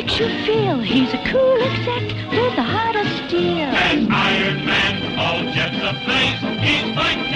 makes you feel he's a cool exec with a heart of steel. As Iron Man, all jets of ablaze, he's fighting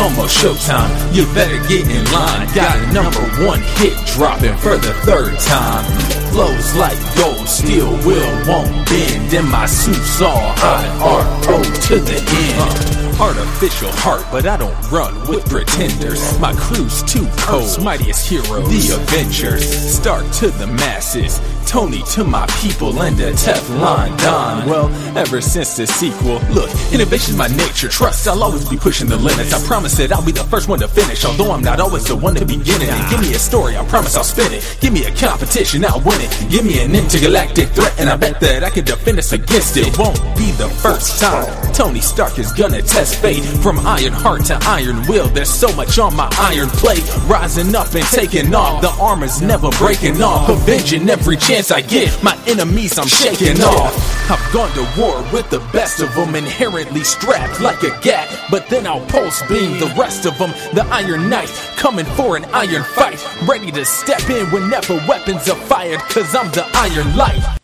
almost showtime, you better get in line. Got a number one hit dropping for the third time. Flows like gold, steel will won't bend. And my suit's all hot, R.O. to the end. Uh, artificial heart, but I don't run with pretenders. My crew's too cold, mightiest heroes, the Avengers. Start to the masses, Tony to my people, and a Teflon Don. Well, ever since the sequel, look, innovation's my nature. Trust, I'll always be pushing the limits. I promise that I'll be the first one to finish, although I'm not always the one to begin it. And give me a story, I promise I'll spin it. Give me a competition, I'll win it. Give me an intergalactic threat, and I bet that I can defend us against it. Won't be the first time. Tony Stark is gonna test fate. From Iron Heart to Iron Will, there's so much on my iron plate. Rising up and taking off, the armor's never breaking off. Avenging every chance I get, my enemies I'm shaking off. I've gone to war with the best of them, inherently strapped like a gat. But then I'll pulse beam the rest of them. The Iron Knight coming for an iron fight. Ready to step in whenever weapons are fired, cause I'm the Iron Light.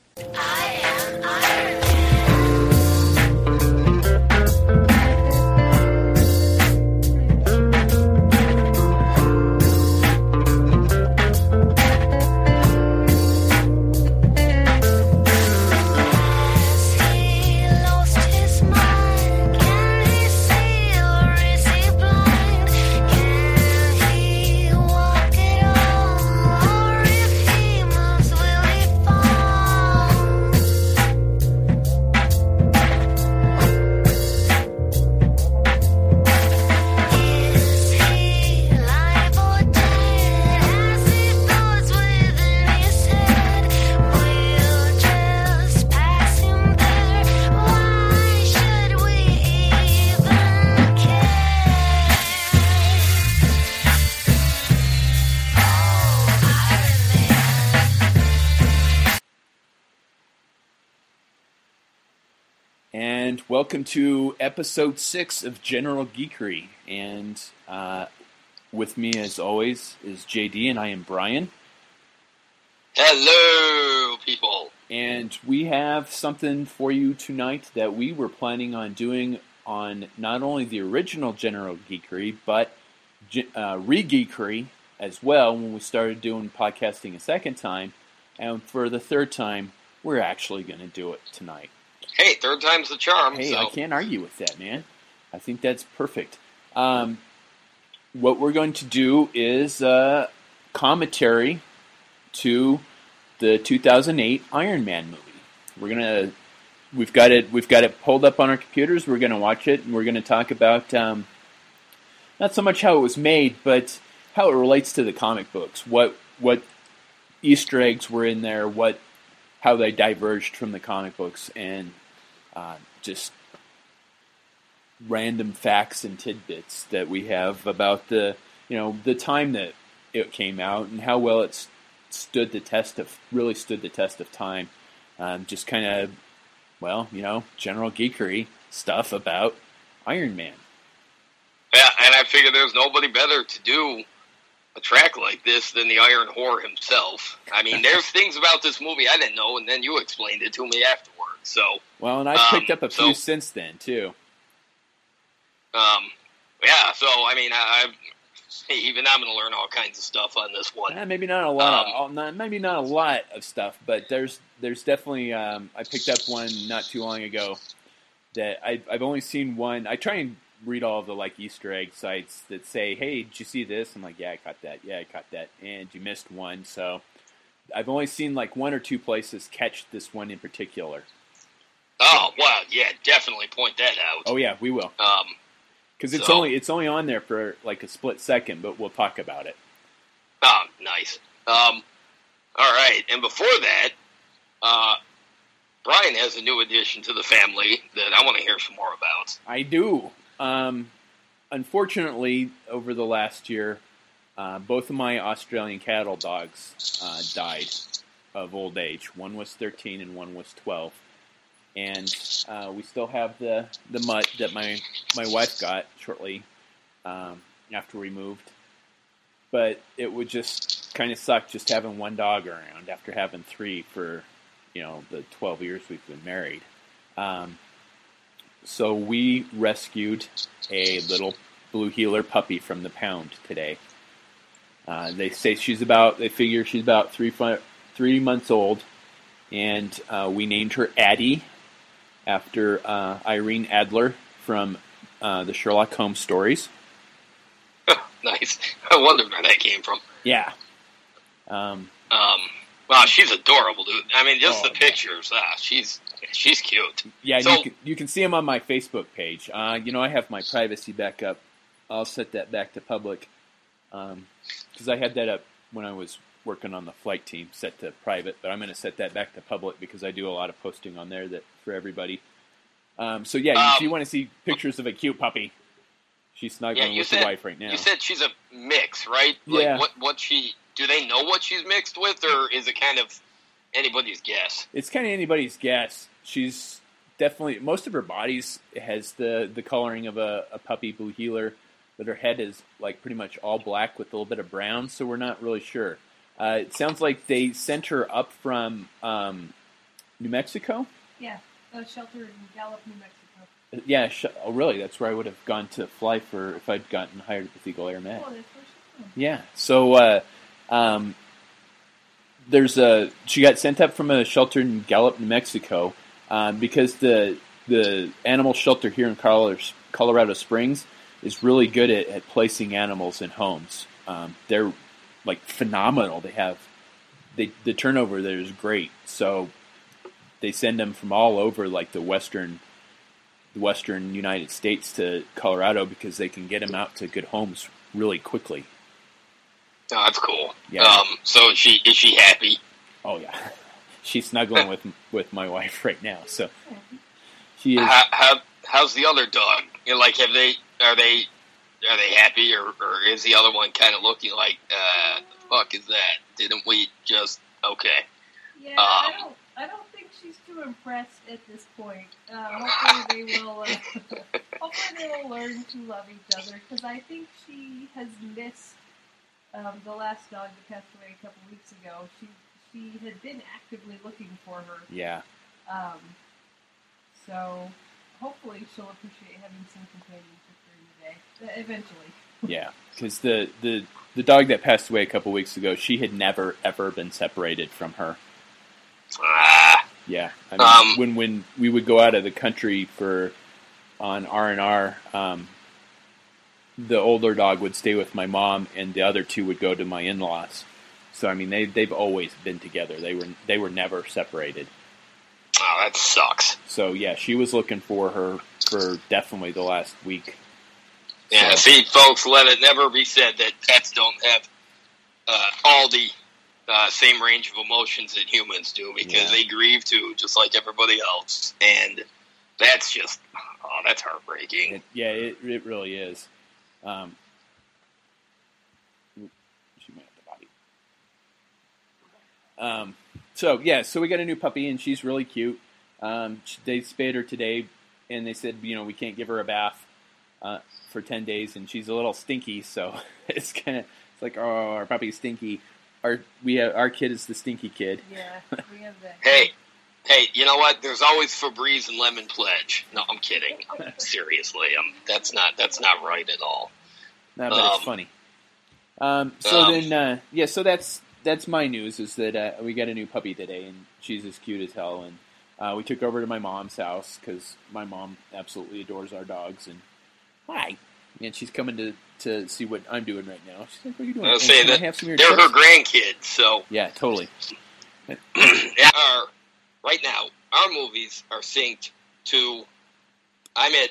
Welcome to episode six of General Geekery. And uh, with me, as always, is JD, and I am Brian. Hello, people. And we have something for you tonight that we were planning on doing on not only the original General Geekery, but uh, re-geekery as well when we started doing podcasting a second time. And for the third time, we're actually going to do it tonight. Hey, third time's the charm. Hey, so. I can't argue with that, man. I think that's perfect. Um, what we're going to do is uh, commentary to the 2008 Iron Man movie. We're gonna we've got it we've got it pulled up on our computers. We're gonna watch it and we're gonna talk about um, not so much how it was made, but how it relates to the comic books. What what Easter eggs were in there? What how they diverged from the comic books and uh, just random facts and tidbits that we have about the you know the time that it came out and how well it's stood the test of really stood the test of time. Um, just kind of well you know general geekery stuff about Iron Man. Yeah, and I figured there's nobody better to do a track like this than the Iron Whore himself. I mean, there's things about this movie I didn't know, and then you explained it to me afterwards. So, Well, and I've Um, picked up a so- few since then too. um, yeah. So, I mean, I, I've even I'm going to learn all kinds of stuff on this one. Eh, maybe not a lot. Um, of, not, maybe not a lot of stuff, but there's there's definitely. Um, I picked up one not too long ago that I, I've only seen one. I try and read all the like Easter egg sites that say, "Hey, did you see this?" I'm like, "Yeah, I caught that. Yeah, I caught that." And you missed one, so I've only seen like one or two places catch this one in particular. Oh, wow! yeah, definitely point that out. Oh yeah, we will Um, because it's So- only it's only on there for like a split second, but we'll talk about it. oh, nice. Um, all right, and before that, uh, Brian has a new addition to the family that I want to hear some more about. I do. Um, unfortunately, over the last year, uh, both of my Australian cattle dogs uh, died of old age. One was 13 and one was 12. And uh, we still have the, the mutt that my, my wife got shortly um, after we moved. But it would just kind of suck just having one dog around after having three for, you know, the 12 years we've been married. Um, so we rescued a little blue heeler puppy from the pound today. Uh, they say she's about. They figure she's about three three months old, and uh, we named her Addie after uh, Irene Adler from uh, the Sherlock Holmes stories. nice. I wondered where that came from. Yeah. Um, Um, wow, she's adorable, dude. I mean, just Oh, the yeah. pictures. Ah, she's she's cute. Yeah, So- you can you can see them on my Facebook page. Uh, you know, I have my privacy back up. I'll set that back to public because I had that up when I was working on the flight team, set to private. But I'm going to set that back to public because I do a lot of posting on there that for everybody. Um, so yeah, Um, if you want to see pictures of a cute puppy, she's snuggling Yeah, with said- the wife right now. You said she's a mix, right? Yeah. Like, what what she? Do they know what she's mixed with, or is it kind of anybody's guess? it's kind of anybody's guess. She's definitely most of her body's has the the coloring of a, a puppy blue heeler, but her head is like pretty much all black with a little bit of brown. So we're not really sure. Uh, it sounds like they sent her up from um, New Mexico. Yeah, a shelter in Gallup, New Mexico. Uh, Yeah, sh- oh, really? That's where I would have gone to fly for if I'd gotten hired with Eagle Air Med. Oh, that's where she's from. Yeah. So uh, um, there's a she got sent up from a shelter in Gallup, New Mexico, um, because the the animal shelter here in Colorado, Springs is really good at, at placing animals in homes. Um, they're like phenomenal. They have they the turnover there is great. So they send them from all over, like the western the western United States to Colorado because they can get them out to good homes really quickly. Oh, that's cool. Yeah. Um, so is she is she happy? Oh yeah, she's snuggling with with my wife right now. So she is. How, how how's the other dog? You know, like, have they are they are they happy, or, or is the other one kind of looking like, uh, the fuck is that? Didn't we just okay? Yeah, I Um, don't. I don't think she's too impressed at this point. Uh, hopefully they will. Uh, hopefully they will learn to love each other because I think she has missed um, the last dog that passed away a couple weeks ago. She she had been actively looking for her. Yeah, Um, so hopefully she'll appreciate having some companionship during the day. Uh, eventually. yeah. Because the the the dog that passed away a couple weeks ago, she had never ever been separated from her. Ah, Yeah, I mean, Um, when when we would go out of the country for on R and R, um, the older dog would stay with my mom, and the other two would go to my in laws. So I mean, they they've always been together. They were they were never separated. oh, that sucks. So yeah, she was looking for her for definitely the last week. Yeah, So- see, folks, let it never be said that pets don't have uh, all the uh, same range of emotions that humans do because Yeah. they grieve too, just like everybody else. And that's just, oh, that's heartbreaking. It, yeah, it it really is. Um, she might have the body. Um, so yeah, so we got a new puppy, and she's really cute. Um, she- they spayed her today, and they said you know we can't give her a bath uh, for ten days, and she's a little stinky. So it's kind of it's like oh our puppy's stinky. Our we have our kid is the stinky kid. Yeah, we have that. Hey, hey, you know what? There's always Febreze and Lemon Pledge. No, I'm kidding. Seriously, um, that's not that's not right at all. No, but it's Um, funny. Um, so Um, then, uh, yeah, so that's that's my news is that uh, we got a new puppy today, and she's as cute as hell. And uh, we took her over to my mom's house because my mom absolutely adores our dogs. And hi, and she's coming to to see what I'm doing right now. She's like, "What are you doing?" I was "Oh, saying I that have some They're her grandkids, so Yeah, totally. our right now our movies are synced to. I'm at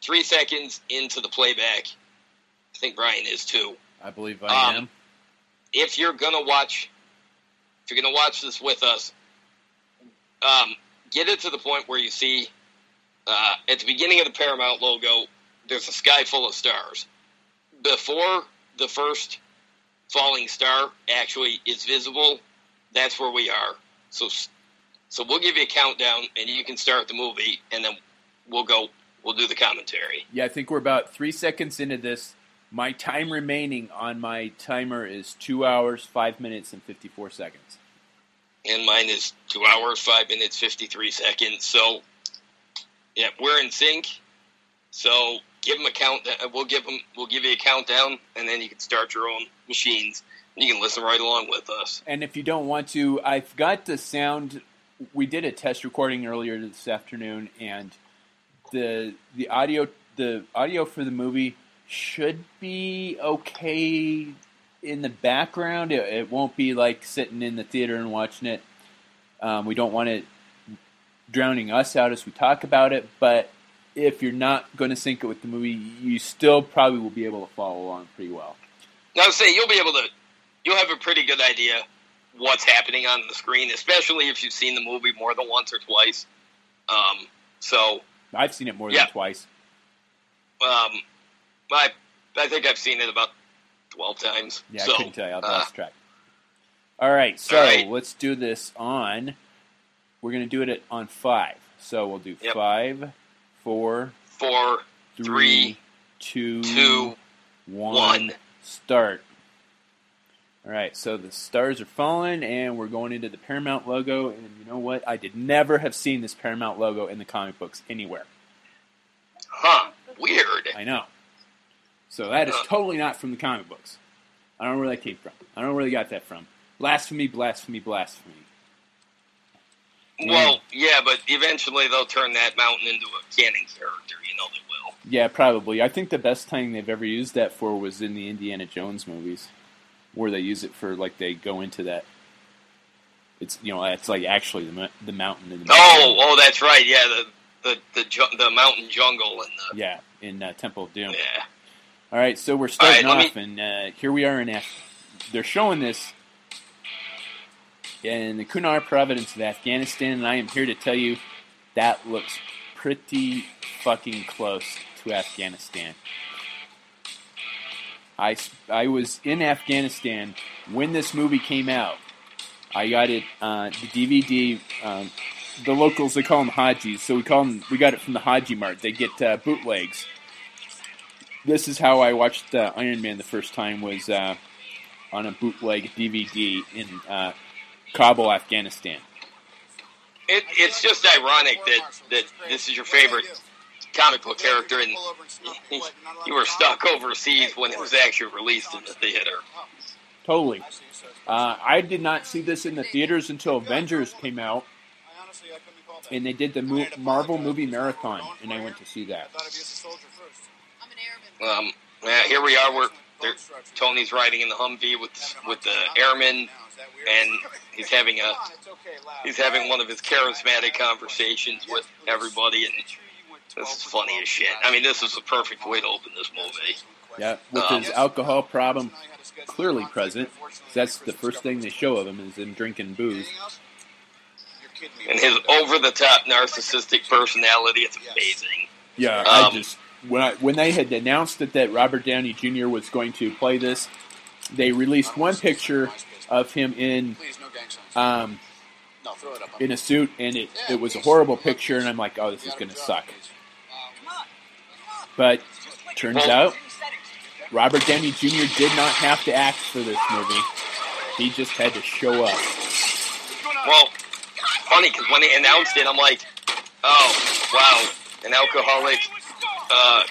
three seconds into the playback. I think Brian is too. I believe I Um, am. If you're gonna watch, if you're gonna watch this with us, um, get it to the point where you see uh, at the beginning of the Paramount logo, there's a sky full of stars. Before the first falling star actually is visible, that's where we are. So, so we'll give you a countdown, and you can start the movie, and then we'll go. We'll do the commentary. Yeah, I think we're about three seconds into this. My time remaining on my timer is two hours, five minutes, and fifty-four seconds. and mine is two hours, five minutes, fifty-three seconds. So, yeah, we're in sync. So give them a count. Uh, we'll give them. We'll give you a countdown, and then you can start your own machines. You can listen right along with us. And if you don't want to, I've got the sound. We did a test recording earlier this afternoon, and the the audio the audio for the movie should be okay in the background. It, it won't be like sitting in the theater and watching it. Um, we don't want it drowning us out as we talk about it, but if you're not going to sync it with the movie, you still probably will be able to follow along pretty well. Now, say you'll be able to. You'll have a pretty good idea what's happening on the screen, especially if you've seen the movie more than once or twice. Um, so, I've seen it more Yeah. than twice. um, I I think I've seen it about twelve times. Yeah, so, I couldn't tell you. I've uh, lost track. All right, so all right. let's do this on. We're going to do it at, on five. So we'll do Yep. five, four, four, three, Three, two, two, one, one. start. All right, so the stars are falling, and we're going into the Paramount logo. And you know what? I did never have seen this Paramount logo in the comic books anywhere. huh? Weird. I know. So that is totally not from the comic books. I don't know where that came from. I don't know where they got that from. Blasphemy, blasphemy, blasphemy. Well, yeah, but eventually they'll turn that mountain into a canon character. You know they will. Yeah, probably. I think the best thing they've ever used that for was in the Indiana Jones movies, where they use it for like they go into that. It's you know it's like actually the the mountain in the Oh, oh, that's right. Yeah, the the the, ju- the mountain jungle and the yeah in uh, Temple of Doom. yeah. All right, so we're starting right, off, and uh, here we are in Af- they're showing this in the Kunar province of Afghanistan, and I am here to tell you that looks pretty fucking close to Afghanistan. I, I was in Afghanistan when this movie came out. I got it uh, the DVD. Um, the locals they call them Hajis, so we call them. We got it from the Haji Mart. They get uh, bootlegs this is how I watched uh, Iron Man the first time was uh, on a bootleg DVD in uh, Kabul, Afghanistan. It, it's just ironic that that this is your favorite comic book character, and you were stuck overseas when it was actually released in the theater. Totally. Uh, I did not see this in the theaters until Avengers came out, and they did the mo- Marvel movie marathon, and I went to see that. Um, yeah, here we are. We're Tony's riding in the Humvee with with the airmen, and he's having a he's having one of his charismatic conversations with everybody, and this is funny as shit. I mean, this is the perfect way to open this movie. Yeah, with his alcohol problem clearly present. That's the first thing they show of him is him drinking booze. And his over the top narcissistic personality, it's amazing. Yeah, I Um, just when I, when they had announced that that Robert Downey Jr. was going to play this, they released one picture of him in um, in a suit, and it, it was a horrible picture, and I'm like, oh, this is going to suck. But turns out, Robert Downey Jr. did not have to act for this movie. He just had to show up. Well, funny because when they announced it, I'm like, oh wow, an alcoholic uh,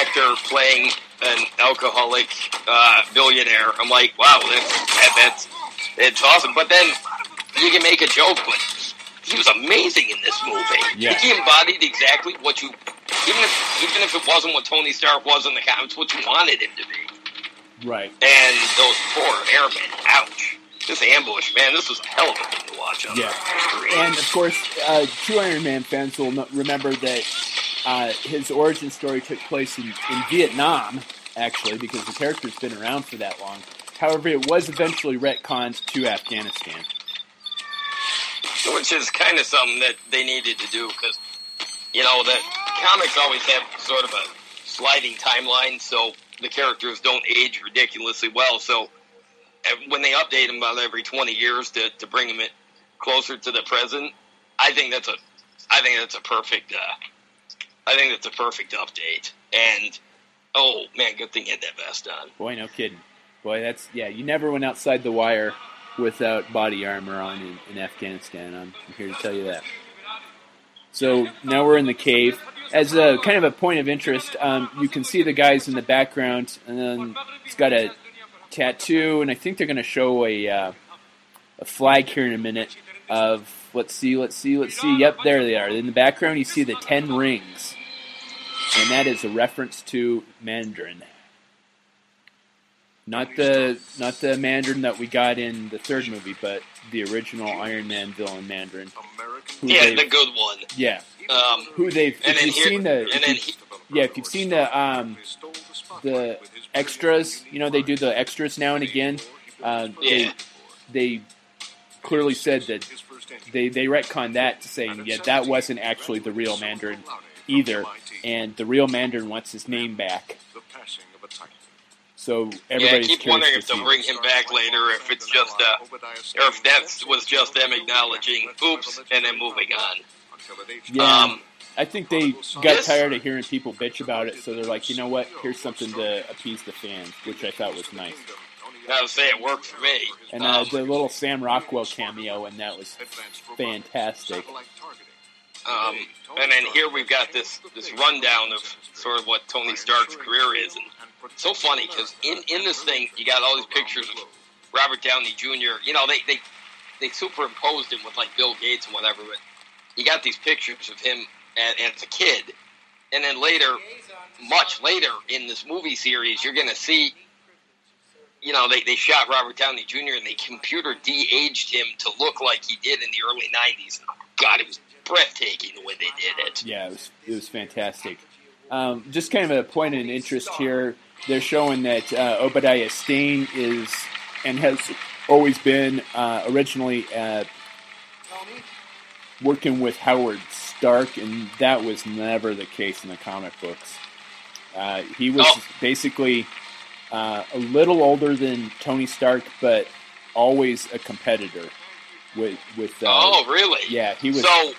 actor playing an alcoholic uh, billionaire. I'm like, wow, that's that, that's it's awesome. But then you can make a joke, but he was amazing in this movie. Yeah. He embodied exactly what you, even if even if it wasn't what Tony Stark was in the comics, what you wanted him to be. Right. And those poor airmen, ouch. This ambush, man, this was a hell of a thing to watch on Yeah. screen. And of course, uh, true Iron Man fans will remember that uh, his origin story took place in, in Vietnam, actually, because the character's been around for that long. However, it was eventually retconned to Afghanistan. which is kind of something that they needed to do because you know the comics always have sort of a sliding timeline, so the characters don't age ridiculously well. So when they update them about every twenty years to, to bring them it closer to the present, I think that's a I think that's a perfect uh, I think that's a perfect update. And oh man, good thing you had that vest on. Boy, no kidding. Boy, that's yeah. You never went outside the wire without body armor on in, in Afghanistan. I'm here to tell you that. So now we're in the cave. As a kind of a point of interest, um, you can see the guys in the background, and then it's got a tattoo, and I think they're going to show a uh, a flag here in a minute. Of let's see, let's see, let's see. Yep, there they are. In the background, you see the ten rings, and that is a reference to Mandarin. Not the not the Mandarin that we got in the third movie, but the original Iron Man villain Mandarin. Yeah, the good one. yeah, Um, who they've and if then you've here, seen the and if then he, yeah if you've seen the um the extras, you know they do the extras now and again. Uh, Yeah. they they clearly said that they they retconned that to saying yeah that wasn't actually the real Mandarin either, and the real Mandarin wants his name back. So yeah, I keep wondering if they'll bring him back later, if it's just uh, or if that was just them acknowledging, oops, and then moving on. Yeah, Um, I think they got tired of hearing people bitch about it, so they're like, you know what? Here's something to appease the fans, which I thought was nice. I would say it worked for me. And uh, Um, the little Sam Rockwell cameo, and that was fantastic. Um, and then here we've got this this rundown of sort of what Tony Stark's career is, and so funny because in in this thing you got all these pictures of Robert Downey Jr. You know they they they superimposed him with like Bill Gates and whatever, but you got these pictures of him as, as a kid, and then later, much later in this movie series, you're going to see. You know, they, they shot Robert Downey Jr. and they computer de-aged him to look like he did in the early '90s. And, God, it was breathtaking the way they did it. Yeah, it was it was fantastic. Um, just kind of a point of interest here. They're showing that uh, Obadiah Stane is and has always been uh, originally uh, working with Howard Stark, and that was never the case in the comic books. Uh, he was Oh. basically uh, a little older than Tony Stark, but always a competitor. With with uh, oh, really? yeah, he was. So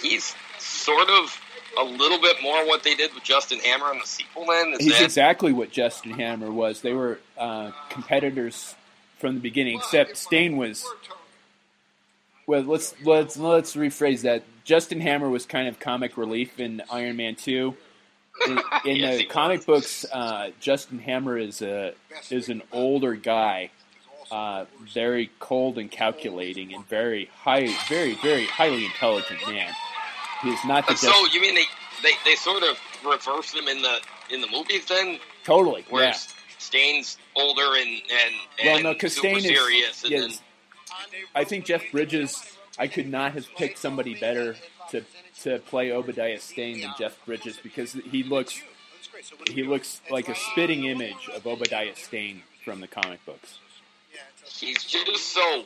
he's sort of a little bit more what they did with Justin Hammer in the sequel. Then is He's that exactly what Justin Hammer was. They were uh, competitors from the beginning, except Stane was. Well, let's let's let's rephrase that. Justin Hammer was kind of comic relief in Iron Man Two. In, in Yes, the comic was. books, uh, Justin Hammer is a is an older guy, uh, very cold and calculating, and very high, very very highly intelligent man. He's not the so just you mean they, they they sort of reverse them in the in the movies then, totally where yeah. Stane's older and and, Well, and no, because Stane is serious, and yeah, then I think Jeff Bridges. I could not have picked somebody better to to play Obadiah Stane than Jeff Bridges because he looks he looks like a spitting image of Obadiah Stane from the comic books. he's just so.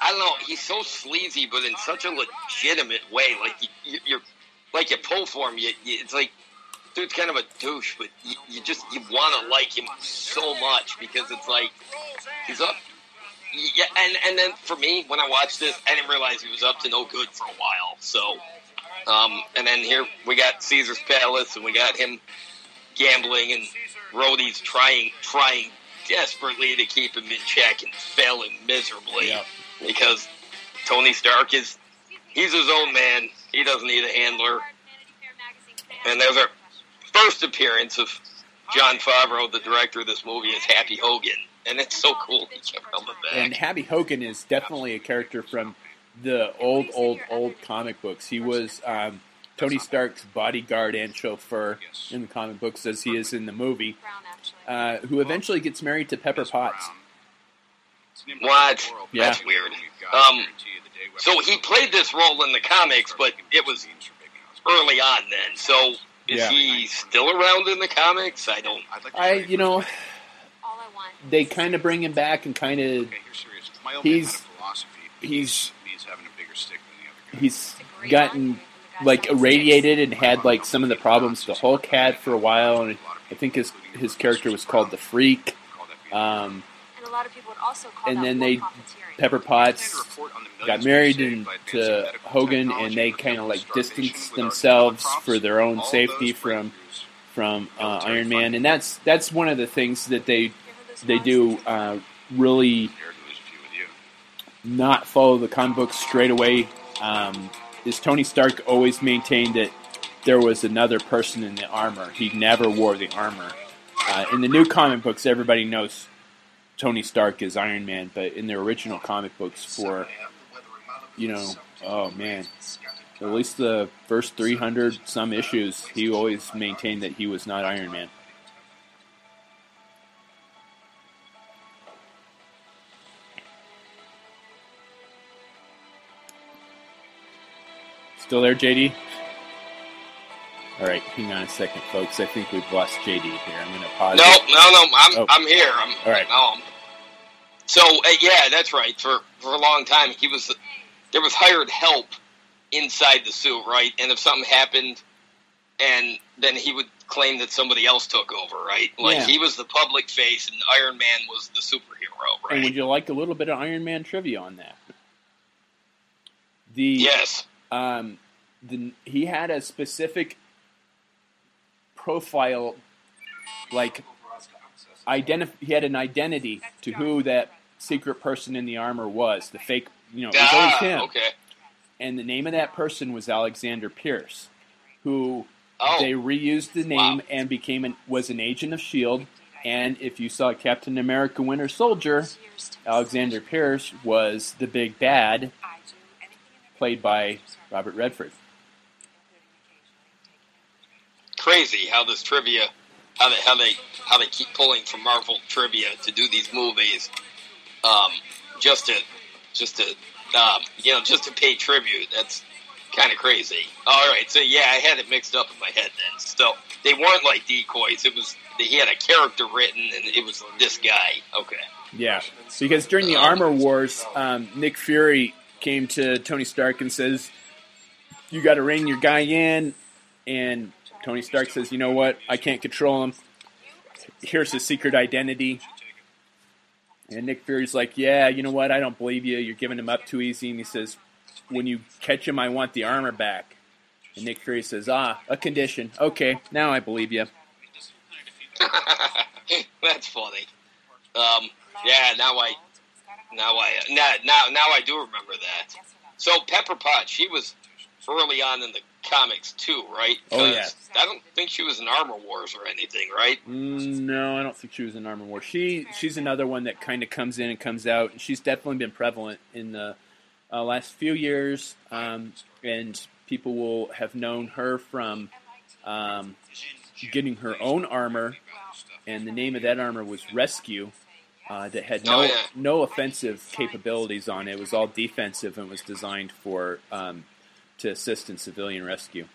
I don't know. He's so sleazy, but in such a legitimate way. Like you, you, you're, like you pull for him. You, you, it's like, dude's kind of a douche, but you, you just you want to like him so much because it's like he's up. Yeah, and and then for me, when I watched this, I didn't realize he was up to no good for a while. So, um, and then here we got Caesar's Palace, and we got him gambling, and Rhodey's trying trying desperately to keep him in check and failing miserably. Because Tony Stark is he's his own man. He doesn't need a handler. And there's our first appearance of Jon Favreau, the director of this movie, is Happy Hogan, and it's so cool. He kept coming And back. Happy Hogan is definitely a character from the old, old, old comic books. He was um, Tony Stark's bodyguard and chauffeur in the comic books, as he is in the movie, uh, who eventually gets married to Pepper Potts. What? Yeah. That's weird. Um, so he played this role in the comics, but it was early on then. So is Yeah. he still around in the comics? I don't. I, you know, All I want. they kind of bring him back and kind of Okay, here's serious. My own He's- philosophy he's- means having a bigger stick than the other guy. he's gotten like irradiated and had like some of the problems the Hulk had for a while, and I think his his character was called the Freak. Call that being Um, And a lot of people would also call and then they. Pepper Plan Potts to report on the got married saved in, to Hogan, and they kind of like starvation distanced themselves for their own safety from from uh, Iron Man, and that's that's one of the things that they Give her those they do uh, really Dared to lose a few with you. not follow the comic books straight away. Um, is Tony Stark always maintained that there was another person in the armor. He never wore the armor. Uh, in the new comic books, everybody knows Tony Stark is Iron Man, but in the original comic books, for you know, oh man, at least the first three hundred some issues, he always maintained that he was not Iron Man. Still there, JD? All right, hang on a second, folks. I think we've lost JD here. I'm going to pause. No, it. no, no. I'm Oh. I'm here. I'm All right. No, I'm, so uh, yeah, that's right. For for a long time, he was there was hired help inside the suit, right? And if something happened, and then he would claim that somebody else took over, right? Like Yeah. he was the public face, and Iron Man was the superhero, And would you like a little bit of Iron Man trivia on that? The yes. um, the, he had a specific profile, like identif- He had an identity to who that secret person in the armor was. The fake, you know, it was always Ah, him. okay. And the name of that person was Alexander Pierce, who Oh, they reused the name Wow. and became an, was an agent of Shield. And if you saw Captain America: Winter Soldier, Alexander Pierce was the big bad, played by Robert Redford. Crazy how this trivia, how they how they how they keep pulling from Marvel trivia to do these movies, um, just to just to um, you know just to pay tribute. That's kind of crazy. All right, so yeah, I had it mixed up in my head then. So they weren't like decoys. It was he had a character written, and it was this guy. Okay. Yeah, So because during the Armor Wars, um, Nick Fury came to Tony Stark and says, "You got to rein your guy in," and Tony Stark says, "You know what? I can't control him. Here's his secret identity." And Nick Fury's like, "Yeah, you know what? I don't believe you. You're giving him up too easy." And he says, "When you catch him, I want the armor back." And Nick Fury says, "Ah, a condition. Okay, now I believe you." That's funny. Um, yeah, now I now I now now now I do remember that. So Pepper Potts, she was early on in the comics too, right? Oh, yeah. I don't think she was in Armor Wars or anything, right? No, I don't think she was in Armor Wars. She she's another one that kind of comes in and comes out. and She's definitely been prevalent in the uh, last few years, um, and people will have known her from um, getting her own armor, and the name of that armor was Rescue. Uh, that had no Oh, yeah. no offensive capabilities on it. It was all defensive and was designed for um, to assist in civilian rescue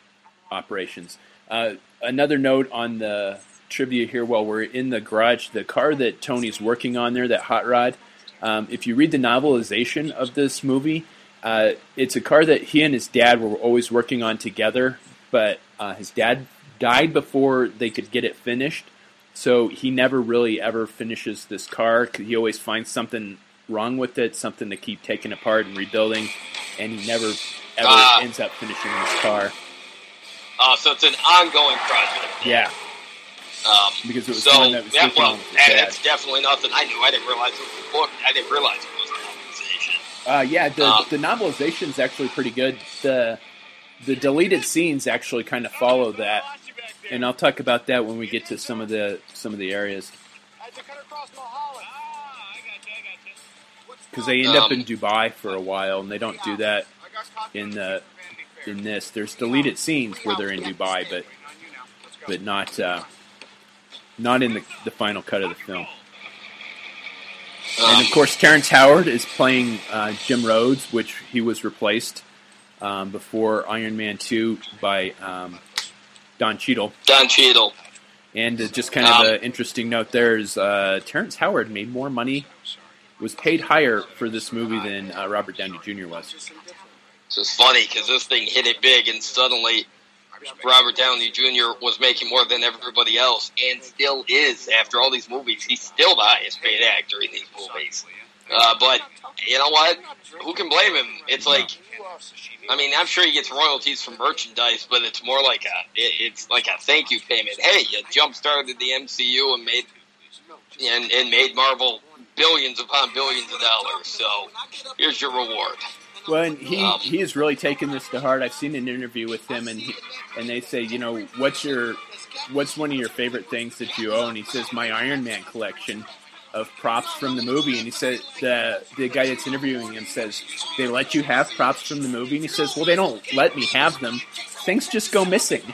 operations. Uh, another note on the trivia here while we're in the garage the car that Tony's working on there, that hot rod, um, if you read the novelization of this movie, uh, it's a car that he and his dad were always working on together, but uh, his dad died before they could get it finished. So he never really ever finishes this car. He always finds something wrong with it, something to keep taking apart and rebuilding, and he never ever Ah. ends up finishing this car. Uh, so it's an ongoing project. Yeah, Um, because it was so one that was yeah, working well, on that- that's definitely nothing I knew. I didn't realize it was a book. I didn't realize it was a novelization. Uh, yeah, the Um, the novelization is actually pretty good. The the deleted scenes actually kind of follow that and I'll talk about that when we get to some of the some of the areas because they end up in Um, Dubai for a while, and they don't do that in the in this. There's deleted scenes where they're in Dubai, but but not uh, not in the, the final cut of the film. And of course, Terrence Howard is playing uh, Jim Rhodes, which he was replaced um, before Iron Man 2 by um, Don Cheadle. Don Cheadle. And uh, just kind of Um, an interesting note there is uh, Terrence Howard made more money, was paid higher for this movie than uh, Robert Downey Jr. was. It's just funny because this thing hit it big, and suddenly Robert Downey Jr. was making more than everybody else, and still is. After all these movies, he's still the highest paid actor in these movies. Uh, but you know what? Who can blame him? It's like, I mean, I'm sure he gets royalties from merchandise, but it's more like a, it, it's like a thank you payment. Hey, you jump started the MCU and made and, and made Marvel billions upon billions of dollars. So here's your reward. Well, and he Um, he has really taken this to heart. I've seen an interview with him, and he, and they say, you know, what's your what's one of your favorite things that you own? He says, my Iron Man collection of props from the movie. And he said the the guy that's interviewing him says they let you have props from the movie, and he says, well, they don't let me have them. Things just go missing.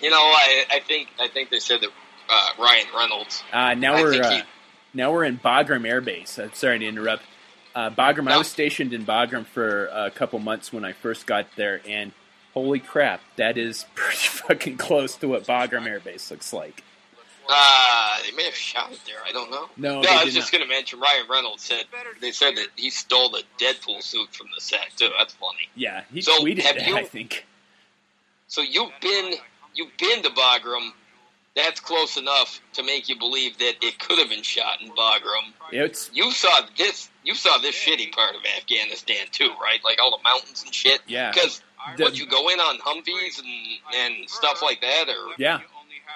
you know, I, I think I think they said that uh, Ryan Reynolds. Uh, now I we're uh, he- now we're in Bagram Air Base. I'm sorry to interrupt. Uh, Bagram. I was stationed in Bagram for a couple months when I first got there, and holy crap, that is pretty fucking close to what Bagram Air Base looks like. Uh, they may have shot it there. I don't know. No, no I was just going to mention Ryan Reynolds said they said that he stole the Deadpool suit from the set too. That's funny. Yeah, he So, tweeted that. you- I think. So you've been you've been to Bagram. That's close enough to make you believe that it could have been shot in Bagram. It's You saw this. You saw this shitty part of Afghanistan too, right? Like all the mountains and shit. Yeah. Because would you go in on Humvees and and stuff like that, or yeah,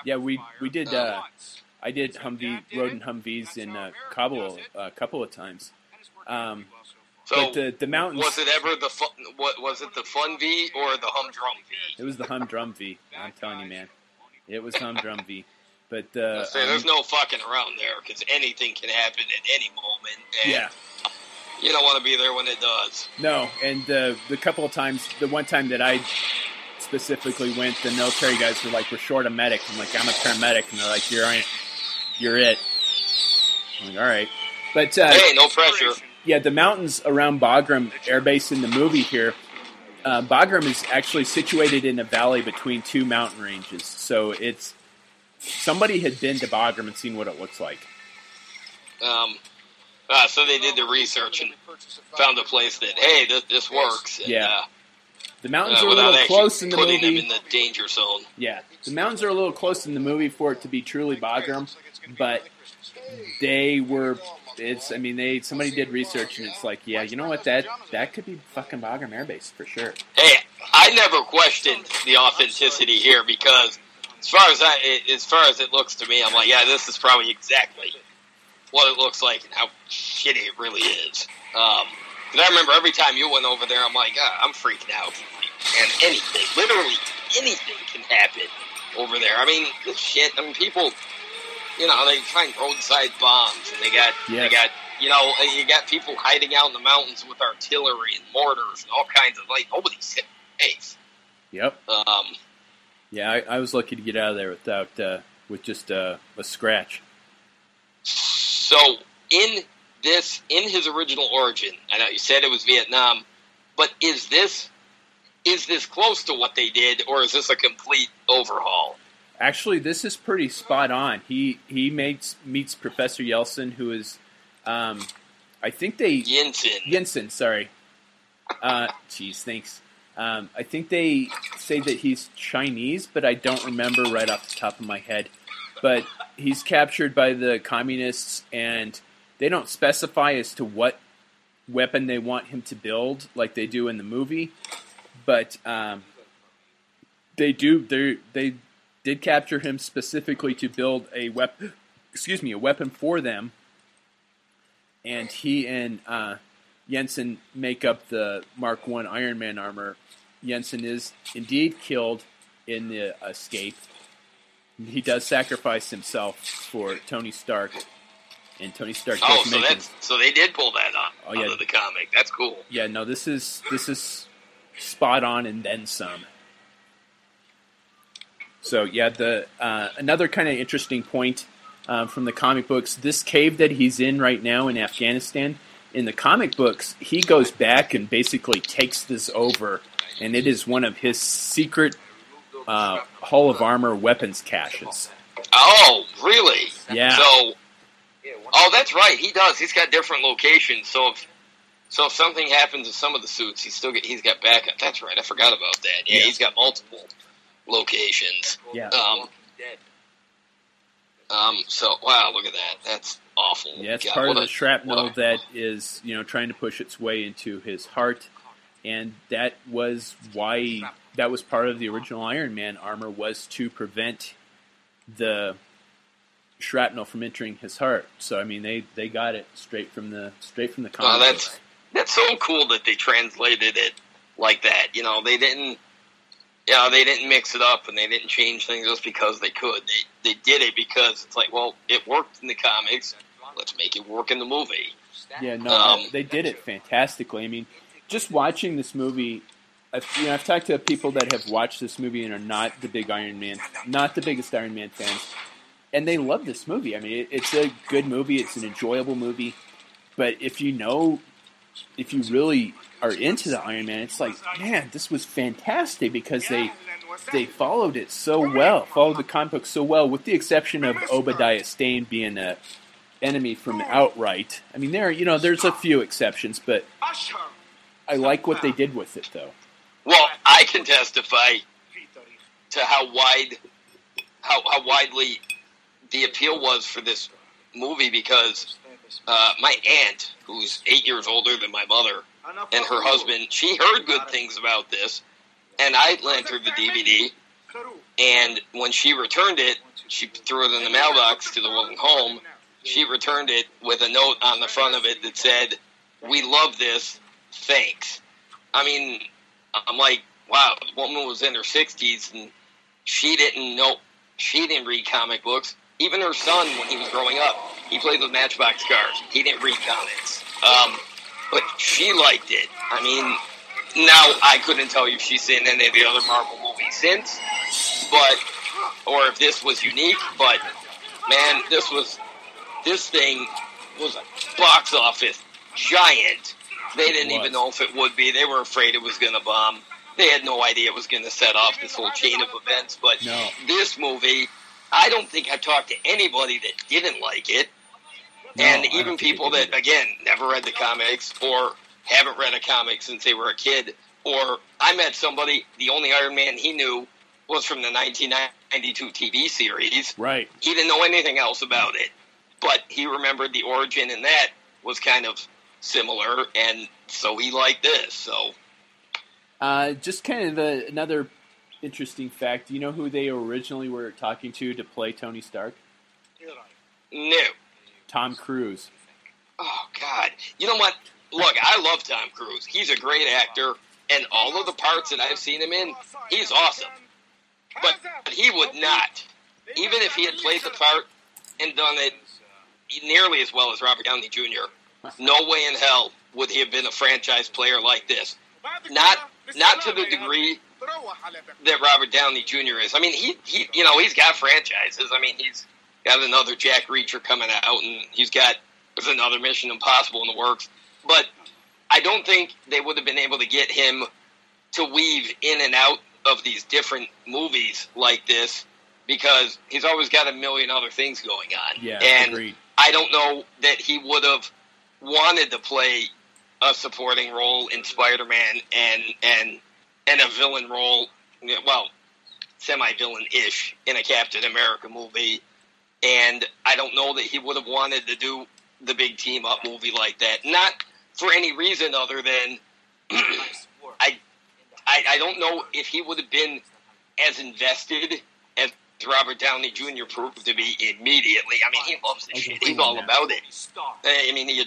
yeah. We we did. Uh, I did Humvee rode in Humvees in uh, Kabul a couple of times. Um, so but the the mountains. was it ever the fun, what was it the Fun V or the Humdrum V? It was the Humdrum V. I'm telling you, man. It was Humdrum V. But uh, Say, there's um, no fucking around there because anything can happen at any moment. And yeah. you don't want to be there when it does. No, and uh, the couple of times, the one time that I specifically went, the military guys were like, "We're short a medic." I'm like, "I'm a paramedic," and they're like, "You're it. You're it." I'm like, "All right," but uh, Hey, no pressure. yeah, the mountains around Bagram Air Base in the movie here. Uh, Bagram is actually situated in a valley between two mountain ranges, so it's somebody had been to Bagram and seen what it looks like. Um, uh, so they did the research and found a place that hey, this, this works. And, Yeah. uh, The mountains uh, are a little close in the putting movie. them in the danger zone. Yeah, the mountains are a little close in the movie for it to be truly Bagram, but they were. It's. I mean, they somebody did research and it's like, yeah, you know what? That that could be fucking Bagram Air Base for sure. Hey, I never questioned the authenticity here because, as far as I, as far as it looks to me, I'm like, yeah, this is probably exactly what it looks like and how shitty it really is. Um, I remember every time you went over there, I'm like, ah, I'm freaking out, and anything, literally anything, can happen over there. I mean, shit. I mean, people, you know, they find roadside bombs, and they got, Yes. they got. You know, you got people hiding out in the mountains with artillery and mortars and all kinds of like nobody's safe. Yep. Um, Yeah, I, I was lucky to get out of there without uh, with just uh, a scratch. so in this, in his original origin, I know you said it was Vietnam, but is this is this close to what they did, or is this a complete overhaul? Actually, this is pretty spot on. He he meets meets Professor Yeltsin, who is, um, I think they Yinsen. Jensen, sorry. Uh, geez, thanks. Um, I think they say that he's Chinese, but I don't remember right off the top of my head. But he's captured by the communists, and they don't specify as to what weapon they want him to build, like they do in the movie. But um, they do. They they did capture him specifically to build a weapon. Excuse me, a weapon for them and he and uh, Yinsen make up the Mark One Iron Man armor Yinsen is indeed killed in the escape. He does sacrifice himself for Tony Stark, and Tony Stark Oh, so him. that's so they did pull that on Oh, yeah. out of the comic. That's cool. Yeah, no, this is this is spot on and then some. So yeah, the uh, another kind of interesting point um, from the comic books. This cave that he's in right now in Afghanistan. In the comic books, he goes back and basically takes this over, and it is one of his secret uh, Hall of Armor weapons caches. Oh, really? Yeah. So, oh, that's right. He does. He's got different locations. So if so, if something happens to some of the suits, he's still get, he's got backup. That's right. I forgot about that. Yeah, Yeah. he's got multiple locations. Yeah. Um. Um. So wow, look at that. That's awful. Yeah, it's God, part of the a- shrapnel a- that is, you know, trying to push its way into his heart, and that was why that was part of the original Iron Man armor was to prevent the shrapnel from entering his heart. So I mean, they they got it straight from the straight from the comic. that's that's so cool that they translated it like that. You know, they didn't. Know, they didn't mix it up and they didn't change things just because they could. They they did it because it's like, well, it worked in the comics. Let's make it work in the movie. Yeah, no, Um, they did it fantastically. I mean, just watching this movie, I've, you know, I've talked to people that have watched this movie and are not the big Iron Man, not the biggest Iron Man fans, and they love this movie. I mean, it, it's a good movie. It's an enjoyable movie, but if you know, if you really are into the Iron Man, it's like, man, this was fantastic because they they followed it so well, followed the comic book so well, with the exception of Obadiah Stane being a enemy from outright. I mean, there, you know, there's a few exceptions, but I like what they did with it, though. Well, I can testify to how wide, how how widely the appeal was for this movie because uh, my aunt, who's eight years older than my mother, and her husband, she heard good things about this, and I lent her the DVD. And when she returned it, she threw it in the mailbox to the woman home. She returned it with a note on the front of it that said, "We love this. Thanks." I mean, I'm like, wow, the woman was in her 60s and she didn't know, she didn't read comic books. Even her son, when he was growing up, he played with Matchbox cars. He didn't read comics. Um, but she liked it. I mean, now I couldn't tell you if she's seen any of the other Marvel movies since, but, or if this was unique, but man, this was, this thing was a box office giant. They didn't even know if it would be. They were afraid it was going to bomb. They had no idea it was going to set off this whole chain of events. But No. this movie, I don't think I've talked to anybody that didn't like it. No, and even people that, again, never read the comics or haven't read a comic since they were a kid. Or I met somebody, the only Iron Man he knew was from the 1992 TV series. Right. He didn't know anything else about it, but he remembered the origin, and that was kind of similar, and so he liked this. So Uh, just kind of a, another interesting fact. Do you know who they originally were talking to to play Tony Stark? no, Tom Cruise. oh god, you know what? Look, I love Tom Cruise. He's a great actor, and all of the parts that I've seen him in, he's awesome. But he would not, even if he had played the part and done it nearly as well as Robert Downey Jr. No way in hell would he have been a franchise player like this. Not not to the degree that Robert Downey Jr. is. I mean, he, he you know he's got franchises. I mean, he's got another Jack Reacher coming out, and he's got there's another Mission Impossible in the works. But I don't think they would have been able to get him to weave in and out of these different movies like this because he's always got a million other things going on. Yeah, and agreed. I don't know that he would have wanted to play a supporting role in Spider-Man and and and a villain role, well, semi-villain ish in a Captain America movie. And I don't know that he would have wanted to do the big team up movie like that. Not for any reason other than I, I I don't know if he would have been as invested as Robert Downey Jr. proved to be immediately. I mean, he loves this shit. He's all about it. I mean, he,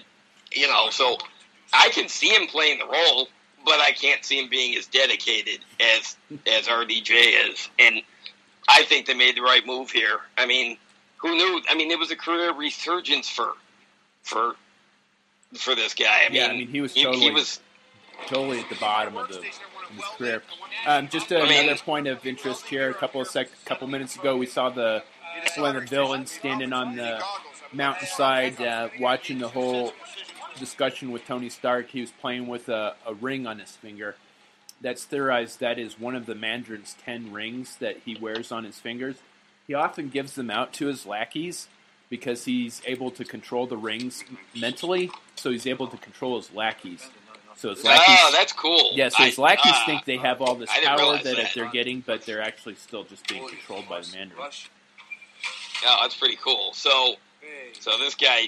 you know, so I can see him playing the role, but I can't see him being as dedicated as as RDJ is, and I think they made the right move here. I mean, who knew? I mean, it was a career resurgence for for for this guy. I mean, Yeah, I mean, he was he, totally- was totally at the bottom of the career. Um, just I mean- another point of interest here. A couple of sec, couple minutes ago, we saw the one of the villains standing on the mountainside, uh, watching the whole discussion with Tony Stark. He was playing with a, a ring on his finger. That's theorized that is one of the Mandarin's ten rings that he wears on his fingers. He often gives them out to his lackeys because he's able to control the rings mentally. So he's able to control his lackeys. So his lackeys, oh, that's cool. yeah, so his I- lackeys ah, think they have all this power that, that. they're getting, but they're actually still just being controlled by the Mandarin. Oh, that's pretty cool. So, so this guy,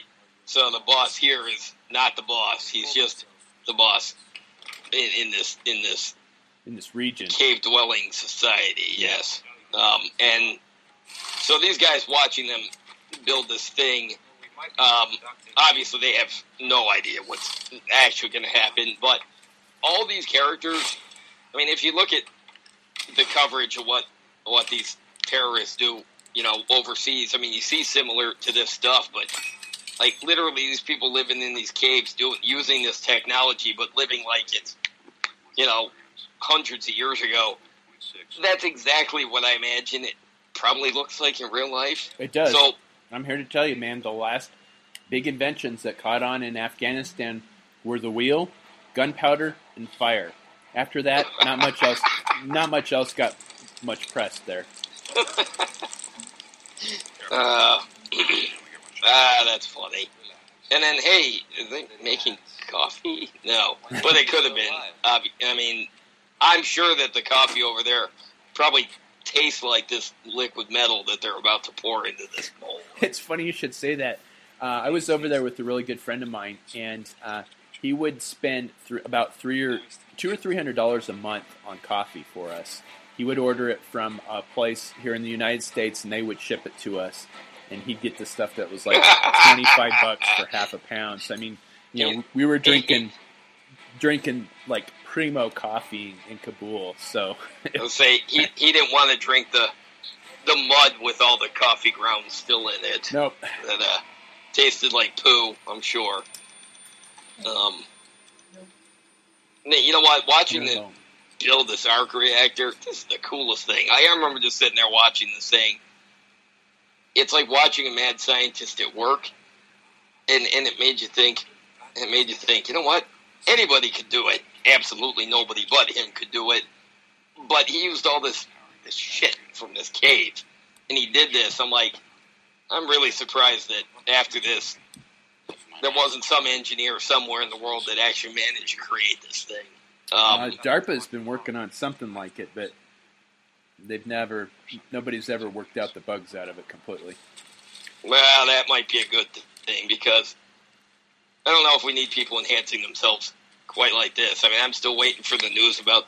so the boss here is not the boss. He's just the boss in, in this in this in this region. cave dwelling society. Yes, um, and so these guys watching them build this thing. Um, obviously, they have no idea what's actually going to happen. But all these characters, I mean, if you look at the coverage of what what these terrorists do, you know, overseas, I mean, you see similar to this stuff, but like literally, these people living in these caves, doing using this technology, but living like it's, you know, hundreds of years ago. That's exactly what I imagine it probably looks like in real life. It does. So I'm here to tell you, man, the last big inventions that caught on in Afghanistan were the wheel, gunpowder, and fire. After that, not much else. Not much else got much press there. Uh, ah, that's funny. And then, hey, they making coffee? No, but it could have been. I mean, I'm sure that the coffee over there probably tastes like this liquid metal that they're about to pour into this bowl. It's funny you should say that. Uh, I was over there with a really good friend of mine, and uh, he would spend th- about three or two or three hundred dollars a month on coffee for us. He would order it from a place here in the United States, and they would ship it to us. And he'd get the stuff that was like twenty five bucks for half a pound. So I mean, you know, we were drinking drinking like primo coffee in Kabul. So I'll say he, he didn't want to drink the the mud with all the coffee grounds still in it. nope. that uh, tasted like poo. I'm sure. Um, you know what? Watching the build this arc reactor, this is the coolest thing. I remember just sitting there watching this thing. It's like watching a mad scientist at work, and and it made you think. It made you think. You know what? Anybody could do it. Absolutely nobody but him could do it. But he used all this this shit from this cave, and he did this. I'm like, I'm really surprised that after this, there wasn't some engineer somewhere in the world that actually managed to create this thing. Um, uh, DARPA's been working on something like it, but they've never, nobody's ever worked out the bugs out of it completely. Well, that might be a good thing because I don't know if we need people enhancing themselves quite like this. I mean, I'm still waiting for the news about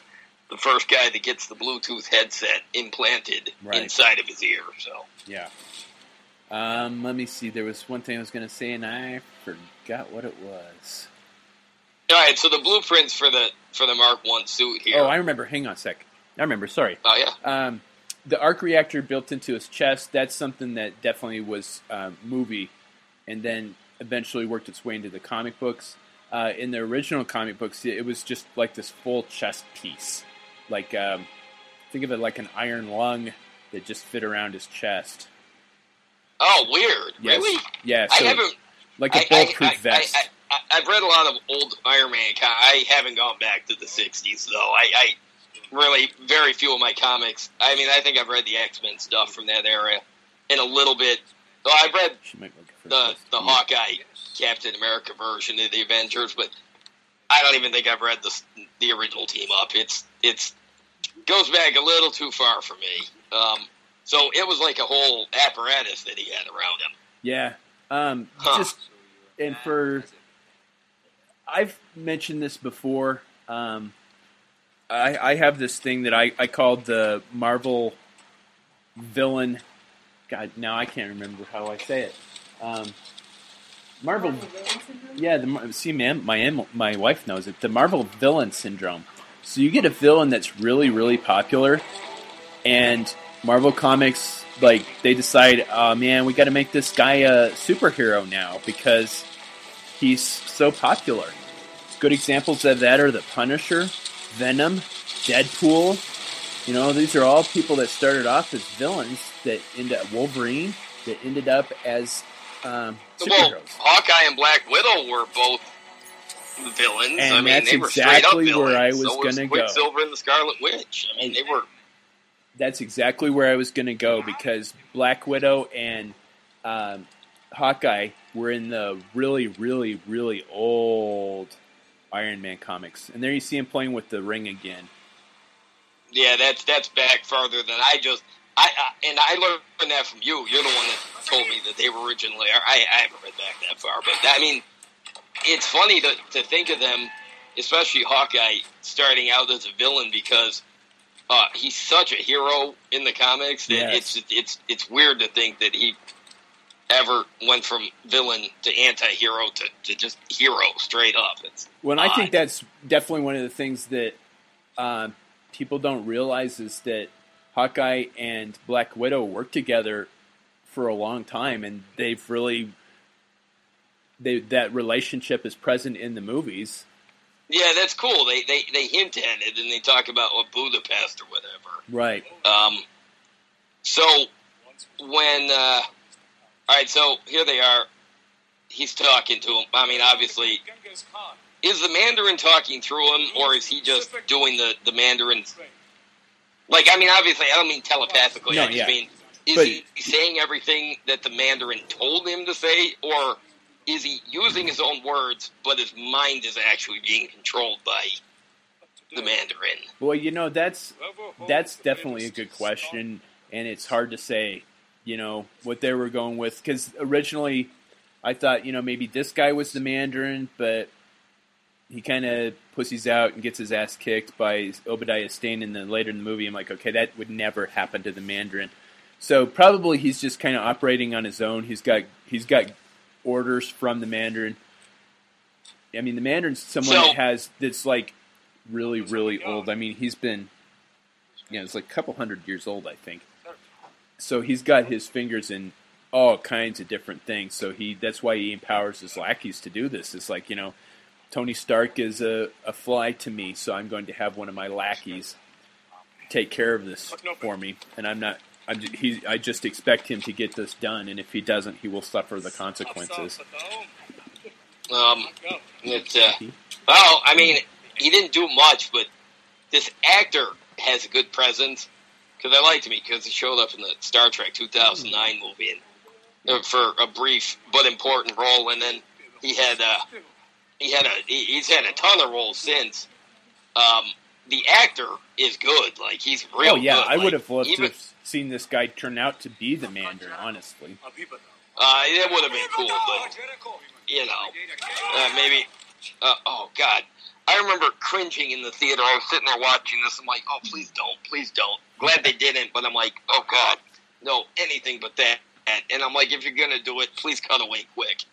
the first guy that gets the Bluetooth headset implanted Right. inside of his ear. So, Yeah. Um, let me see. There was one thing I was going to say, and I forgot what it was. all right. So the blueprints for the for the Mark One suit here. Oh, I remember. Hang on a sec. I remember. Sorry. Oh, yeah. Um, the arc reactor built into his chest. That's something that definitely was um, movie, and then eventually worked its way into the comic books. Uh, in the original comic books, it was just like this full chest piece. Like um, think of it like an iron lung that just fit around his chest. Oh, weird. Yes. Really? Yeah. I So haven't. like a bulletproof I, vest. I, I, I've read a lot of old Iron Man. I haven't gone back to the '60s though. I, I really very few of my comics. I mean, I think I've read the X Men stuff from that era, and a little bit. Well, I've read She might look for the the Hawkeye Captain America version of the Avengers, but I don't even think I've read the the original team up. It's it's goes back a little too far for me. Um, so it was like a whole apparatus that he had around him. Yeah. Um, Huh. Just and for I've mentioned this before. Um, I, I have this thing that I, I called the Marvel villain. God, now I can't remember how I say it. Um, Marvel. Yeah, the see, man, my my wife knows it. The Marvel villain syndrome. So you get a villain that's really, really popular, and Marvel Comics like they decide, oh man, we got to make this guy a superhero now because he's so popular. Good examples of that are the Punisher, Venom, Deadpool. You know, these are all people that started off as villains that ended up Wolverine that ended up as um, Well. Hawkeye and Black Widow were both villains. And I mean, that's they were straight up exactly villains. where I was so gonna go. Quicksilver and the Scarlet Witch. I mean, they were. That's exactly where I was going to go because Black Widow and um, Hawkeye were in the really, really, really old Iron Man comics, and there you see him playing with the ring again. Yeah, that's that's back farther than I just. I, I and I learned that from you. You're the one that told me that they were originally. I, I haven't read back that far, but I mean, it's funny to to think of them, especially Hawkeye, starting out as a villain because uh, he's such a hero in the comics that Yes. it's it's it's weird to think that he ever went from villain to anti-hero to, to just hero straight up. It's Well, I think that's definitely one of the things that um, people don't realize is that Hawkeye and Black Widow worked together for a long time, and they've really they that relationship is present in the movies. yeah, that's cool. They they they hint at it and they talk about what Budapest or whatever. Right. Um, so when uh, all right, so here they are. He's talking to him. I mean, obviously, is the Mandarin talking through him, or is he just doing the the Mandarin? Like, I mean, obviously, I don't mean telepathically. No, I just yeah. mean is But- he saying everything that the Mandarin told him to say, or is he using his own words, but his mind is actually being controlled by the Mandarin? Well, you know that's that's definitely a good question, and it's hard to say. You know what they were going with because originally I thought you know maybe this guy was the Mandarin, but he kind of pussies out and gets his ass kicked by Obadiah Stane, and then later in the movie I'm like, okay, that would never happen to the Mandarin. So probably he's just kind of operating on his own. He's got he's got orders from the Mandarin. I mean, the Mandarin's someone So- that has that's like really really old. I mean, he's been you know, it's like a couple hundred years old, I think. So he's got his fingers in all kinds of different things. So he that's why he empowers his lackeys to do this. It's like you know, Tony Stark is a, a fly to me, so I'm going to have one of my lackeys take care of this for me, and I'm not. I'm ju- he, I just expect him to get this done, and if he doesn't, he will suffer the consequences. Um, it, uh, well, I mean, he didn't do much, but this actor has a good presence because I liked him because he showed up in the Star Trek 2009 movie and, uh, for a brief but important role, and then he had uh, he had a he, he's had a ton of roles since. Um, the actor is good, like he's real. oh yeah, good. I would have loved to have seen this guy turn out to be the Mandarin. Honestly, Uh, that would have been cool, but you know, uh, maybe. Uh, oh God, I remember cringing in the theater. I was sitting there watching this. I'm like, oh, please don't, please don't. Glad they didn't, but I'm like, oh God, no, anything but that. And I'm like, if you're gonna do it, please cut away quick.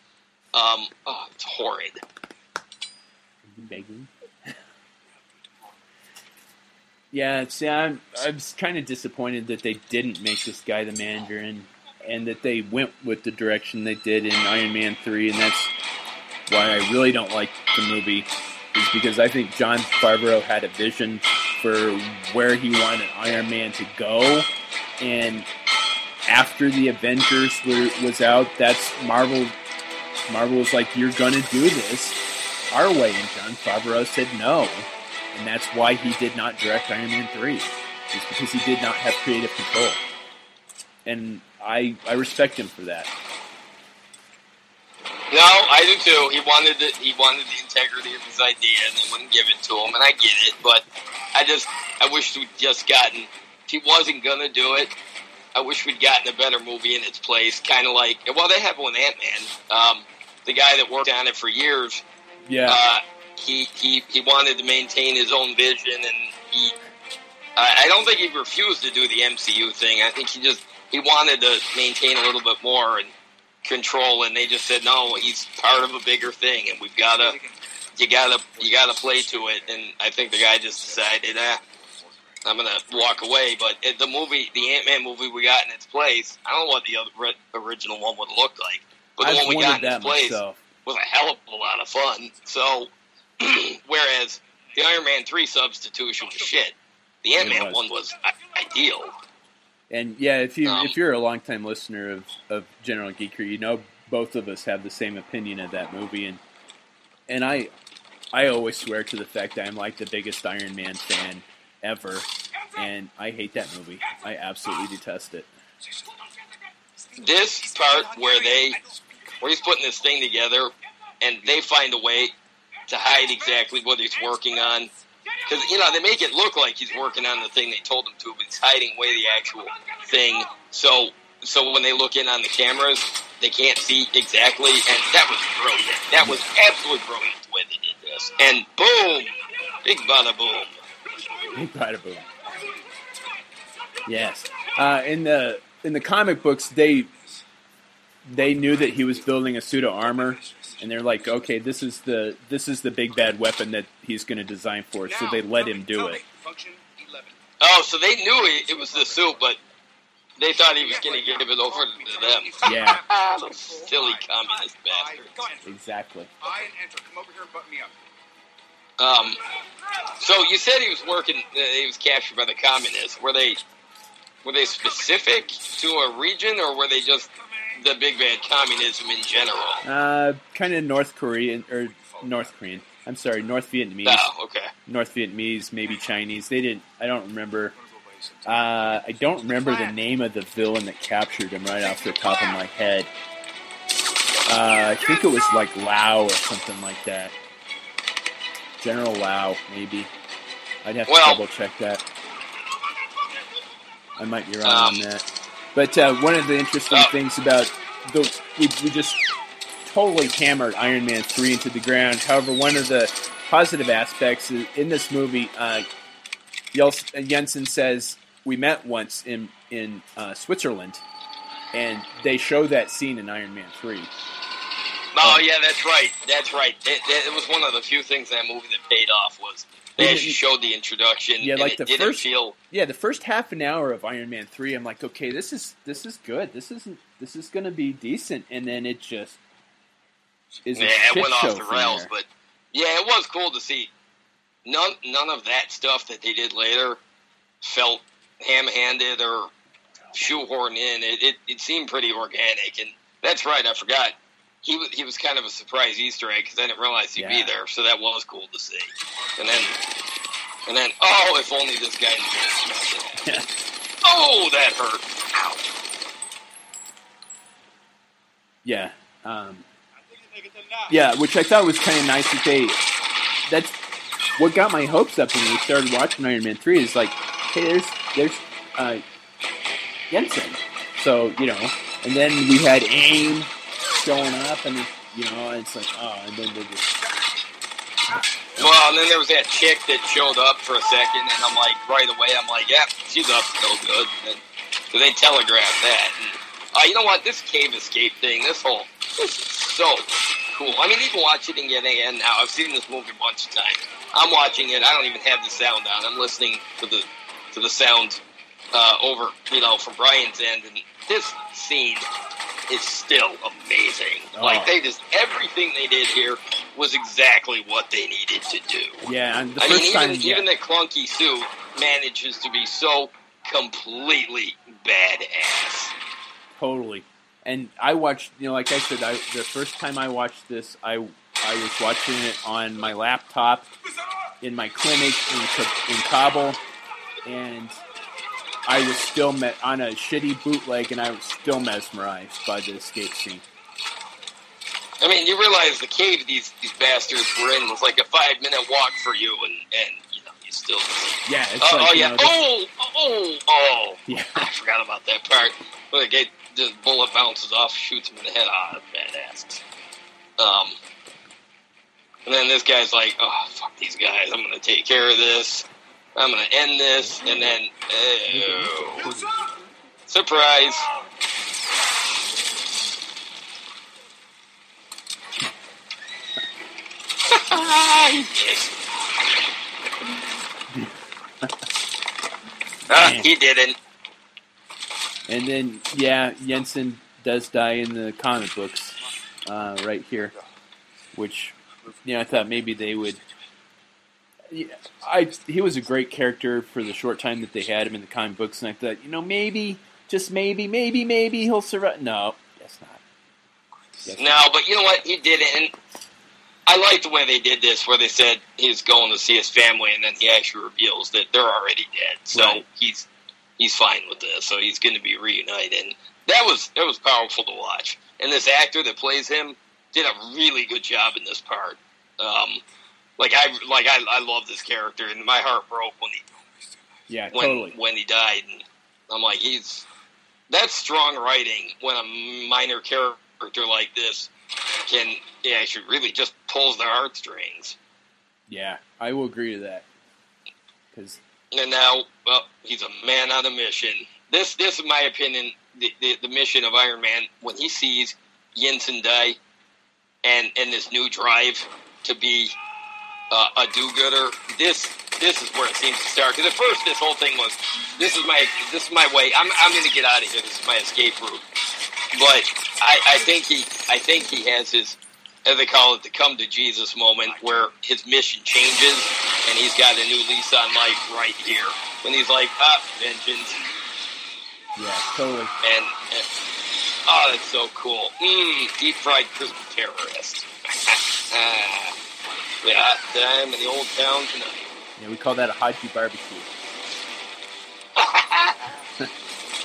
Um, oh, it's horrid. begging. Yeah, see, I'm I was kind of disappointed that they didn't make this guy the Mandarin, and that they went with the direction they did in Iron Man three, and that's why I really don't like the movie, is because I think Jon Favreau had a vision for where he wanted Iron Man to go, and after the Avengers were, was out, that's Marvel. Marvel was like, "You're gonna do this our way," and Jon Favreau said no, and that's why he did not direct Iron Man three, is because he did not have creative control, and I I respect him for that. No, I do too. He wanted the he wanted the integrity of his idea, and they wouldn't give it to him. And I get it, but I just I wish we'd just gotten. If he wasn't gonna do it, I wish we'd gotten a better movie in its place. Kind of like well, they have one Ant Man. Um, the guy that worked on it for years. Yeah, Uh, he he he wanted to maintain his own vision, and he. I I don't think he refused to do the MCU thing. I think he just he wanted to maintain a little bit more, and control, and they just said no, he's part of a bigger thing, and we've got to you gotta you gotta play to it. And I think the guy just decided, eh, I'm gonna walk away. But the movie, the Ant Man movie we got in its place, I don't know what the other original one would look like, but the I've one we got in its place myself. was a hell of a lot of fun. So, whereas the Iron Man three substitution was shit, the Ant Man one was ideal. And yeah, if you Um, if you're a longtime listener of, of General Geeker, you know both of us have the same opinion of that movie, and and I I always swear to the fact that I'm like the biggest Iron Man fan ever, and I hate that movie. I absolutely detest it. This part where they where he's putting this thing together, and they find a way to hide exactly what he's working on. Because you know they make it look like he's working on the thing they told him to, but he's hiding away the actual thing. So so when they look in on the cameras, they can't see exactly. And that was brilliant. That was absolutely brilliant the way they did this. And boom, big bada boom. Big bada boom. Yes. Uh, in the in the comic books, they they knew that he was building a suit of armor, and they're like, okay, this is the this is the big bad weapon that he's going to design for. it. So they let him do it. Oh, so they knew it, it was the suit, but they thought he was going to give it over to them. Yeah. Those silly communist bastards. Exactly. I and enter. Come over here and button me up. Um, so you said he was working. Uh, he was captured by the communists. Were they were they specific to a region, or were they just the big bad communism in general? Uh, kind of North Korean or North Korean. I'm sorry, North Vietnamese. Oh, okay. North Vietnamese, maybe Chinese. They didn't. I don't remember. Uh, I don't remember the name of the villain that captured him right off the top of my head. Uh, I think it was like Lao or something like that. General Lao, maybe. I'd have to Well- double check that. I might be wrong Um, on that. But uh, one of the interesting Oh. things about the we, we just totally hammered Iron Man three into the ground. However, one of the positive aspects in this movie, uh, uh, Yinsen says we met once in in uh, Switzerland, and they show that scene in Iron Man three. Oh yeah, that's right. That's right. It, it, it was one of the few things in that movie that paid off was they actually showed the introduction. Yeah, and like it the didn't first- feel. Yeah, the first half an hour of Iron Man three, I'm like, okay, this is this is good. This isn't this is going to be decent, and then it just is a Yeah, it went show off the rails, there. but yeah, it was cool to see. None none of that stuff that they did later felt ham-handed or shoehorned in. It, it it seemed pretty organic, and that's right. I forgot. He was he was kind of a surprise Easter egg because I didn't realize he'd be there, so that was cool to see. And then and then oh, if only this guy knew. Yeah. Oh, that hurt. Ow. Yeah. Um, yeah, which I thought was kind of nice that they. That's what got my hopes up when we started watching Iron Man three. Is like, hey, there's there's uh, Yinsen, so you know, and then we had AIM showing up, and you know, it's like, oh, and then they just Well, and then there was that chick that showed up for a second, and I'm like, right away, I'm like, yeah, she's up no good. And so they telegraphed that. And, uh, you know what? This cave escape thing, this whole, this is so cool. I mean, you can watch it and again now. I've seen this movie a bunch of times. I'm watching it. I don't even have the sound on. I'm listening to the to the sound uh, over, you know, from Brian's end, and this scene is still amazing. Oh. Like they just everything they did here was exactly what they needed to do. yeah. And the I first mean, time, even yeah. even the clunky suit manages to be so completely badass. Totally. And I watched, you know, like I said, I, the first time I watched this, I I was watching it on my laptop in my clinic in, in Kabul, and I was still met on a shitty bootleg, and I was still mesmerized by the escape scene. I mean, you realize the cave these these bastards were in was like a five minute walk for you, and and you know you still. Yeah, it's Oh, like oh yeah! know, Oh oh oh! yeah, I forgot about that part. Where the guy just bullet bounces off, shoots him in the head. Ah, badass. Um, and then this guy's like, "Oh fuck these guys! I'm gonna take care of this. I'm gonna end this, and then ew. surprise. ah, he didn't. And then, yeah, Yinsen does die in the comic books uh, right here, which you know I thought maybe they would yeah, I he was a great character for the short time that they had him in the comic books, and I thought, you know, maybe, just maybe, maybe, maybe he'll survive. No, guess not. No, but you know what? He didn't. I like the way they did this, where they said he's going to see his family, and then he actually reveals that they're already dead. So Right. he's he's fine with this. So he's going to be reunited. And that was that was powerful to watch. And this actor that plays him did a really good job in this part. Um, like I like I, I love this character, and my heart broke when he Yeah, when totally. when he died. And I'm like, he's that's strong writing when a minor character like this can yeah, actually really just pulls the heartstrings. Yeah, I will agree to that. Because And now, well, he's a man on a mission. This, this, in my opinion, the, the, the mission of Iron Man when he sees Yinsen die, and and this new drive to be uh, a do-gooder. This this is where it seems to start. Because at first, this whole thing was, this is my this is my way. I'm I'm going to get out of here. This is my escape route. But I, I think he I think he has his as they call it the come to Jesus moment where his mission changes and he's got a new lease on life right here when he's like ah vengeance yeah, totally. and, and oh that's so cool mm, deep fried crispy terrorist Ah, yeah I'm in the old town tonight Yeah, we call that a Haji barbecue.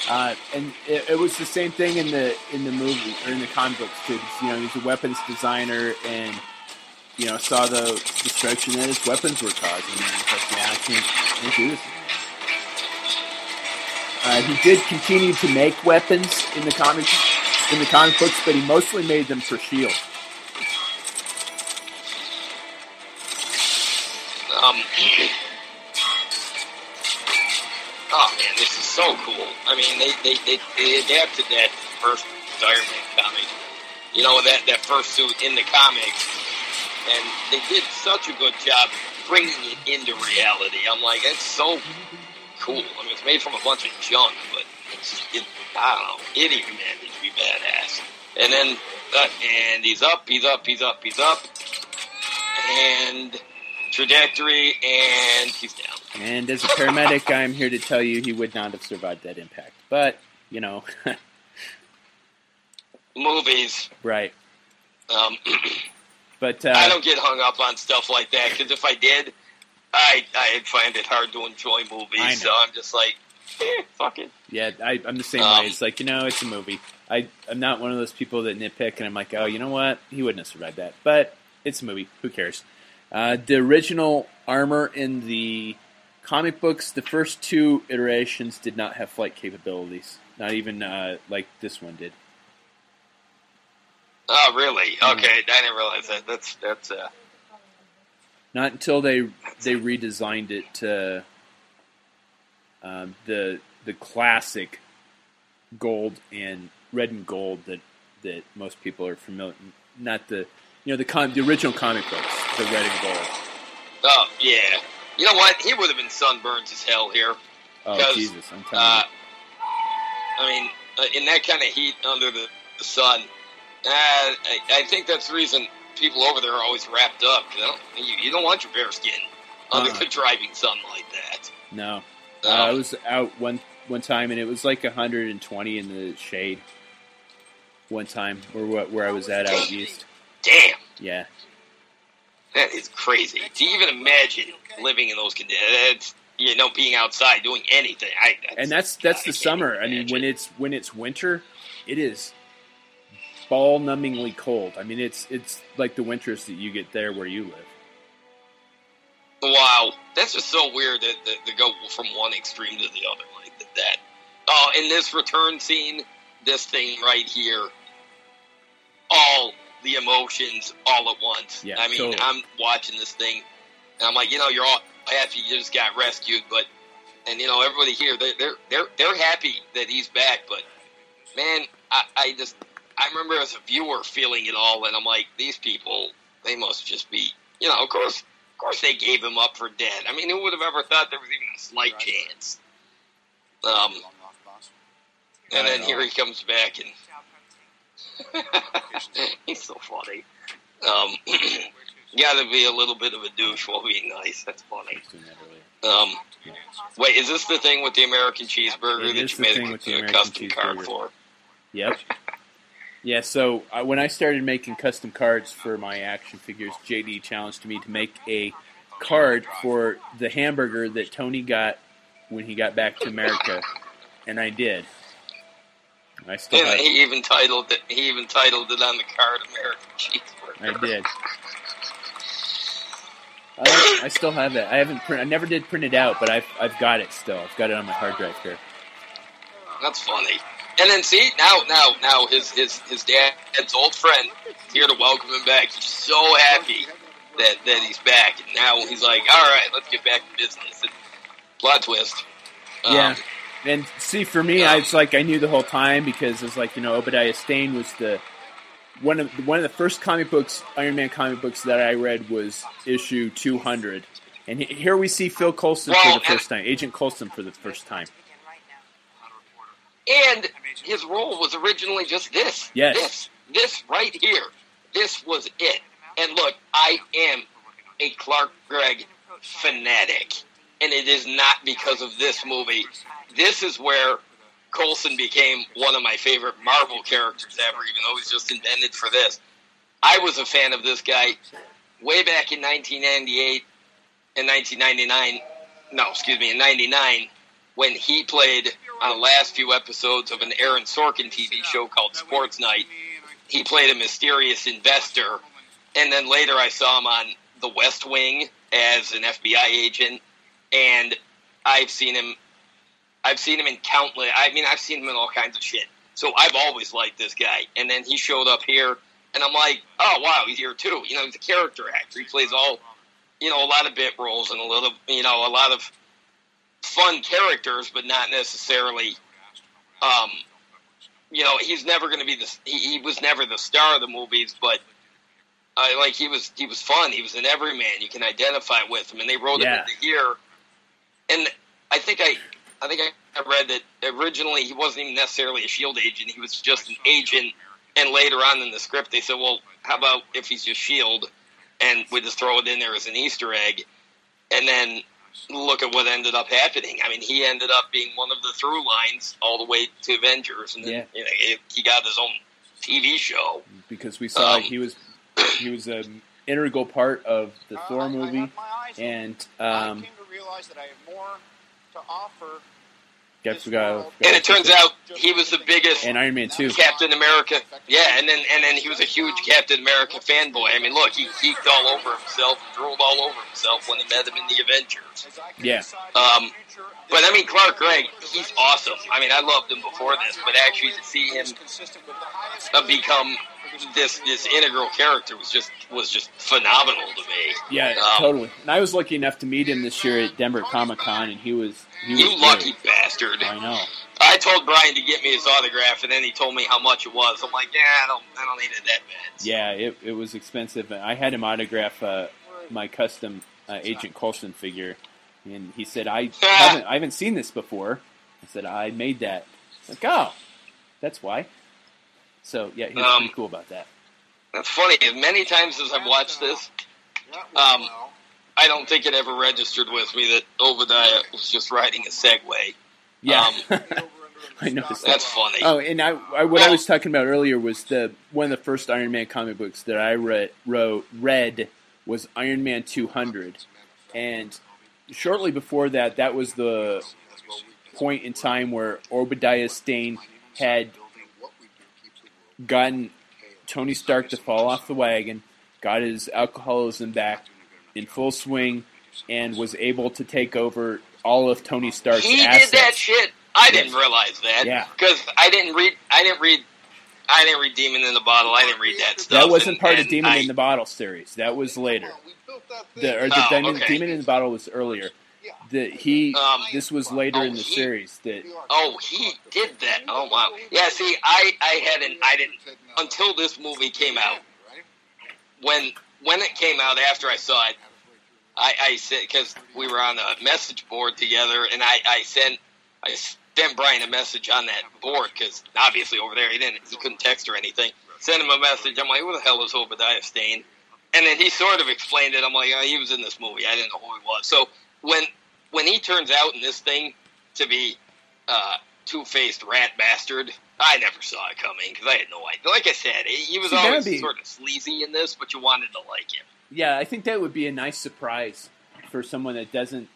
Uh, and it, it was the same thing in the in the movie or in the comic books too. you know, he's a weapons designer, and you know saw the destruction that his weapons were causing. And he's like, "Yeah, I can't, can't do this." Uh, he did continue to make weapons in the comic in the comic books, but he mostly made them for Shield. Um, oh man, this is so cool. I mean, they, they, they, they adapted that first Iron Man comic, you know, that, that first suit in the comics, and they did such a good job bringing it into reality. I'm like, it's so cool. I mean, it's made from a bunch of junk, but it's, it, I don't know, it even to be badass. And then, uh, and he's up, he's up, he's up, he's up, and trajectory, and he's down. And as a paramedic, I'm here to tell you he would not have survived that impact. But you know, Movies. right? Um, But uh, I don't get hung up on stuff like that because if I did, I I'd find it hard to enjoy movies. So I'm just like, eh, fuck it. Yeah, I, I'm the same Um, way. It's like you know, it's a movie. I I'm not one of those people that nitpick, and I'm like, oh, you know what? He wouldn't have survived that. But it's a movie. Who cares? Uh, the original armor in the comic books, the first two iterations did not have flight capabilities. Not even uh, like this one did. Oh, really? Okay, I didn't realize that. That's that's uh, Not until they they redesigned it to um, the the classic gold and red and gold that that most people are familiar. Not the you know the con- the original comic books, the red and gold. oh yeah. You know what? He would have been sunburned as hell here. Oh Jesus, I'm telling Uh, I mean, uh, in that kind of heat under the, the sun, uh, I, I think that's the reason people over there are always wrapped up. You, know? you, you don't want your bare skin under Uh-uh. the driving sun like that. No, uh, I was out one one time and it was like 120 in the shade. One time, or what where I was at out east. Damn, Yeah, that is crazy. To even imagine living in those conditions, you know, being outside doing anything. I, and that's that's the I summer. I mean, when it's when it's winter, it is ball numbingly cold. I mean, it's it's like the winters that you get there where you live. Wow, that's just so weird that, that to go from one extreme to the other like that. that. Oh, in this return scene, this thing right here, all the emotions all at once. Yeah, I mean, totally. I'm watching this thing, and I'm like, you know, you're all happy you just got rescued, but and you know, everybody here, they're they're they're, they're happy that he's back, but man, I, I just I remember as a viewer feeling it all, and I'm like, these people, they must just be you know, of course, of course, they gave him up for dead. I mean, who would have ever thought there was even a slight chance? Um, and then here he comes back, and he's so funny. Um, Got to be a little bit of a douche while being nice. That's funny. Doing that earlier. Um, wait, is this the thing with the American cheeseburger It that you made a, the a custom card for? Yep. Yeah, so uh, when I started making custom cards for my action figures, JD challenged me to make a card for the hamburger that Tony got when he got back to America, and I did. I still And have, he even titled it. He even titled it on the card "American Cheeseburger." I did. I, I still have it. I haven't print. I never did print it out, but I've I've got it still. I've got it on my hard drive here. That's funny. And then see now, now, now his his his dad's old friend is here to welcome him back. He's so happy that that he's back, and now he's like, "All right, let's get back to business." And plot twist. Um, Yeah. And see, for me, I, it's like I knew the whole time because it's like you know Obadiah Stane was the one of one of the first comic books, Iron Man comic books that I read was issue two hundred, and here we see Phil Coulson Well, for the first time, Agent Coulson for the first time. And his role was originally just this. Yes. This. This right here. This was it. And look, I am a Clark Gregg fanatic. And it is not because of this movie. This is where Coulson became one of my favorite Marvel characters ever, even though he's just invented for this. I was a fan of this guy way back in 1998 and 1999. No, excuse me, in 99 when he played on the last few episodes of an Aaron Sorkin TV show called Sports Night. He played a mysterious investor, and then later I saw him on The West Wing as an FBI agent, and I've seen him. I've seen him in countless. I mean, I've seen him in all kinds of shit. So I've always liked this guy, and then he showed up here, and I'm like, oh wow, he's here too. You know, he's a character actor. He plays all, you know, a lot of bit roles and a little, you know, a lot of fun characters, but not necessarily. Um, you know, he's never going to be the. He, he was never the star of the movies, but uh, like he was, he was fun. He was an everyman. You can identify with him, and they wrote Yeah. him into here. And I think I, I think I read that originally he wasn't even necessarily a Shield agent. He was just an agent. And later on in the script, they said, "Well, how about if he's just Shield, and we just throw it in there as an Easter egg?" And then look at what ended up happening. I mean, he ended up being one of the through lines all the way to Avengers, and then Yeah. you know, he- he got his own TV show. because we saw Um, he was he was an integral part of the Thor movie, and um, came to realize that I have more to offer. got forgot, And it turns out he was the biggest and Iron Man too. Captain America. Yeah, and then and then he was a huge Captain America fanboy. I mean, look, he geeked all over himself, drooled all over himself when he met him in the Avengers. Yeah. Um, but I mean, Clark Gregg, he's awesome. I mean, I loved him before this, but actually to see him uh, become this this integral character was just was just phenomenal to me. Yeah, Um, totally. And I was lucky enough to meet him this year at Denver Comic Con, and he was he was You great. lucky bastard. I know. I told Brian to get me his autograph, and then he told me how much it was. I'm like, yeah, I don't, I don't need it that bad. Yeah, it, it was expensive. I had him autograph uh, my custom uh, Agent Coulson figure, and he said, "I haven't I haven't seen this before." I said, "I made that." Like, oh, that's why. So yeah, he was Um, pretty cool about that. That's funny. As many times as I've watched this, um, I don't think it ever registered with me that Obadiah was just riding a Segway. Yeah, um, I noticed that. That's funny. Oh, and I, I what I was talking about earlier was the one of the first Iron Man comic books that I read wrote, read was Iron Man 200, and shortly before that, that was the point in time where Obadiah Stane had gotten Tony Stark to fall off the wagon, got his alcoholism back in full swing, and was able to take over all of Tony Stark's he assets. did that shit. I didn't realize that. Yeah. Because I didn't read. I didn't read. I didn't read Demon in the Bottle. I didn't read that stuff. That wasn't and- part of Demon I- in the Bottle series. That was later. The, or the Oh, Demon, okay. Demon in the Bottle was earlier. The he Um, this was later oh, in the he- series. That Oh, he did that. Oh wow. Yeah. See, I I hadn't. I didn't until this movie came out. When when it came out after I saw it, I, I said because we were on a message board together, and I, I sent I sent Brian a message on that board because obviously over there he didn't he couldn't text or anything. Sent him a message. I'm like, who the hell is Obadiah Stane? And then he sort of explained it. I'm like, oh, he was in this movie. I didn't know who he was. So when when he turns out in this thing to be uh, two faced rat bastard, I never saw it coming because I had no idea. Like I said, he was See, always be- sort of sleazy in this, but you wanted to like him. Yeah, I think that would be a nice surprise for someone that doesn't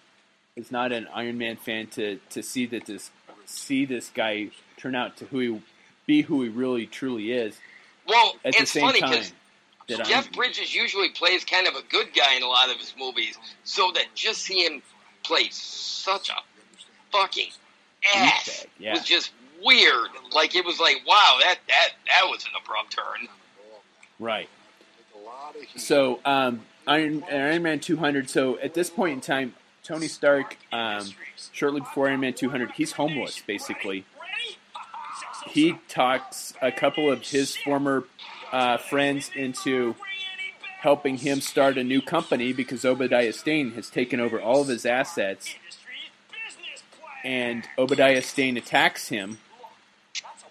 is not an Iron Man fan to to see that this see this guy turn out to who he be who he really truly is. Well, At the it's same funny because that Jeff I'm- Bridges usually plays kind of a good guy in a lot of his movies, so that just see him play such a fucking ass Douchebag, yeah. was just weird. Like it was like, wow, that that that was an abrupt turn. Right. So, um, Iron, Iron Man 200. So, at this point in time, Tony Stark, um, shortly before Iron Man 200, he's homeless, basically. He talks a couple of his former uh, friends into helping him start a new company because Obadiah Stane has taken over all of his assets. And Obadiah Stane attacks him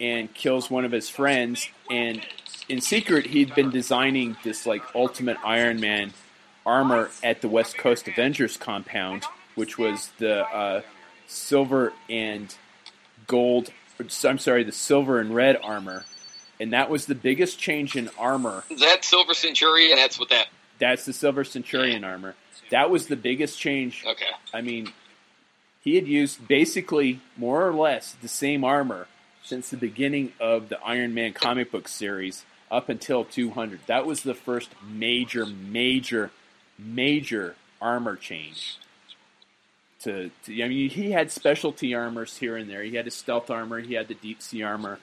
and kills one of his friends. And in secret, he'd been designing this like ultimate Iron Man armor at the West Coast Avengers compound, which was the uh, silver and gold. I'm sorry, the silver and red armor, and that was the biggest change in armor. That Silver Centurion, that's what that. That's the Silver Centurion armor. That was the biggest change. Okay. I mean, he had used basically more or less the same armor since the beginning of the Iron Man comic book series up until 200. That was the first major, major, major armor change. To, to I mean, he had specialty armors here and there. He had his stealth armor. He had the deep sea armor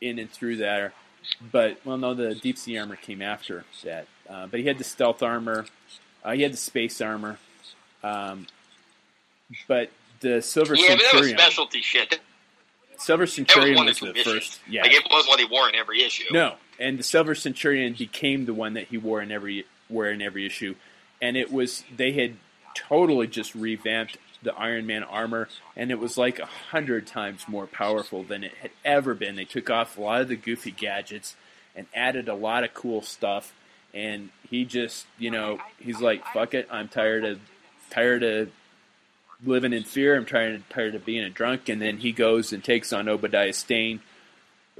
in and through there. But well, no, the deep sea armor came after that. Uh, but he had the stealth armor. Uh, he had the space armor. Um, but the Silver Yeah, but that was Centurion, specialty shit. Silver That was Centurion was the first. Yeah, Like it was what he wore in every issue. no, and the Silver Centurion became the one that he wore in every wore in every issue, and it was they had totally just revamped the Iron Man armor, and it was like a hundred times more powerful than it had ever been. They took off a lot of the goofy gadgets and added a lot of cool stuff, and he just you know he's like fuck it, I'm tired of tired of living in fear. I'm trying tired of being a drunk, and then he goes and takes on Obadiah Stane,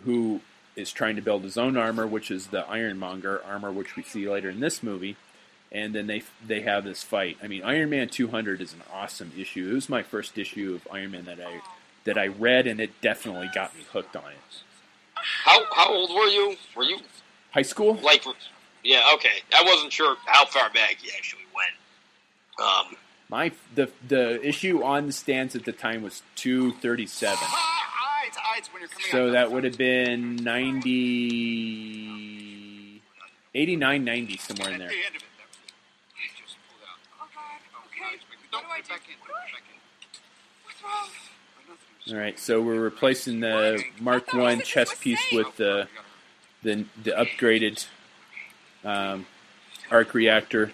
who is trying to build his own armor, which is the Ironmonger armor, which we see later in this movie. And then they they have this fight. I mean, Iron Man 200 is an awesome issue. It was my first issue of Iron Man that I that I read, and it definitely got me hooked on it. How how old were you? Were you High school? like? Yeah, okay. I wasn't sure how far back you actually went. Um, My the the issue on the stands at the time was 237. Eyes, eyes when you're coming So that would have been 90, 89, 90, somewhere in there. At the end of it, that was it. You just pulled out. Oh, God. Don't put it back in. Don't put it back in. What's wrong? All right, so we're replacing the Mark One chess piece with the the, the upgraded um, arc reactor.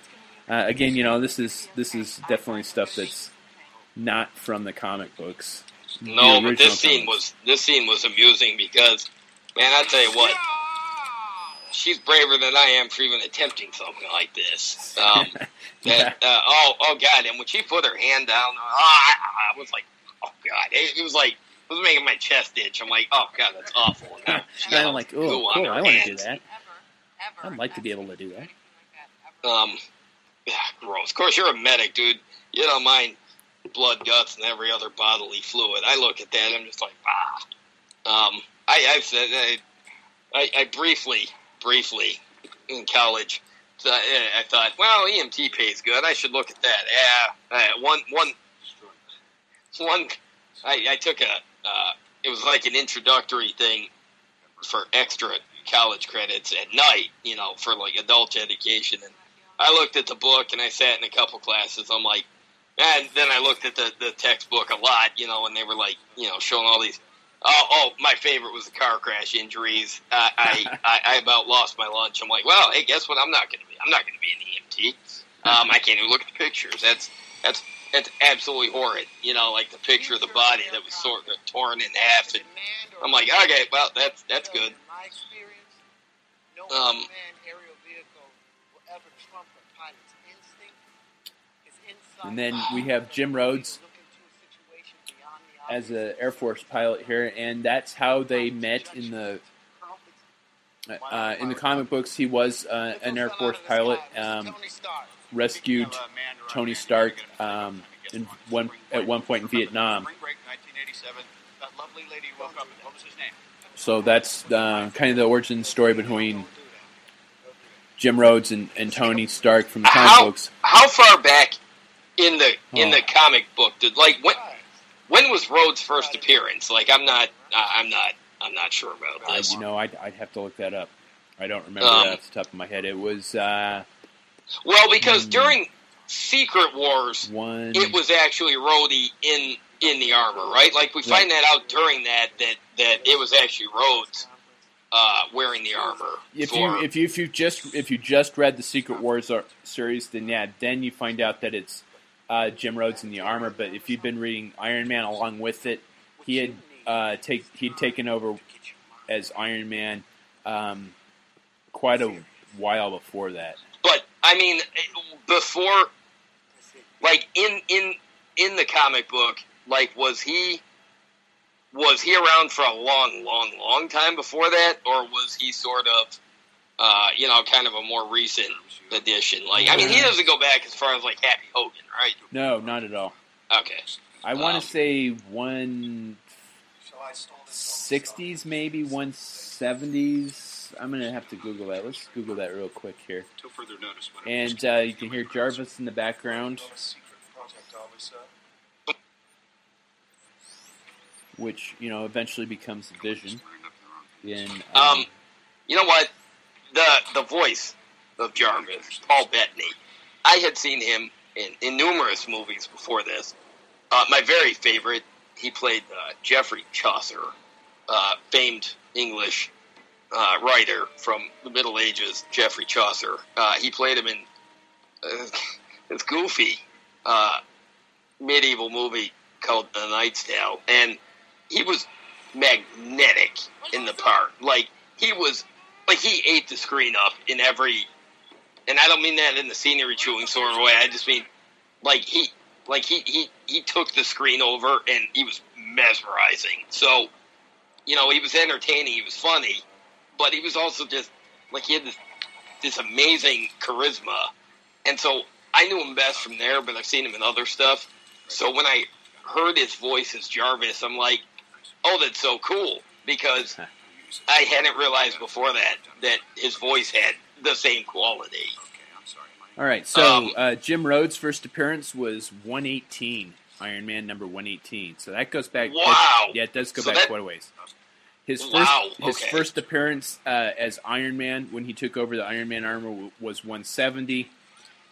Uh, again, you know this is this is definitely stuff that's not from the comic books. No, but original this scene was this scene was amusing because, man, I tell you what, she's braver than I am for even attempting something like this. Um, Yeah. that, uh, oh, oh God! And when she put her hand down, oh, I, I was like, oh God! It, it was like it was making my chest itch. I'm like, oh God, that's awful. And And I'm like, goo oh, on cool, I want to do hands. that. I'd like to be able to do that. Um, yeah, gross. Of course, you're a medic, dude. You don't mind blood, guts, and every other bodily fluid. I look at that, I'm just like, ah. Um, I, I've said, I, I, I briefly, briefly in college, so I, I thought, well, EMT pays good. I should look at that. Yeah, one, one, one. I, I took a. Uh, it was like an introductory thing for extra college credits at night, you know, for like adult education. And I looked at the book and I sat in a couple classes. I'm like, and then I looked at the, the textbook a lot, you know, and they were like, you know, showing all these Oh, oh, my favorite was the car crash injuries. Uh, I, I I about lost my lunch. I'm like, well, hey, guess what? I'm not going to be. I'm not going to be an EMT. Um, I can't even look at the pictures. That's that's that's absolutely horrid. You know, like the picture of the body that was sort of torn in half. And I'm like, okay, well, that's that's good. My experience, Um, unmanned aerial vehicle will ever trump a pilot's instinct, his insight. And then we have Jim Rhodes Look into a situation beyond the as an Air Force pilot here, and that's how they met in the uh, in the comic books. He was uh, an Air Force pilot, um, rescued Tony Stark um, in one at one point in Vietnam. Spring break 1987. That lovely lady woke up. What was his name? So that's uh, kind of the origin story between Jim Rhodes and, and Tony Stark from the comic How books. how far back in the in Oh. the comic book did like when when was Rhodes' first appearance? Like, I'm not uh, I'm not I'm not sure about Uh, you know, I'd, I'd have to look that up. I don't remember Um, that off the top of my head. It was uh, Well, because Hmm. during Secret Wars, one. it was actually Rhodey in in the armor, right? Like we find that out during that that that it was actually Rhodes uh, wearing the armor. If for- you if you if you just if you just read the Secret Wars series, then yeah, then you find out that it's uh, Jim Rhodes in the armor. But if you've been reading Iron Man along with it, he had uh, take he'd taken over as Iron Man um, quite a while before that. But I mean, before, like in in in the comic book, like was he was he around for a long, long, long time before that, or was he sort of, uh, you know, kind of a more recent addition? Like, I mean, he doesn't go back as far as like Happy Hogan, right? No, not at all. Okay. I want Um, to say one sixties, maybe one seventies. I'm gonna have to Google that. Let's Google that real quick here. Till further notice. And uh, you can hear Jarvis in the background, which you know eventually becomes the Vision. In um, Um, you know what? The the voice of Jarvis, Paul Bettany. I had seen him in, in numerous movies before this. Uh, my very favorite, he played uh, Geoffrey Chaucer, uh, famed English uh, writer from the Middle Ages, Geoffrey Chaucer. Uh, he played him in uh, this goofy medieval movie called The Knight's Tale, and he was magnetic in the part. Like he was, like he ate the screen up in every, and I don't mean that in the scenery chewing sort of way. I just mean like he, like he he he took the screen over and he was mesmerizing. So, you know, he was entertaining. He was funny, but he was also just like he had this this amazing charisma, and so I knew him best from there. But I've seen him in other stuff. So when I heard his voice as Jarvis, I'm like, oh, that's so cool because I hadn't realized before that that his voice had the same quality. Okay, I'm sorry, All right, so um, uh, Jim Rhodes' first appearance was 118, Iron Man number 118. So that goes back. Wow. yeah, it does go So back that- quite a ways. His first Wow, his okay. first appearance uh, as Iron Man when he took over the Iron Man armor w- was 170,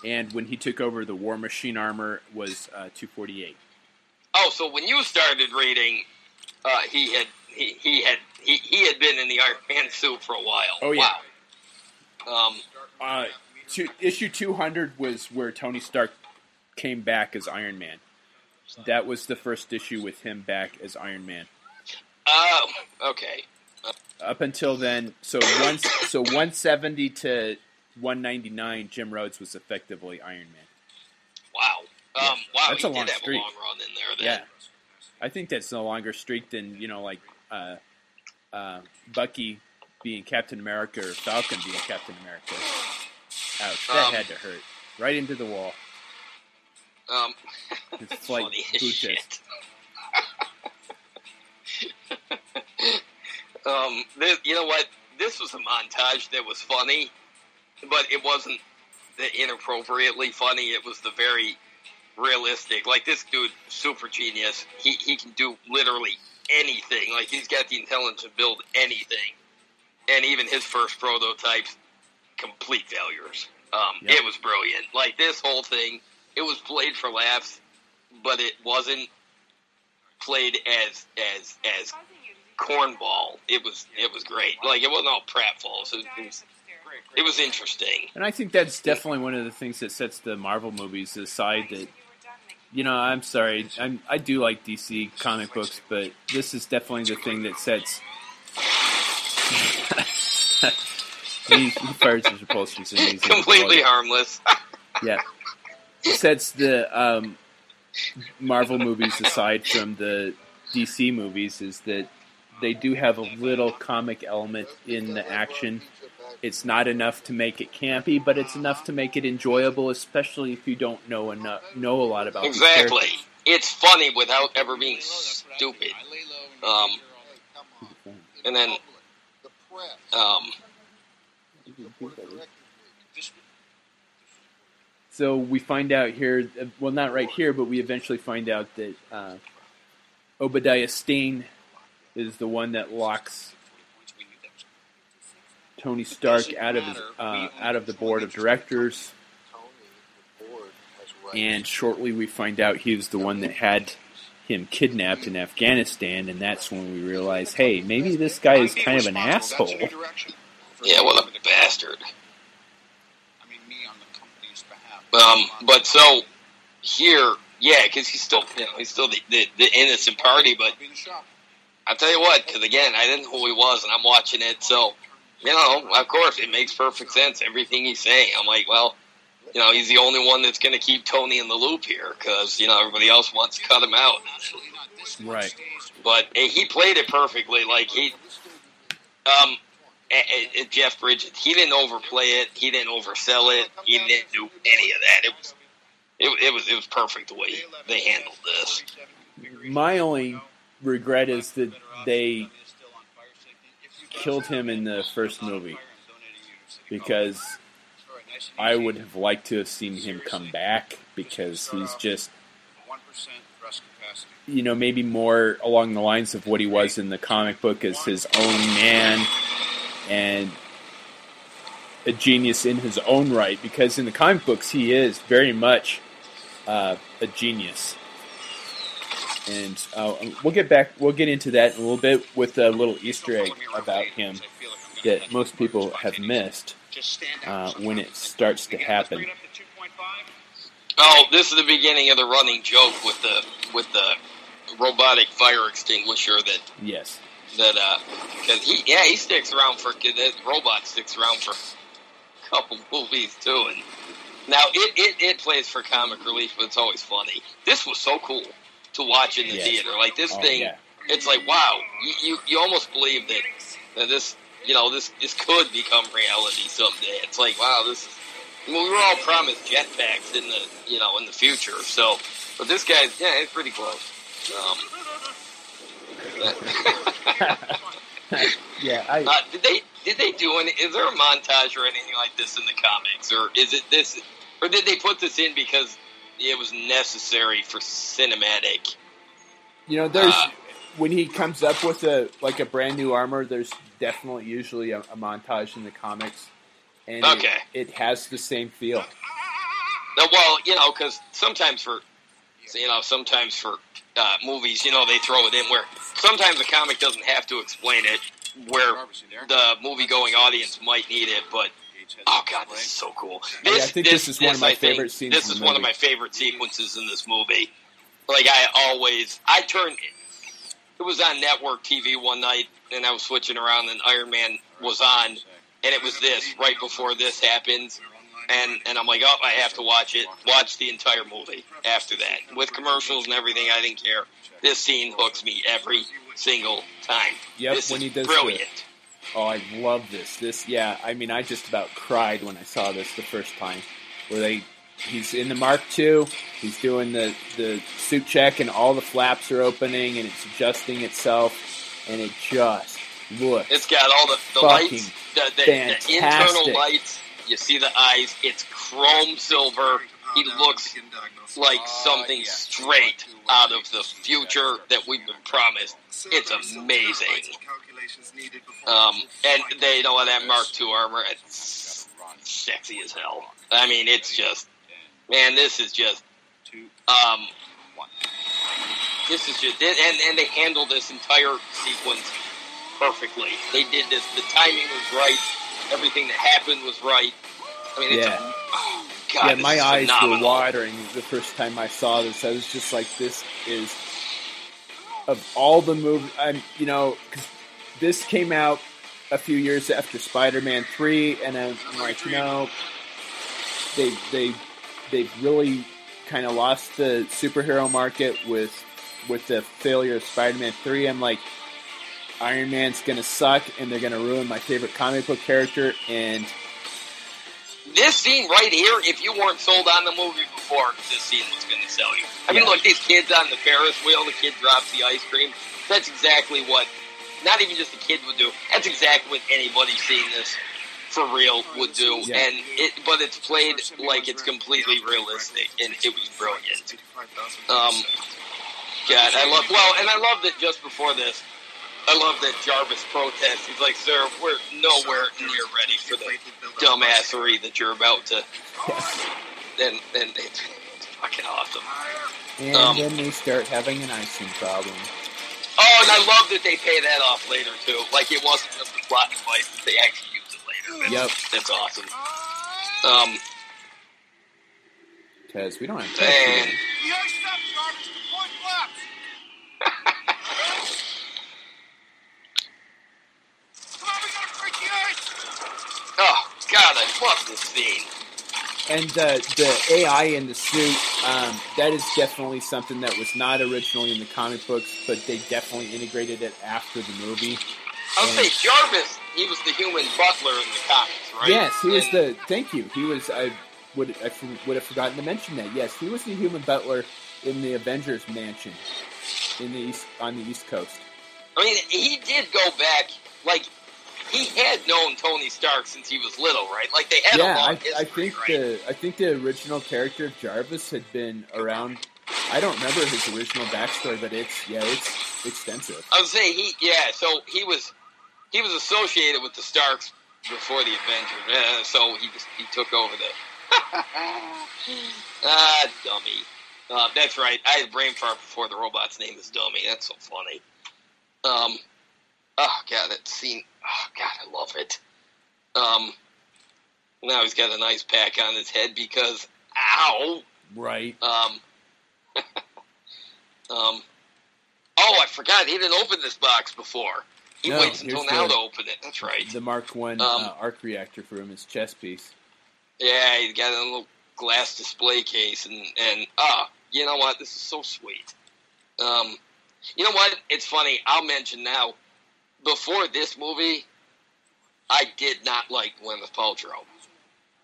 and when he took over the War Machine armor was uh, 248. Oh, so when you started reading, uh, he had he, he had he, he had been in the Iron Man suit for a while. Oh, yeah. Wow. Um, Uh, two, issue 200 was where Tony Stark came back as Iron Man. That was the first issue with him back as Iron Man. oh, okay. Up until then, so one, so 170 to 199, Jim Rhodes was effectively Iron Man. Wow. Um, wow. That's a long did have streak. a long run in there. Then. Yeah, I think that's no longer streak than you know, like uh, uh, Bucky being Captain America or Falcon being Captain America. Ouch, that Um, had to hurt. Right into the wall. Um, It's like funny as shit. um, this, you know what? This was a montage that was funny, but it wasn't the inappropriately funny. It was the very realistic. Like this dude, super genius. He he can do literally anything. Like he's got the intelligence to build anything, and even his first prototypes, complete failures. Um, Yep. It was brilliant. Like this whole thing, it was played for laughs, but it wasn't played as as as cornball. It was it was great. Like it wasn't all pratfalls. It it was it was interesting. And I think that's definitely one of the things that sets the Marvel movies aside. That you know, I'm sorry, I'm, I do like DC comic books, but this is definitely the thing that sets. he, he fires his repulsors and he's Completely harmless. Yeah, sets the um, Marvel movies aside from the DC movies is that they do have a little comic element in the action. It's not enough to make it campy, but it's enough to make it enjoyable, especially if you don't know enough, know a lot about Exactly. It's funny without ever being stupid. Um, and then um, So we find out here, well, not right here, but we eventually find out that uh, Obadiah Stane is the one that locks Tony Stark out of his, uh, out of the board of directors. And shortly we find out he was the one that had him kidnapped in Afghanistan, and that's when we realize, hey, maybe this guy is kind of an asshole. yeah, what a bastard. I mean, me on the company's behalf. Um, but so here, yeah, because he's still, you know, he's still the, the, the innocent party. But I'll tell you what, because again, I didn't know who he was, and I'm watching it, so you know, of course, it makes perfect sense. Everything he's saying, I'm like, well, you know, he's the only one that's going to keep Tony in the loop here, because you know everybody else wants to cut him out. Absolutely not this much Right. But eh, he played it perfectly. Like he, um, eh, eh, Jeff Bridges, he didn't overplay it. He didn't oversell it. He didn't do any of that. It was, it, it was, it was perfect the way they handled this. My only regret is that they killed him in the first movie because I would have liked to have seen him come back because he's just, 1% thrust capacity. you know, maybe more along the lines of what he was in the comic book as his own man and a genius in his own right because in the comic books he is very much uh, a genius. And uh, we'll get back. We'll get into that in a little bit with a little Easter egg about him that most people have missed uh, when it starts to happen. Oh, this is the beginning of the running joke with the with the robotic fire extinguisher that Yes. that uh because he yeah he sticks around for that robot sticks around for a couple movies too and now it, it it plays for comic relief but it's always funny this was so cool to watch in the Yes. theater like this Oh, thing yeah. it's like wow you, you you almost believe that that this you know this this could become reality someday it's like wow this is mean, we were all promised jetpacks in the you know in the future so but this guy's yeah it's pretty close um yeah, I, Uh, did they did they do any? Is there a montage or anything like this in the comics, or is it this, or did they put this in because it was necessary for cinematic? you know, there's Uh, when he comes up with a like a brand new armor. There's definitely usually a, a montage in the comics, and it- Okay. it, has the same feel. No, well, you know, because sometimes for you know sometimes for uh, movies, you know, they throw it in where sometimes the comic doesn't have to explain it, where the movie going audience might need it, but. Oh god, this is so cool. Yeah, I think this is one of my I favorite scenes This is one of my favorite sequences in this movie. Like I always, I turned. It was on network TV one night, and I was switching around, and Iron Man was on, and it was this right before this happens, and and I'm like, oh, I have to watch it. Watch the entire movie after that with commercials and everything. I didn't care. This scene hooks me every single time. Yep, this when is he does brilliant. Oh, I love this. This, yeah. I mean, I just about cried when I saw this the first time. Where they, he's in the Mark II. He's doing the the suit check, and all the flaps are opening, and it's adjusting itself, and it just looks. It's got all the, the lights, the, the, the internal lights. You see the eyes. It's chrome silver. He looks like something straight out of the future that we've been promised. It's amazing. Um, and they you know that Mark II armor. It's sexy as hell. I mean, it's just man. This is just um. This is just and and they handle this entire sequence perfectly. They did this. The timing was right. Everything that happened was right. I mean, it's Yeah. a, oh, God, yeah, my eyes phenomenal. were watering the first time I saw this. I was just like, this is of all the movies. I'm, you know, because this came out a few years after Spider-Man three, and I'm, I'm like, you know, they they they've really kind of lost the superhero market with with the failure of Spider-Man three. I'm like. Iron Man's gonna suck, and they're gonna ruin my favorite comic book character. And This scene right here, if you weren't sold on the movie before, this scene was going to sell you. I mean, Yeah. look, these kids on the Ferris wheel, the kid drops the ice cream. That's exactly what, not even just the kid would do. That's exactly what anybody seeing this for real would do. Yeah. And it, but it's played like it's completely realistic, and it was brilliant. Um, God, I love. Well, and I love that just before this, I love that Jarvis protests. He's like, "Sir, we're nowhere near ready for the dumbassery that you're about to." And and it's, it's fucking awesome. and Um, then they start having an icing problem. Oh, and I love that they pay that off later too. Like it wasn't just a plot device; that they actually use it later. That's, Yep. that's awesome. Um, Because we don't have time. and The ice stop, Jarvis. The point collapse. Come on, we gotta break the ice. oh God, I love this scene. And uh, the AI in the suit, um, that is definitely something that was not originally in the comic books, but they definitely integrated it after the movie. I would say Jarvis. He was the human butler in the comics, right? Yes, he was the. Thank you. He was. I would. I would have forgotten to mention that. Yes, he was the human butler in the Avengers mansion in the east on the East Coast. I mean, he did go back. Like he had known Tony Stark since he was little, right? Like they had a yeah, long I, history, I think right? the I think the original character of Jarvis had been around. I don't remember his original backstory, but it's yeah, it's extensive. I would say he, yeah. So he was he was associated with the Starks before the Avengers, so he just he took over the. ah, dummy. Uh, that's right. I had brain fart before the robot's name is Dummy. That's so funny. Um, oh god, that scene. Oh god, I love it. Um, now he's got an ice pack on his head because ow. Right. Um, um, oh, I forgot. He didn't open this box before. He No, waits until now the- to open it. That's right. The Mark One Um, uh, arc reactor for him, his chess piece. Yeah, he's got a little glass display case, and and ah, you know what? This is so sweet. Um, you know what? It's funny. I'll mention now. Before this movie, I did not like Gwyneth Paltrow.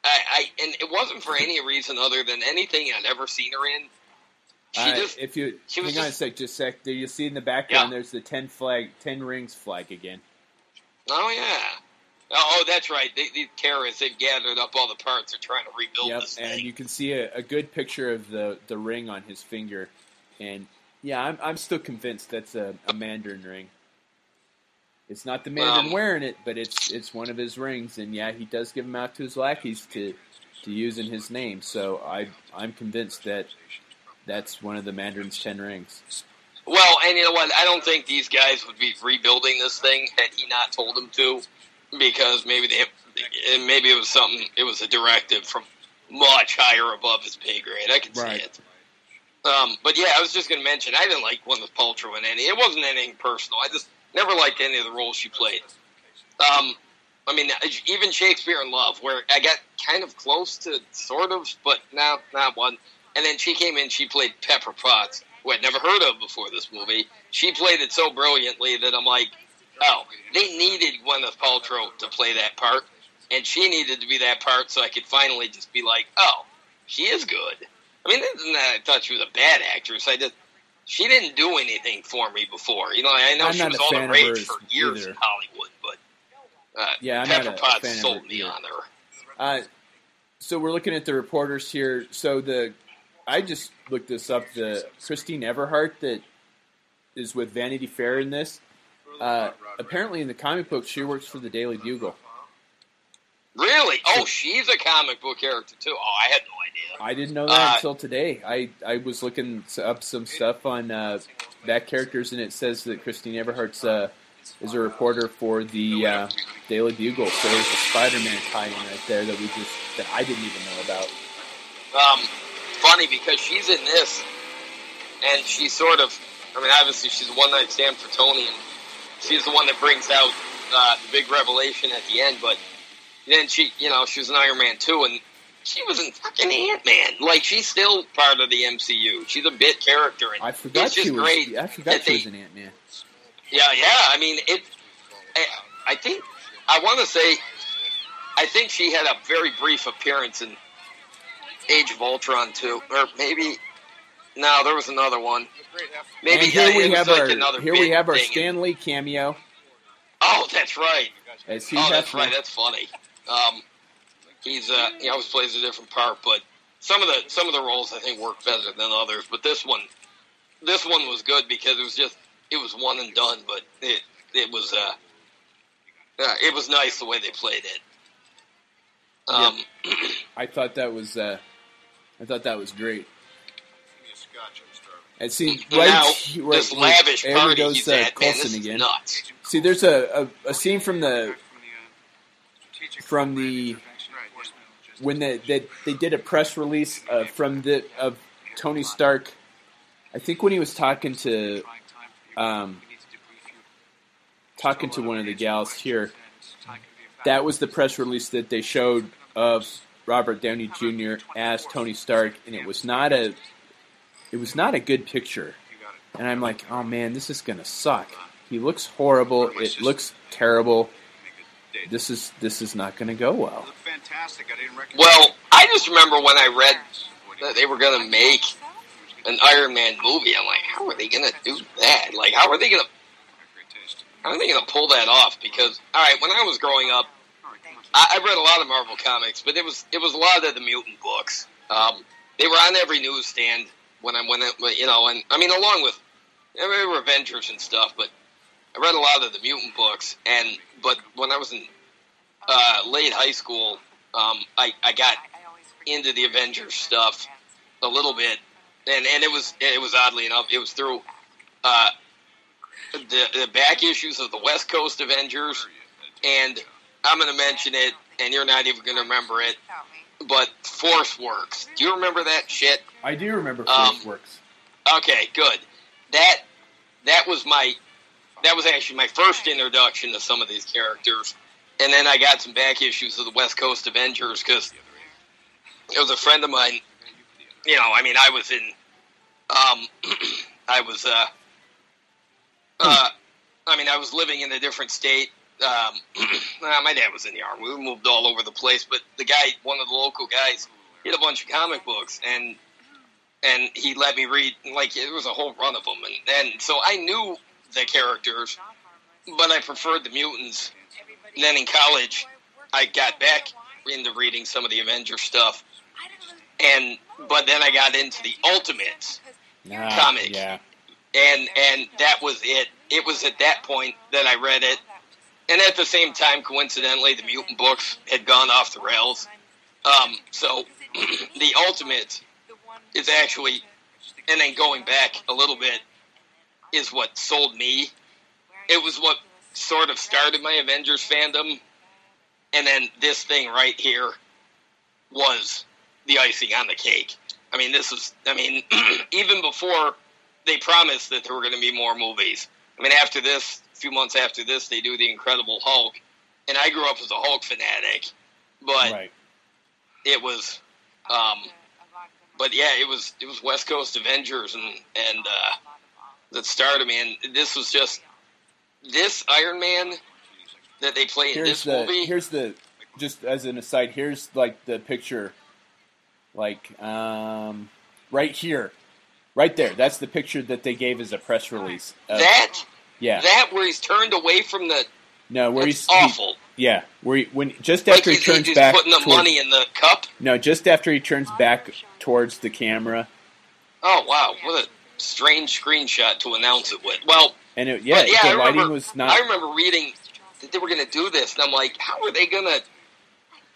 I, I and it wasn't for any reason other than anything I'd ever seen her in. She Uh, just if you she hang was on a just- sec, just a sec. There you see in the background. Yeah. There's the ten flag, ten rings flag again. Oh yeah. Oh, oh, that's right. They, these terrorists they've gathered up all the parts. They're trying to rebuild Yep, this and you can see a, a good picture of the the ring on his finger. And yeah, I'm I'm still convinced that's a, a Mandarin ring. It's not the Mandarin Um, wearing it, but it's it's one of his rings. And yeah, he does give them out to his lackeys to to use in his name. So I I'm convinced that that's one of the Mandarin's ten rings. Well, and you know what? I don't think these guys would be rebuilding this thing had he not told them to, because maybe they and maybe it was something. It was a directive from much higher above his pay grade. I can Right. see it. Um, but yeah, I was just going to mention I didn't like Gwyneth Paltrow in any. It wasn't anything personal. I just never liked any of the roles she played. Um, I mean, even Shakespeare in Love, where I got kind of close to sort of, but no, not one. And then she came in, she played Pepper Potts, who I'd never heard of before this movie. She played it so brilliantly that I'm like, oh, they needed Gwyneth Paltrow to play that part, and she needed to be that part so I could finally just be like, oh, she is good. I mean, I thought she was a bad actress. I just she didn't do anything for me before. You know, I know I'm she was all the rage for years either. in Hollywood, but uh, Yeah, I'm Pepper not a fan sold me either. on her. Uh, so we're looking at the reporters here. So the I just looked this up. The Christine Everhart that is with Vanity Fair in this. Uh, apparently, in the comic book, she works for the Daily Bugle. Really? Oh, she's a comic book character too. Oh, I had no idea. I didn't know that Uh, until today. I, I was looking up some stuff on uh, back characters, and it says that Christine Everhart's uh, is a reporter for the uh, Daily Bugle, so there's a Spider-Man tie-in right there that we just that I didn't even know about. Um, funny because she's in this, and she's sort of. I mean, obviously she's a one night stand for Tony, and she's the one that brings out uh, the big revelation at the end. But then she, you know, she was in Iron Man two, and she was in fucking Ant Man. Like she's still part of the MCU. She's a bit character, and I forgot it's just she was. great. I forgot that she they- was an Ant Man. Yeah, yeah. I mean, it. I, I think I want to say, I think she had a very brief appearance in Age of Ultron too, or maybe. No, there was another one. Maybe and here yeah, we have like our here we have our thing. Stan Lee cameo Oh, that's right. as Oh, that's right. That's funny. Um, he's uh, he always plays a different part, but some of the some of the roles I think work better than others. But this one, this one was good because it was just it was one and done. But it it was uh, uh it was nice the way they played it. Um, I thought that was uh, I thought that was great. And see, right, now right this lavish there party goes uh, at, man, Coulson this is again. nuts. See, there's a, a, a scene from the from the when the, they they did a press release uh, from the of Tony Stark. I think when he was talking to um, talking to one of the gals here, that was the press release that they showed of Robert Downey Jr. as Tony Stark, and it was not a it was not a good picture. And I'm like, oh man, this is gonna suck. He looks horrible. It looks terrible. This is this is not gonna go well. Fantastic. I didn't recognize Well, I just remember when I read that they were going to make an Iron Man movie. I'm like, how are they going to do that? Like, how are they going to how are they going to pull that off? Because all right, when I was growing up, I, I read a lot of Marvel comics, but it was it was a lot of the mutant books. Um, they were on every newsstand when I went, in- you know, and I mean, along with I mean, Avengers and stuff, but I read a lot of the mutant books. And but when I was in uh, late high school, um, I I got into the Avengers stuff a little bit, and and it was it was oddly enough it was through uh, the the back issues of the West Coast Avengers, and I'm going to mention it, and you're not even going to remember it, but Force Works. Do you remember that shit? I do remember Um, Force Works. Okay, good. That that was my that was actually my first introduction to some of these characters, and then I got some back issues of the West Coast Avengers because it was a friend of mine. You know, I mean, I was in, um, I was, uh, uh, I mean, I was living in a different state. Um, my dad was in the army. We moved all over the place, but the guy, one of the local guys, he had a bunch of comic books, and and he let me read like it was a whole run of them, and and so I knew the characters, but I preferred the mutants. And then in college, I got back into reading some of the Avenger stuff, and but then I got into the Ultimates, Nah, comic. Yeah. and and that was it. It was at that point that I read it, and at the same time, coincidentally, the mutant books had gone off the rails. Um, so the Ultimates is actually, and then going back a little bit, is what sold me. It was what sort of started my Avengers fandom, and then this thing right here was the icing on the cake. I mean, this is, I mean, even before they promised that there were going to be more movies. I mean, after this, a few months after this, they do the Incredible Hulk, and I grew up as a Hulk fanatic, but Right. it was, um, but yeah, it was it was West Coast Avengers and and uh, that started me, and this was just this Iron Man that they play in Here's this the movie. here's the just as an aside. Here's like the picture, like um, right here, right there. That's the picture that they gave as a press release. of- that yeah. that where he's turned away from the no, where that's he's he- awful. yeah, where he, when just like after he turns he's back. putting the toward- money in the cup. No, just after he turns back towards the camera, Oh wow, what a strange screenshot to announce it with. Well, and it, yeah, But, yeah, I the lighting remember- was not. I remember reading that they were going to do this, and I'm like, how are they going to?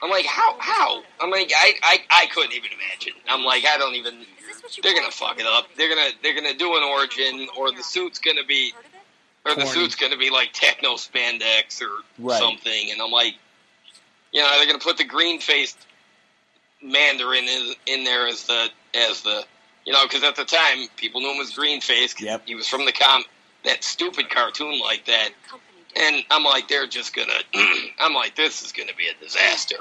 I'm like, how? How? I'm like, I, I, I couldn't even imagine. I'm like, I don't even. They're gonna fuck it up. They're gonna, they're gonna do an origin, or the suit's gonna be. or the suit's going to be like techno spandex or Right. something, and I'm like, you know, they're going to put the green faced Mandarin in, in there as the as the you know because at the time people knew him as green face. Yep. He was from the com that stupid cartoon like that, and I'm like, they're just gonna. I'm like, this is gonna be a disaster.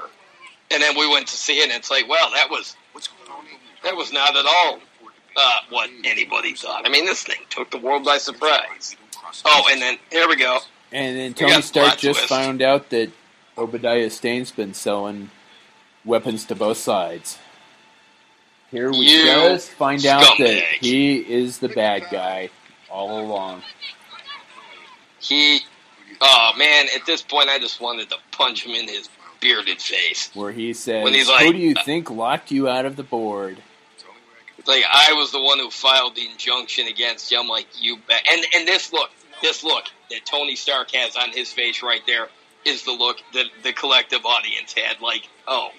And then we went to see it, and it's like, well, that was What's going on here? that was not at all uh, what anybody thought. I mean, this thing took the world by surprise. Oh, and then here we go. And then Tony Stark just twist. found out that Obadiah Stane's been selling weapons to both sides. Here we You just find out that he is the bad guy all along. He, oh man, at this point, I just wanted to punch him in his bearded face. Where he says, When he's "Who do you think locked you out of the board?" Like I was the one who filed the injunction against you. I'm like, you bet. And and this look, this look that Tony Stark has on his face right there is the look that the collective audience had. Like, oh,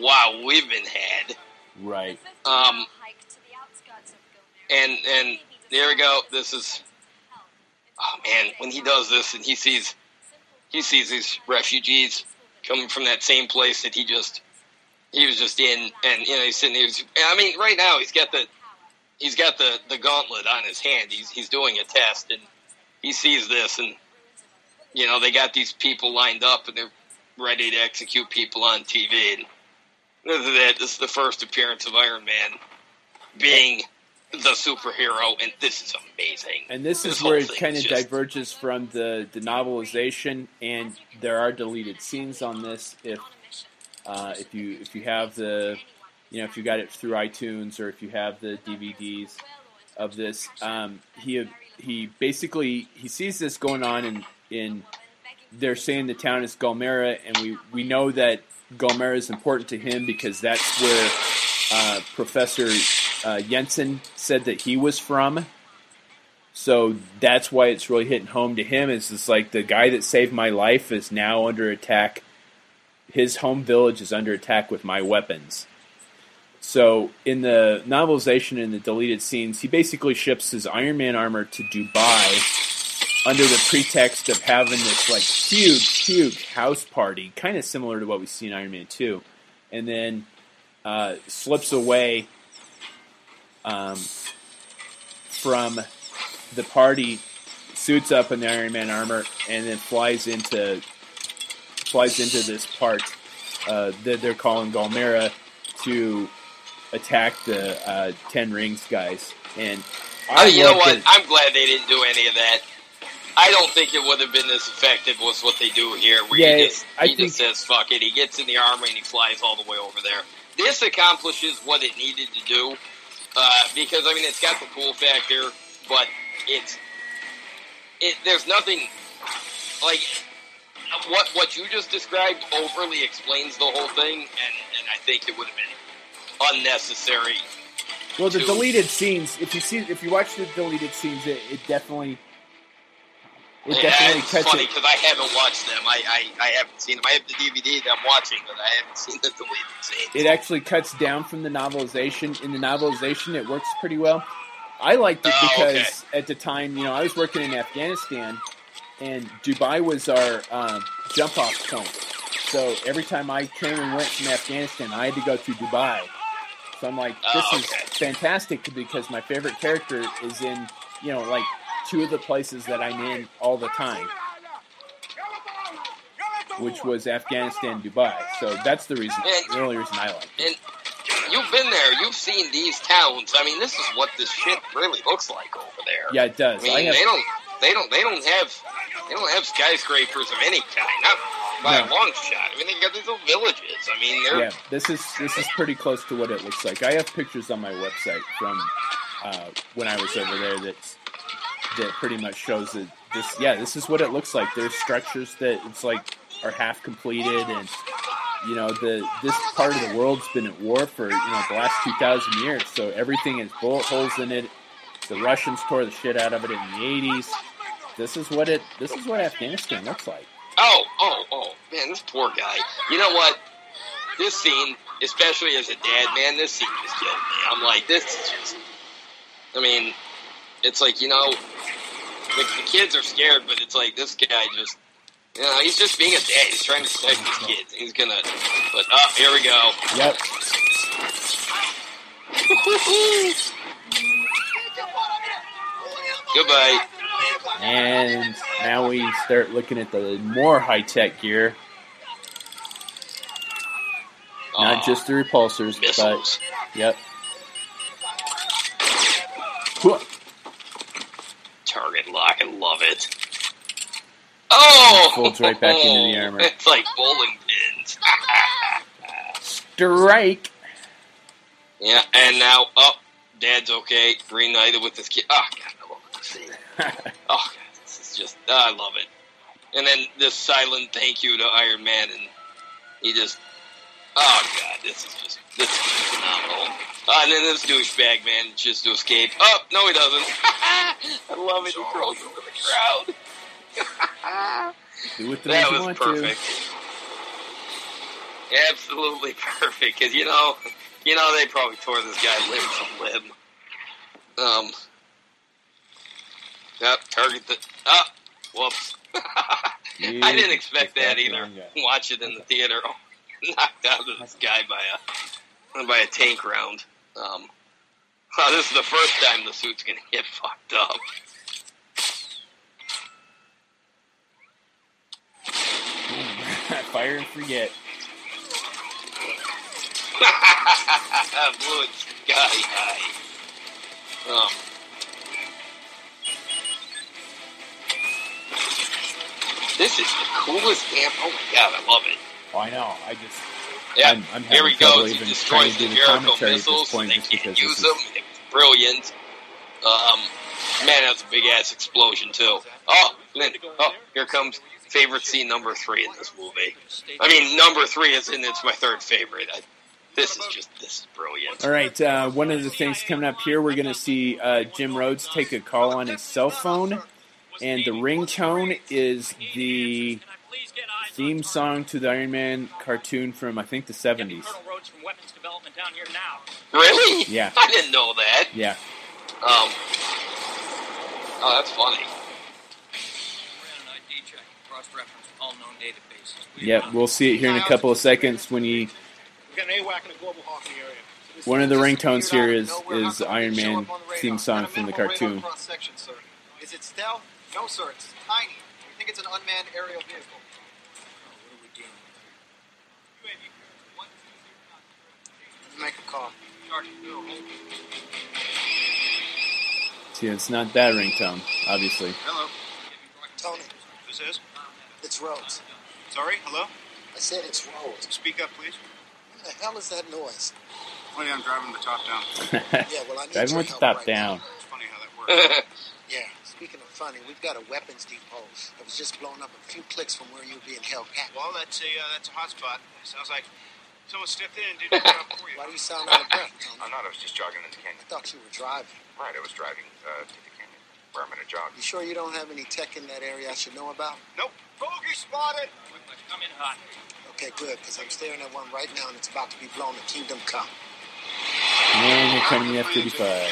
wow, we've been had. Right. Um, and and there we go. This is, oh man, when he does this and he sees, he sees these refugees coming from that same place that he just, he was just in, and you know he's sitting. He was, I mean, right now he's got the, he's got the the gauntlet on his hand. He's he's doing a test, and he sees this, and you know they got these people lined up, and they're ready to execute people on TV. And this is it. This is the first appearance of Iron Man being the superhero, and this is amazing. And this, This is where it kind of just- diverges from the, the novelization, and there are deleted scenes on this. If uh, if you if you have the you know if you got it through iTunes or if you have the DVDs of this, um, he he basically he sees this going on in in they're saying the town is Gulmira, and we we know that Gulmira is important to him because that's where uh, Professor uh, Yinsen said that he was from. So that's why it's really hitting home to him. Is it's like the guy that saved my life is now under attack. His home village is under attack with my weapons. So in the novelization and the deleted scenes, he basically ships his Iron Man armor to Dubai under the pretext of having this like huge, huge house party, kind of similar to what we see in Iron Man Two, and then uh, slips away um, from the party, suits up in the Iron Man armor, and then flies into flies into this part uh, that they're calling Gulmira to attack the uh, Ten Rings guys. And I Uh, you know what? I'm glad they didn't do any of that. I don't think it would have been as effective as what they do here, where Yeah, he just I he think- just says "fuck it." He gets in the armor and he flies all the way over there. This accomplishes what it needed to do uh, because I mean it's got the cool factor, but it's it. There's nothing like what what you just described overly explains the whole thing, and and I think it would have been unnecessary. Well, the to- deleted scenes. If you see, if you watch the deleted scenes, it, it definitely, it Yeah, definitely it's cuts funny because I haven't watched them. I, I, I haven't seen them. I have the DVD that I'm watching, but I haven't seen the deleted scenes. It actually cuts down from the novelization. In the novelization, it works pretty well. I liked it Oh, because okay. at the time, you know, I was working in Afghanistan, and Dubai was our um, jump off point. So every time I came and went from Afghanistan, I had to go to Dubai. So I'm like, this Oh, is fantastic because my favorite character is in, you know, like two of the places that I'm in all the time, which was Afghanistan, Dubai. So that's the reason, the only reason I like. it. And you've been there. You've seen these towns. I mean, this is what this shit really looks like over there. Yeah, it does. I I mean, have, they don't. They don't. They don't have. They don't have skyscrapers of any kind. Not by No. a long shot. I mean, they got these little villages. I mean, they're yeah, this is this is pretty close to what it looks like. I have pictures on my website from uh, when I was over there that that pretty much shows that this. Yeah, this is what it looks like. There's structures that it's like are half completed, and you know the this part of the world's been at war for you know the last two thousand years. So everything has bullet holes in it. The Russians tore the shit out of it in the '80s. This is what it. This is what Afghanistan looks like. Oh, oh, oh, man, this poor guy. You know what? This scene, especially as a dad, man, this scene just killed me. I'm like, this is just. I mean, it's like you know, the, the kids are scared, but it's like this guy just, you know, he's just being a dad. He's trying to protect his kids. He's gonna, but oh, here we go. Yep. Goodbye. And now we start looking at the more high tech gear. Not just the repulsors, missiles. but yep. Whoa. Target lock. I love it. Oh, Folds right back into the oh, armor. It's like bowling pins. Strike. yeah, and now, oh, Dad's okay. Reunited with his kid. Oh God, I love this scene. Oh, God, this is just, oh, I love it. And then this silent thank you to Iron Man, and he just, oh, God, this is just, this is phenomenal. Uh, and then this douchebag man just to escape. Oh, no, he doesn't. I love it. He throws into the crowd. Do with the that you was perfect. Absolutely perfect. Because, you know, you know, they probably tore this guy limb from limb. Um, Yep, target the. Ah, whoops. I didn't expect that either. Watch it in the theater. Knocked out of this guy by a by a tank round. Um, this is the first time the suit's gonna get fucked up. Fire and forget. Blew it sky high. Um, this is the coolest damn. Oh my god, I love it. Oh, I know. I just. Yeah, I'm, I'm here having we trouble go. He destroys to the do the Jericho commentary at this missiles. point they can't use this them. is. Brilliant. Um, man, that's a big ass explosion too. Oh, Lynn, oh, here comes favorite scene number three in this movie. I mean, number three is in. It's my third favorite. I, this is just this is brilliant. All right, uh, one of the things coming up here, we're going to see uh, Jim Rhodes take a call on his cell phone, and the ringtone is the theme song to the Iron Man cartoon from I think the '70s. Really? Yeah. I didn't know that. Yeah, Um. Oh, that's funny. yep. We'll see it here in a couple of seconds when he. We've got an AWAC and a global hawk area. One of the just ringtones here is is nowhere is how come Iron Man up on the radar. theme song from the cartoon. Is it stealth? No, sir. It's tiny. We think it's an unmanned aerial vehicle. Make a call. See, it's not that ringtone, obviously. Hello. Tony, This is? it's Rhodes. Sorry? Hello? I said it's Rhodes. Speak up, please. What the hell is that noise? Funny, I'm driving the top down. Yeah, well, I need Driving your with the top right down. It's funny how that works. Yeah, speaking of funny, we've got a weapons depot that was just blown up a few clicks from where you're being held captive. well, that's a uh, that's a hot spot. Sounds like someone stepped in and did the job for you. Why do you sound out of breath, Tony? I'm not. I was just jogging in the I canyon. thought you were driving. Right. I was driving uh, to the canyon where I'm going to jog. You sure you don't have any tech in that area I should know about? Nope. Bogey spotted. Come in hot. Okay, good, because I'm staring at one right now and it's about to be blown to Kingdom Come. And here comes the F-35.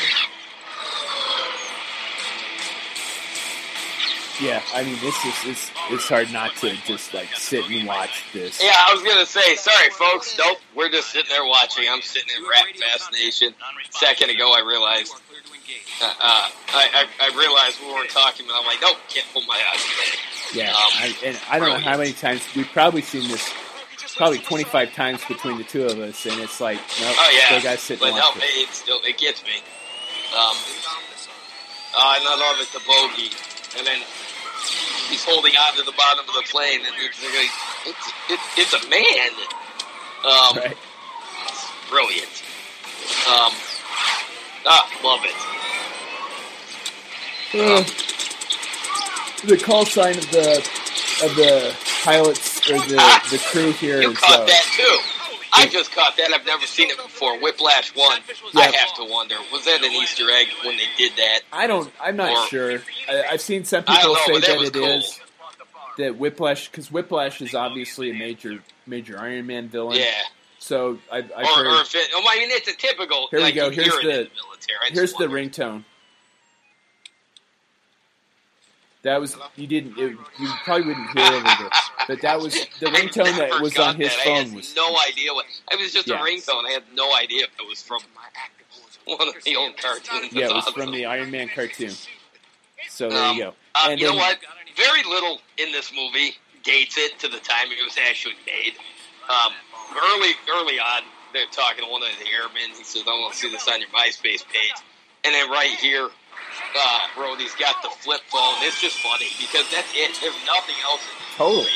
Yeah, I mean, this is it's, it's hard not to just like sit and watch this. Yeah, I was gonna say, sorry, folks. Nope, we're just sitting there watching. I'm sitting in Rat Fast Nation. Second ago, I realized, uh, uh, I, I, I realized we weren't talking, but I'm like, nope, can't pull my eyes away. Yeah, Um, I, and I don't know how many times we've probably seen this, probably 25 times between the two of us, and it's like, nope, Oh yeah, still got to sit but and no, it. it still it gets me. Um, uh, and I love it, the bogey, and then he's holding on to the bottom of the plane, and it's like, it's it, it's a man. Um, Right? brilliant. Um, ah, love it. Uh, the call sign of the of the pilots or the the crew here You is caught uh, that too. I just caught that. I've never seen it before. Whiplash one. I have to wonder, was that an Easter egg when they did that? I don't. I'm not Or- sure. I, I've seen some people know, say that that it cool. is that Whiplash because Whiplash is obviously a major major Iron Man villain. Yeah. So I've, I've or, heard. or if it, oh, I mean, it's a typical. Here we like, go. Here's hear it in the- military. I just here's the wondered. ringtone. That was you didn't. It, you probably wouldn't hear over the. But that was the ringtone that was on his that. I had phone was. no idea what. It was just Yeah. a ringtone. I had no idea if it was from one of the old cartoons. Yeah, it was from the Iron Man cartoon. So there Um, you go. Uh, And you know what? Very little in this movie dates it to the time it was actually made. Um, early, early on, they're talking to one of the airmen. He says, "I want to see this on your MySpace page." And then right here, uh, Rhodey's got the flip phone. It's just funny because that's it. There's nothing else Totally.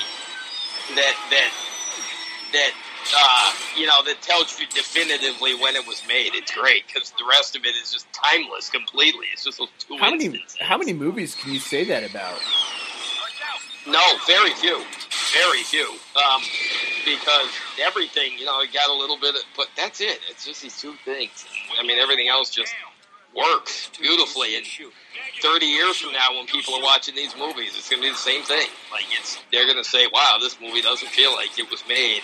that that that uh, you know that tells you definitively when it was made. It's great because the rest of it is just timeless completely. It's just those two How many how many movies can you say that about? No, very few, very few. Um, because everything, you know, you got a little bit of, but that's it. It's just these two things. I mean, everything else just works beautifully. And 30 years from now, when people are watching these movies, it's going to be the same thing. Like, it's they're going to say, "Wow, this movie doesn't feel like it was made."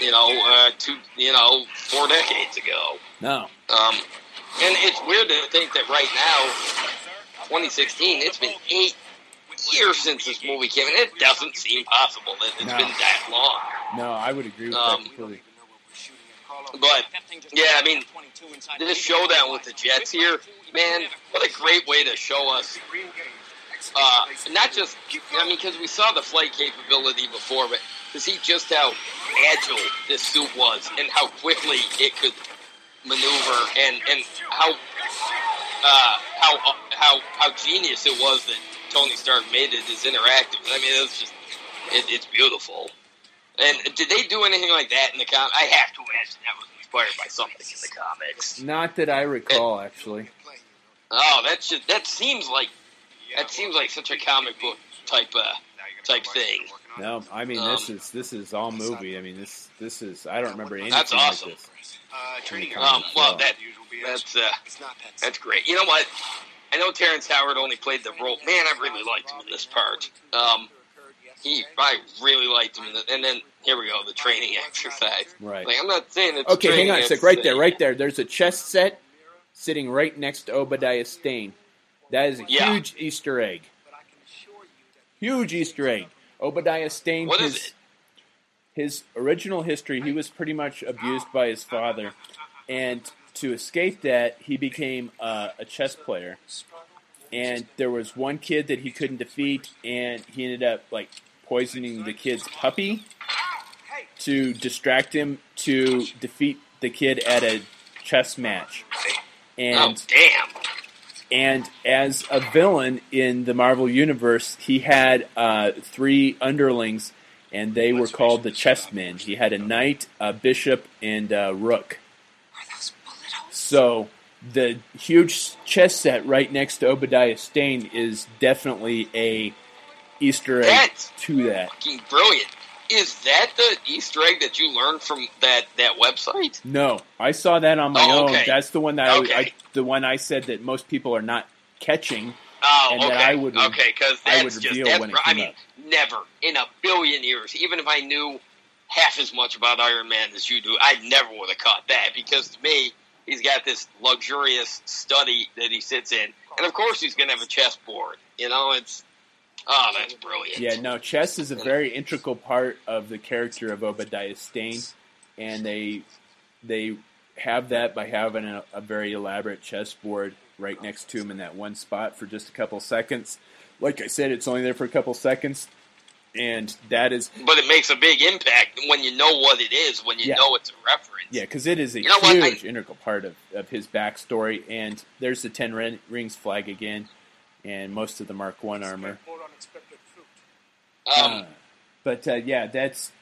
You know, uh, two, you know, four decades ago. No. Um, and it's weird to think that right now, 2016, it's been eight years since this movie came, and it doesn't seem possible that it's No. been that long. No, I would agree with Um, that completely. But yeah, I mean, this showdown with the Jets here, man, what a great way to show us. Uh, not just, I mean, because we saw the flight capability before, but to see just how agile this suit was and how quickly it could maneuver and and how uh, how how how genius it was that Tony Stark made it as interactive. I mean, it's just it, it's beautiful. And did they do anything like that in the comic? I have to imagine that was inspired by something in the comics. Not that I recall, actually. Oh, that's just that seems like that seems like such a comic book type uh, type thing. No, I mean this is this is all movie. I mean this this is I don't remember anything That's awesome. like this. Uh, training Um, well, that that's uh, that's great. You know what? I know Terrence Howard only played the role. Man, I really liked him in this part. Um, he, I really liked him, and then here we go, the training exercise. Right. Like I'm not saying it's Okay, hang on a sec. Right there, right there. There's a chest set sitting right next to Obadiah Stane. That is a Yeah. huge Easter egg. Huge Easter egg. Obadiah Stane. What is his, it? His original history, he was pretty much abused by his father, and to escape that, he became uh, a chess player. And there was one kid that he couldn't defeat, and he ended up like poisoning the kid's puppy to distract him to defeat the kid at a chess match. And oh damn! and as a villain in the Marvel universe, he had uh, three underlings, and they were called the chessmen. He had a knight, a bishop, and a rook. So the huge chess set right next to Obadiah Stane is definitely a Easter egg That's to that. fucking brilliant. Is that the Easter egg that you learned from that that website? No, I saw that on my Oh, own. That's the one that I, Okay. I, the one I said that most people are not catching. Oh, And okay. that I would- okay, because I that's would just reveal when it I mean, up. never in a billion years, even if I knew half as much about Iron Man as you do, I never would have caught that because to me, he's got this luxurious study that he sits in, and of course, he's going to have a chessboard. You know, it's oh, that's brilliant. Yeah, no, chess is a very integral part of the character of Obadiah Stane, and they they have that by having a, a very elaborate chessboard right next to him in that one spot for just a couple seconds. Like I said, it's only there for a couple seconds, and that is But it makes a big impact when you know what it is, when you Yeah. know it's a reference. yeah, because it is a You know huge integral part of, of his backstory. And there's the Ten Rings flag again, and most of the Mark One armor. Um, Uh, but uh, yeah, that's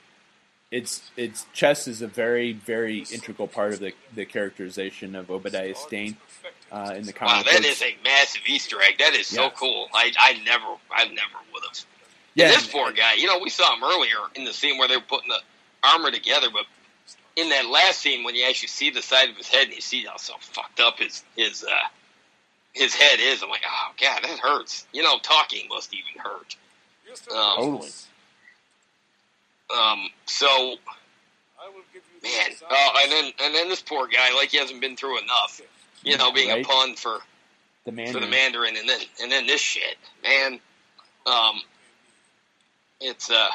it's it's chess is a very very integral part of the, the characterization of Obadiah Stane uh, in the wow, comic that books. is a massive Easter egg. That is so cool. I I never I never would have. yeah, This poor guy, you know, we saw him earlier in the scene where they were putting the armor together, but in that last scene when you actually see the side of his head and you see how so fucked up his his uh his head is, I'm like, oh god, that hurts. You know, talking must even hurt. Um, totally. um so man, oh, and then and then this poor guy, like he hasn't been through enough. You know, being Right. a pun for The for Mandarin. the Mandarin, and then and then this shit, man. Um, it's uh,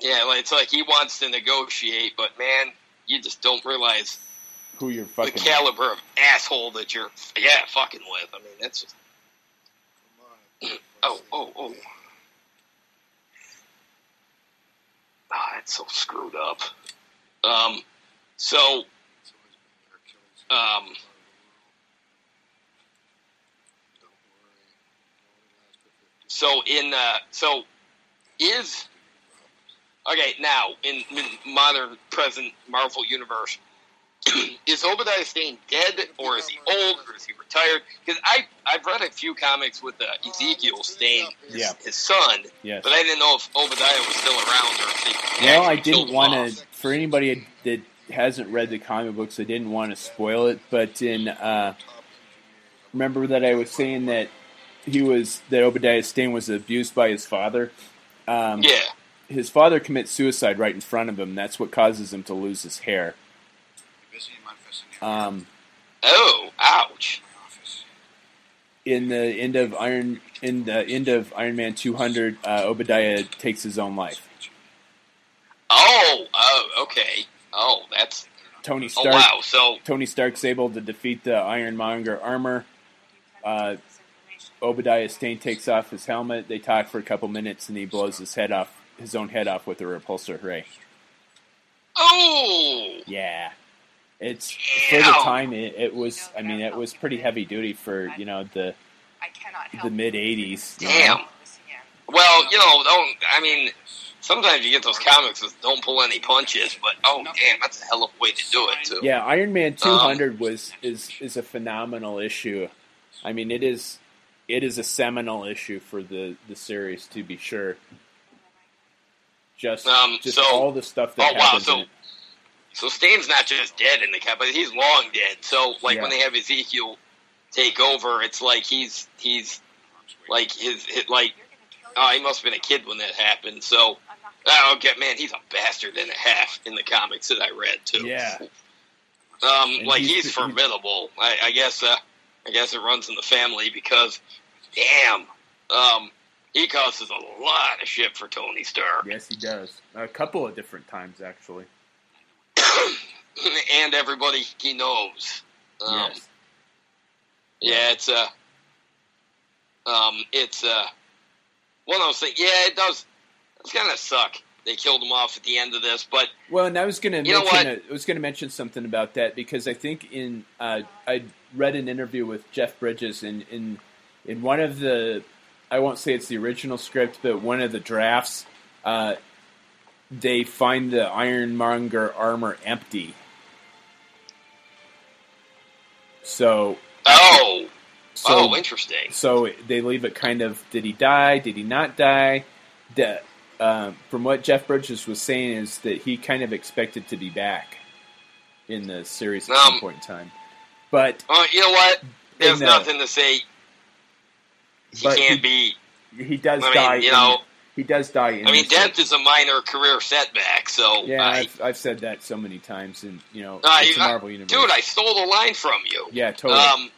yeah, like, it's like he wants to negotiate, but man, you just don't realize Who you're the fucking. caliber of asshole that you're, yeah, fucking with. I mean, that's just, oh, oh, oh. Ah, that's so screwed up. Um, so, um, so in, uh, so is, okay, now, in, in modern, present Marvel Universe, is Obadiah Stane dead, or is he old, or is he retired? Because I I've read a few comics with uh, Ezekiel Stane, Yeah. his son, Yes. but I didn't know if Obadiah was still around or if they Well, I actually killed didn't want to. For anybody that hasn't read the comic books, I didn't want to spoil it. But in uh, remember that I was saying that he was that Obadiah Stane was abused by his father. Um, Yeah, His father commits suicide right in front of him. That's what causes him to lose his hair. Um, Oh, ouch. in the end of Iron in the end of Iron Man 200, uh, Obadiah takes his own life. Oh, oh, okay. Oh, that's. Tony Oh, Stark. wow. So, Tony Stark's able to defeat the Ironmonger armor. Uh, Obadiah Stane takes off his helmet. They talk for a couple minutes, and he blows his head off, his own head off with a repulsor ray. oh, Yeah, it's for the time. It, it was. I mean, it was pretty heavy duty for you know the the mid '80s. you know? damn. Well, you know, don't. I mean, sometimes you get those comics that don't pull any punches, but oh, damn, that's a hell of a way to do it, too. Yeah, Iron Um, Man 200 was is is a phenomenal issue. I mean, it is it is a seminal issue for the the series to be sure. Just Um, just so- all the stuff that Oh, wow. happens. in So, it. So Stane's not just dead in the cap, but he's long dead. So, like, Yeah. when they have Ezekiel take over, it's like he's, he's, like, his, his like, oh, he must have been a kid when that happened. So, oh, okay, man, he's a bastard and a half in the comics that I read, too. Yeah. Um, And like he's- he's, formidable. I, I guess. Uh, I guess it runs in the family because, damn, um, he causes a lot of shit for Tony Stark Yes, he does. A couple of different times actually. and everybody he knows. Um, yes. Yeah, it's a, um, it's a, one of those things. Yeah, it does. It's gonna suck. They killed him off at the end of this, but Well, and I was going to You know mention what? a, I was going to mention something about that because I think in uh, I read an interview with Jeff Bridges in in in one of the I won't say it's the original script, but one of the drafts, uh, they find the Ironmonger armor empty. So oh, so oh, interesting. so they leave it kind of did he die? Did he not die? The, um, from what Jeff Bridges was saying is that he kind of expected to be back in the series at some Um, point in time, but Uh, you know what? There's uh, nothing to say. He can't he, be. he does I mean, die. you know- he does die. In I mean, death is a minor career setback. So, Yeah, I, I've, I've said that so many times, and you know, Uh, it's a Marvel universe. dude, I stole the line from you. yeah, totally. Um,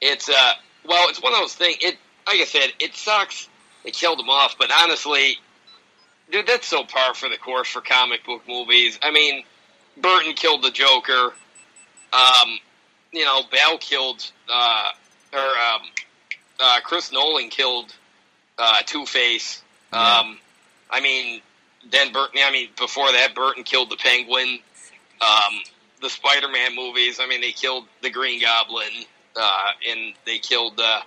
it's uh, well, it's one of those things. It, like I said, it sucks. They killed him off, but honestly, dude, that's so par for the course for comic book movies. I mean, Burton killed the Joker. Um, you know, Bell killed, uh, or um, uh, Chris Nolan killed uh, Two Face. Um, I mean, then Burton. I mean, before that, Burton killed the Penguin. Um, the Spider-Man movies. I mean, they killed the Green Goblin, uh, and they killed. Uh,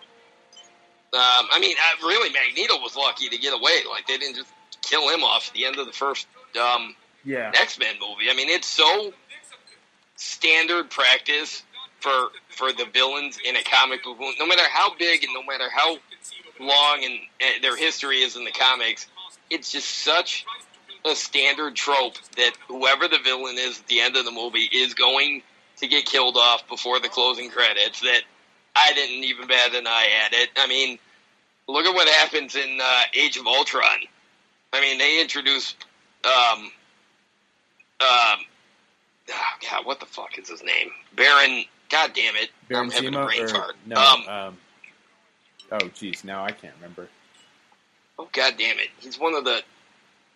um, I mean, uh, really, Magneto was lucky to get away. Like they didn't just kill him off at the end of the first um, yeah, X Men movie. I mean, it's so standard practice for for the villains in a comic book. No matter how big and no matter how long and, uh, their history is in the comics, it's just such a standard trope that whoever the villain is at the end of the movie is going to get killed off before the closing credits. That I didn't even bat an eye at it. I mean, look at what happens in uh, Age of Ultron. I mean, they introduce um, um, oh, God, what the fuck is his name? Baron. God damn it! Baron I'm having Zemo a brain or fart. no? um, um, Oh, geez, now I can't remember. Oh God damn it! He's one of the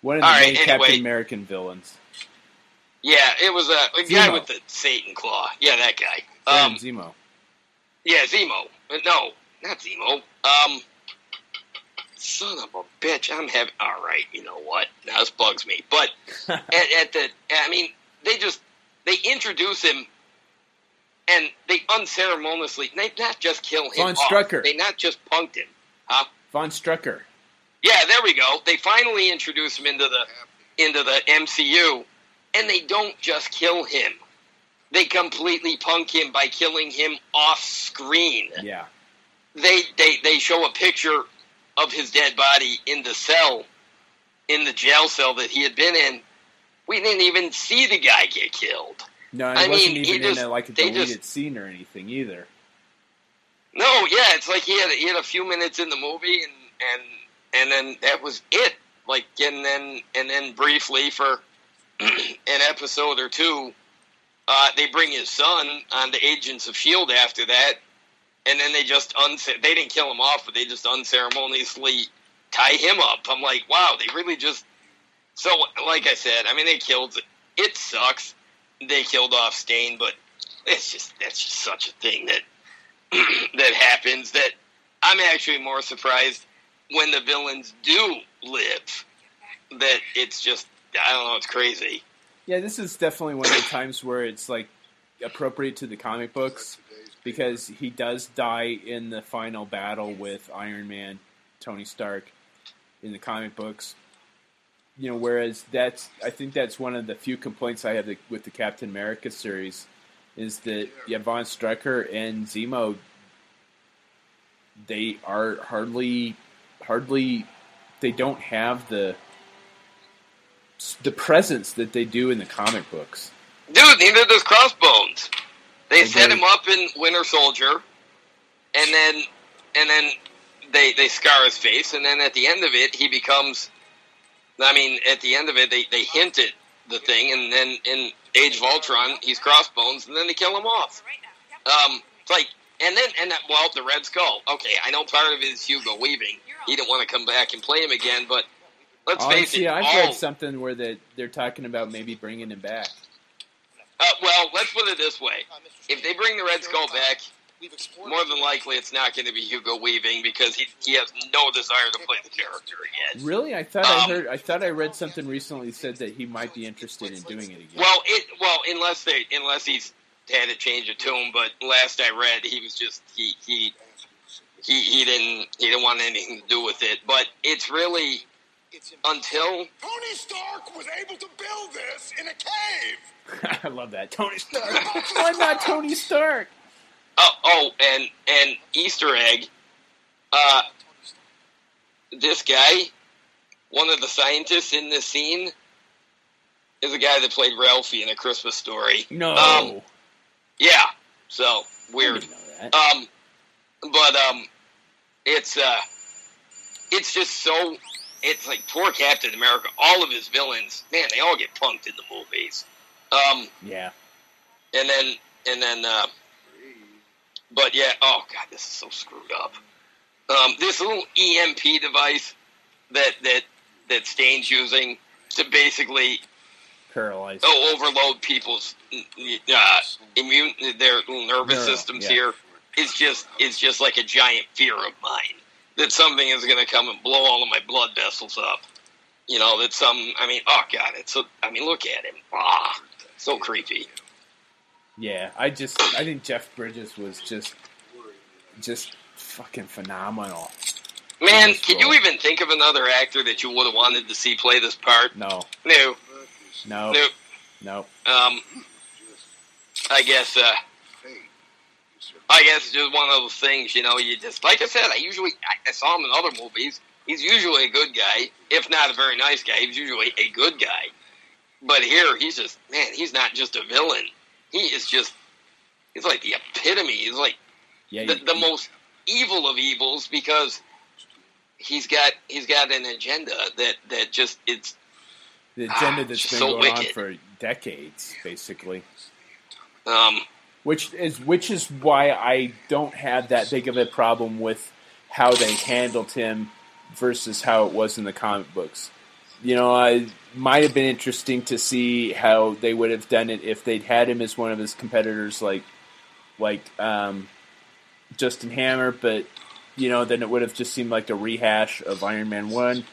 One of the All main right, Captain anyway. American villains. yeah. It was a, a guy with the Satan claw. Yeah, that guy. Um, Zemo. yeah, Zemo. Uh, No, not Zemo. Um, son of a bitch. I'm having. All right, you know what? Now this bugs me. But at, at the, I mean, they just they introduce him, and they unceremoniously, they not just kill him. Von off, Strucker. They not just punked him. Huh? Von Strucker. Yeah, there we go. They finally introduce him into the into the MCU, and they don't just kill him. They completely punk him by killing him off screen. Yeah. They they they show a picture of his dead body in the cell, in the jail cell that he had been in. We didn't even see the guy get killed. No, it I wasn't mean, he even just- in a, like a deleted just- scene or anything either. No, yeah, it's like he had he had a few minutes in the movie, and and and then that was it. Like, and then and then briefly for an episode or two, uh, they bring his son on the Agents of Shield after that, and then they just unce- they didn't kill him off, but they just unceremoniously tie him up. I'm like, wow, they really just so like I said, I mean, they killed it sucks. They killed off Stane, but it's just that's just such a thing that that happens that I'm actually more surprised when the villains do live. That it's just I don't know, it's crazy. Yeah, this is definitely one of the times where it's like appropriate to the comic books because he does die in the final battle with Iron Man, Tony Stark, in the comic books. You know, whereas that's I think that's one of the few complaints I have with the Captain America series is that yeah, Von and Zemo they are hardly hardly they don't have the the presence that they do in the comic books. Dude, neither does Crossbones. They set him up in Winter Soldier, and then and then they they scar his face, and then at the end of it, he becomes. I mean, at the end of it, they they hint at the thing, and then in Age of Ultron, he's Crossbones, and then they kill him off. Um, it's like, and then and that, well, the Red Skull. Okay, I know part of it is Hugo Weaving. He didn't want to come back and play him again, but let's Oh, face see, it, I've all, read something where that they're talking about maybe bringing him back. Uh, well, let's put it this way: if they bring the Red Skull back, more than likely it's not going to be Hugo Weaving because he he has no desire to play the character again. Really, I thought I Um, heard. I thought I read something recently said that he might be interested in doing it again. Well, it well unless they unless he's had a change of tune, but last I read, he was just he he he he didn't he didn't want anything to do with it. But it's really until Tony Stark was able to build this in a cave. I love that Tony Stark. I'm not Tony Stark. Oh, oh, and and Easter egg. Uh, this guy, one of the scientists in this scene, is a guy that played Ralphie in A Christmas Story. No, Um, yeah. So weird. didn't know that. Um, but um, it's uh, it's just so. It's like poor Captain America. All of his villains, man, they all get punked in the movies. Um, yeah, and then and then uh but yeah oh god this is so screwed up um this little emp device that that that Stane's using to basically paralyzed. oh, overload people's uh immune their little nervous Neuro, systems yeah. here is just is just like a giant fear of mine that something is going to come and blow all of my blood vessels up you know that some i mean oh god it's so i mean look at him ah so creepy Yeah, I just I think Jeff Bridges was just just fucking phenomenal. Man, can you even think of another actor that you would have wanted to see play this part? No, No, no, no. no. Um, I guess. Uh, I guess it's just one of those things, you know. You just like I said. I usually I, I saw him in other movies. He's usually a good guy, if not a very nice guy. He's usually a good guy. But here, he's just man. He's not just a villain. He is just. He's like the epitome. He's like Yeah, the, you- the most evil of evils because he's got he's got an agenda that that just it's the agenda that's been so going on for decades, basically. um Which is which is why I don't have that big of a problem with how they handled him versus how it was in the comic books. You know, I might have been interesting to see how they would have done it if they'd had him as one of his competitors, like like um, Justin Hammer. But you know, then it would have just seemed like a rehash of Iron Man one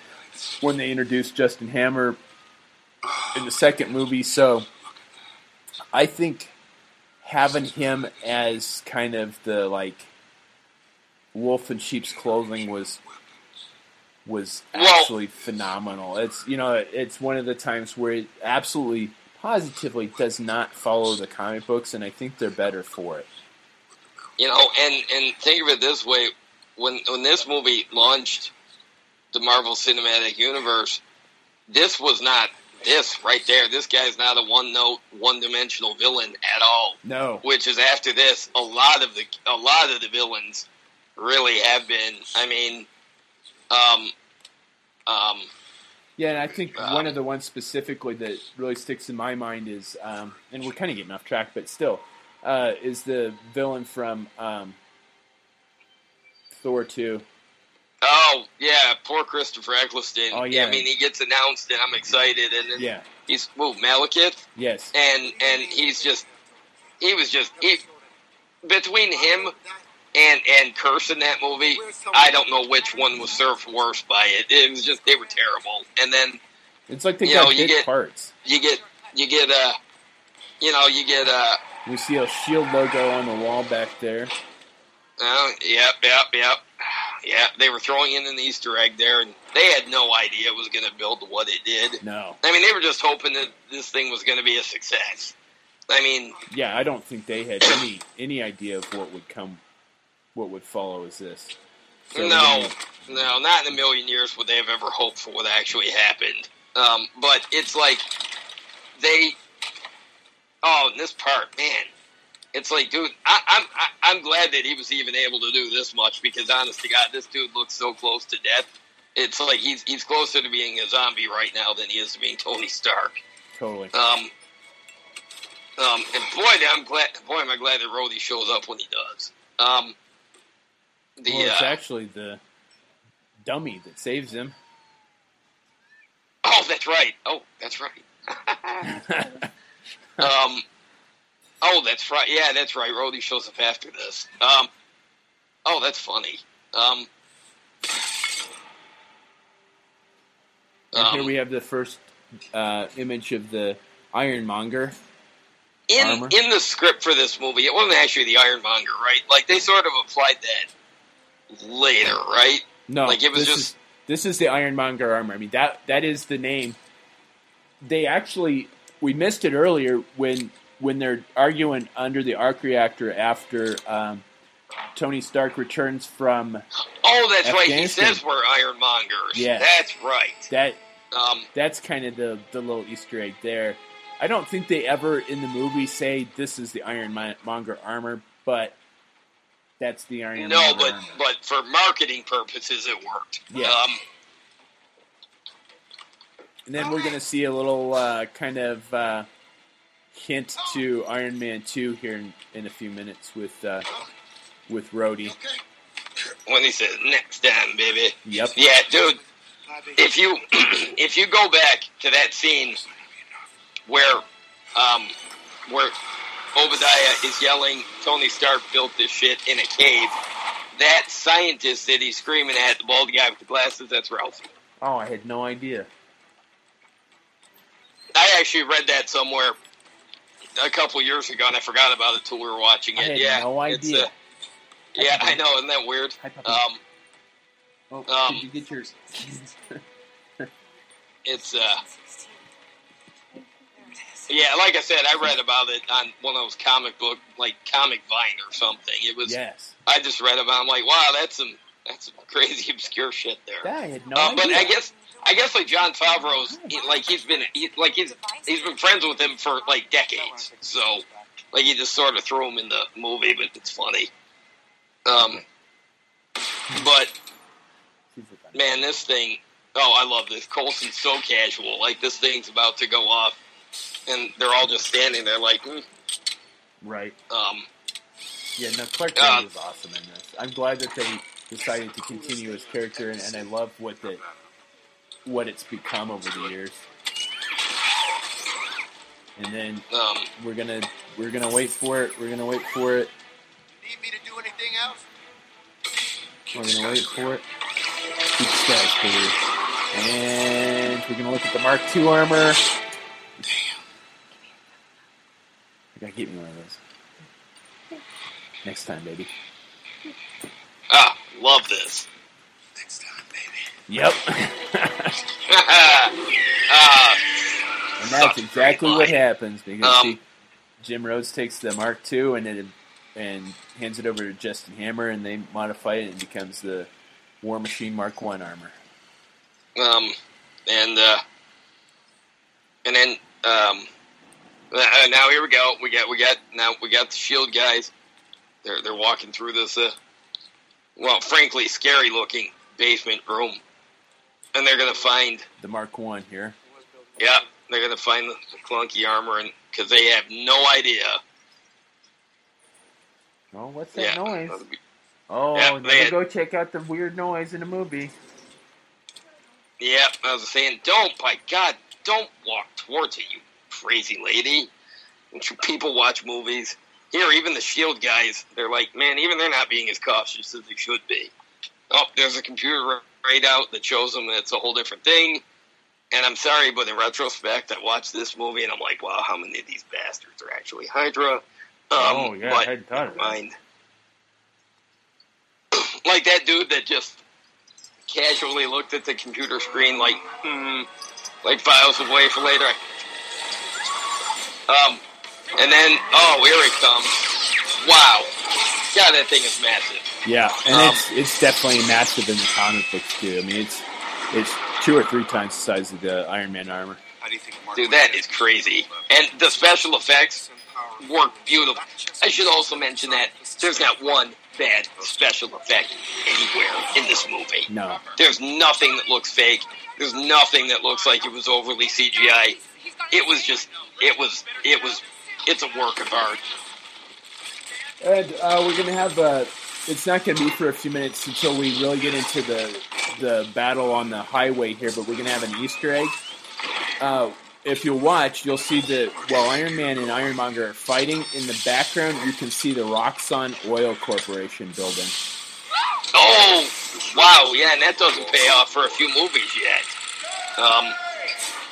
when they introduced Justin Hammer in the second movie. So I think having him as kind of the like wolf in sheep's clothing was was absolutely phenomenal. It's you know it's one of the times where it absolutely positively does not follow the comic books, and I think they're better for it. You know, and and think of it this way: when when this movie launched the Marvel Cinematic Universe, this was not this right there. This guy's not a one note, one dimensional villain at all. No, Which is after this, a lot of the a lot of the villains really have been. I mean, um, um, Yeah, and I think one of the ones specifically that really sticks in my mind is, um, and we're kind of getting off track, but still, uh, is the villain from um, Thor two. oh yeah, poor Christopher Eccleston. Oh, yeah. I mean, he gets announced, and I'm excited, and then Yeah. he's whoa Malekith. Yes. and and he's just he was just he, between him and and Kurse in that movie. I don't know which one was served worse by it. It was just they were terrible. And then It's like they You got know, you get- parts. you get you get uh you know you get uh We see a shield logo on the wall back there. uh, yep yep yep yeah they were throwing in an Easter egg there and they had no idea it was going to build to what it did. No. I mean they were just hoping that this thing was going to be a success. I mean Yeah, I don't think they had any any idea of what would come, what would follow is this. So no, no, not in a million years would they have ever hoped for what actually happened. Um, but it's like they. Oh, this part, man, it's like, dude, I, I'm I, I'm glad that he was even able to do this much because, honest to God, this dude looks so close to death. It's like he's he's closer to being a zombie right now than he is to being Tony Stark. Totally. Um, um, and boy, I'm glad. Boy, am I glad that Rhodey shows up when he does. Um, the well, it's uh, actually the dummy that saves him. Oh, that's right. Oh, that's right. um, oh, that's right. Yeah, that's right. Rhodey shows up after this. Um, oh, that's funny. Um, And here um, we have the first uh, image of the Ironmonger. in armor. in the script for this movie, it wasn't actually the Ironmonger, right? Like they sort of applied that later, right? No, Like, it was this just- is this is the Ironmonger armor. I mean that that is the name. They actually we missed it earlier when when they're arguing under the arc reactor after um, Tony Stark returns from Oh, that's right. He says we're Ironmongers. Yeah. that's right. that. Um, That's kind of the the little Easter egg there. I don't think they ever in the movie say this is the Ironmonger armor, but that's the Ironmonger. no, but but for marketing purposes, it worked. Yeah. Um, And then we're going to see a little uh, kind of uh, hint to Iron Man 2 here in, in a few minutes with uh, with Rhodey. when he says next time, baby. Yep. Yeah, dude. If you if you go back to that scene where um where Obadiah is yelling, Tony Stark built this shit in a cave. That scientist that he's screaming at, the bald guy with the glasses, that's Ralphie. Oh, I had no idea. I actually read that somewhere a couple years ago, and I forgot about it till we were watching I it. had yeah, no it's, idea. uh, yeah, I know, isn't that weird? Um, Oh, um, did you get yours? it's uh, yeah, like I said, I read about it on one of those comic book, like Comic Vine or something. It was. yes. I just read about. it. I'm like, wow, that's some that's some crazy obscure shit there. Yeah, I had no Uh, but. I guess I guess like Jon Favreau's he, like he's been he, like he's he's been friends with him for like decades. So like he just sort of threw him in the movie, but it's funny. Um, but man, this thing. Oh, I love this. Coulson's so casual. Like this thing's about to go off, and they're all just standing there like, hmm. Right. um, Yeah, no, Clark Uh, Kent was awesome in this. I'm glad that they decided to continue his character, and, and I love what the what it's become over the years. And then Um, we're gonna we're gonna wait for it. We're gonna wait for it. Need me to do anything else? We're gonna wait for it. Keep status clear. And we're gonna look at the Mark II armor. You gotta get me one of those. Next time, baby. ah, love this. Next time, baby. Yep. Ah, And that's exactly what happens because Um, see, Jim Rhodes takes the Mark II and it and hands it over to Justin Hammer, and they modify it and it becomes the War Machine Mark One armor. um, and uh, and then um, uh, now here we go. We got we got now we got the Shield guys. They're they're walking through this uh, well, frankly, scary looking basement room, and they're gonna find The Mark One here. yeah they're gonna find the, the clunky armor and because they have no idea. Oh, what's that Yeah, noise? be- Oh, Yeah, they had- go check out the weird noise in the movie. Yeah, I was saying, don't, by God, don't walk towards it, you crazy lady. Don't people watch movies? Here, even the Shield guys, they're like, man, even they're not being as cautious as they should be. Oh, there's a computer right out that shows them that it's a whole different thing. And I'm sorry, but in retrospect, I watched this movie and I'm like, wow, how many of these bastards are actually Hydra? Um, oh yeah, but I hadn't thought of mind. like that dude that just casually looked at the computer screen like, hmm, like files away for later. Um, and then, oh, here it comes. Wow. God, that thing is massive. Yeah, and Um, it's it's definitely massive in the comic books too. I mean, it's it's two or three times the size of the Iron Man armor. How do you think Mark Dude, that is crazy. And the special effects work beautiful. I should also mention that there's not one bad special effect anywhere in this movie. No, There's nothing that looks fake. There's nothing that looks like it was overly CGI. It was just, it was, it was, it's a work of art. and uh, we're gonna have a. It's not gonna be for a few minutes until we really get into the the battle on the highway here, but we're gonna have an Easter egg. Uh, if you'll watch, you'll see that while Iron Man and Ironmonger are fighting, in the background you can see the Roxxon Oil Corporation building. Oh, wow, yeah, and that doesn't pay off for a few movies yet. Um,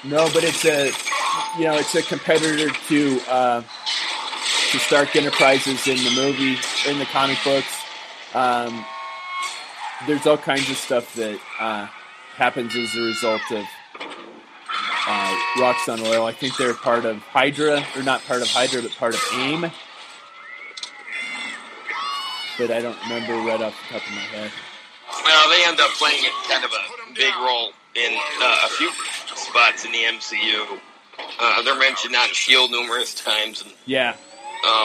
No, but it's a you know it's a competitor to uh, to Stark Enterprises in the movie in the comic books. Um, there's all kinds of stuff that uh, happens as a result of uh, Roxxon Oil. I think they're part of Hydra, or not part of Hydra, but part of AIM. But I don't remember right off the top of my head. well, they end up playing kind of a big role in uh, a few spots in the MCU. Uh, they're mentioned on Shield numerous times, and Yeah, um,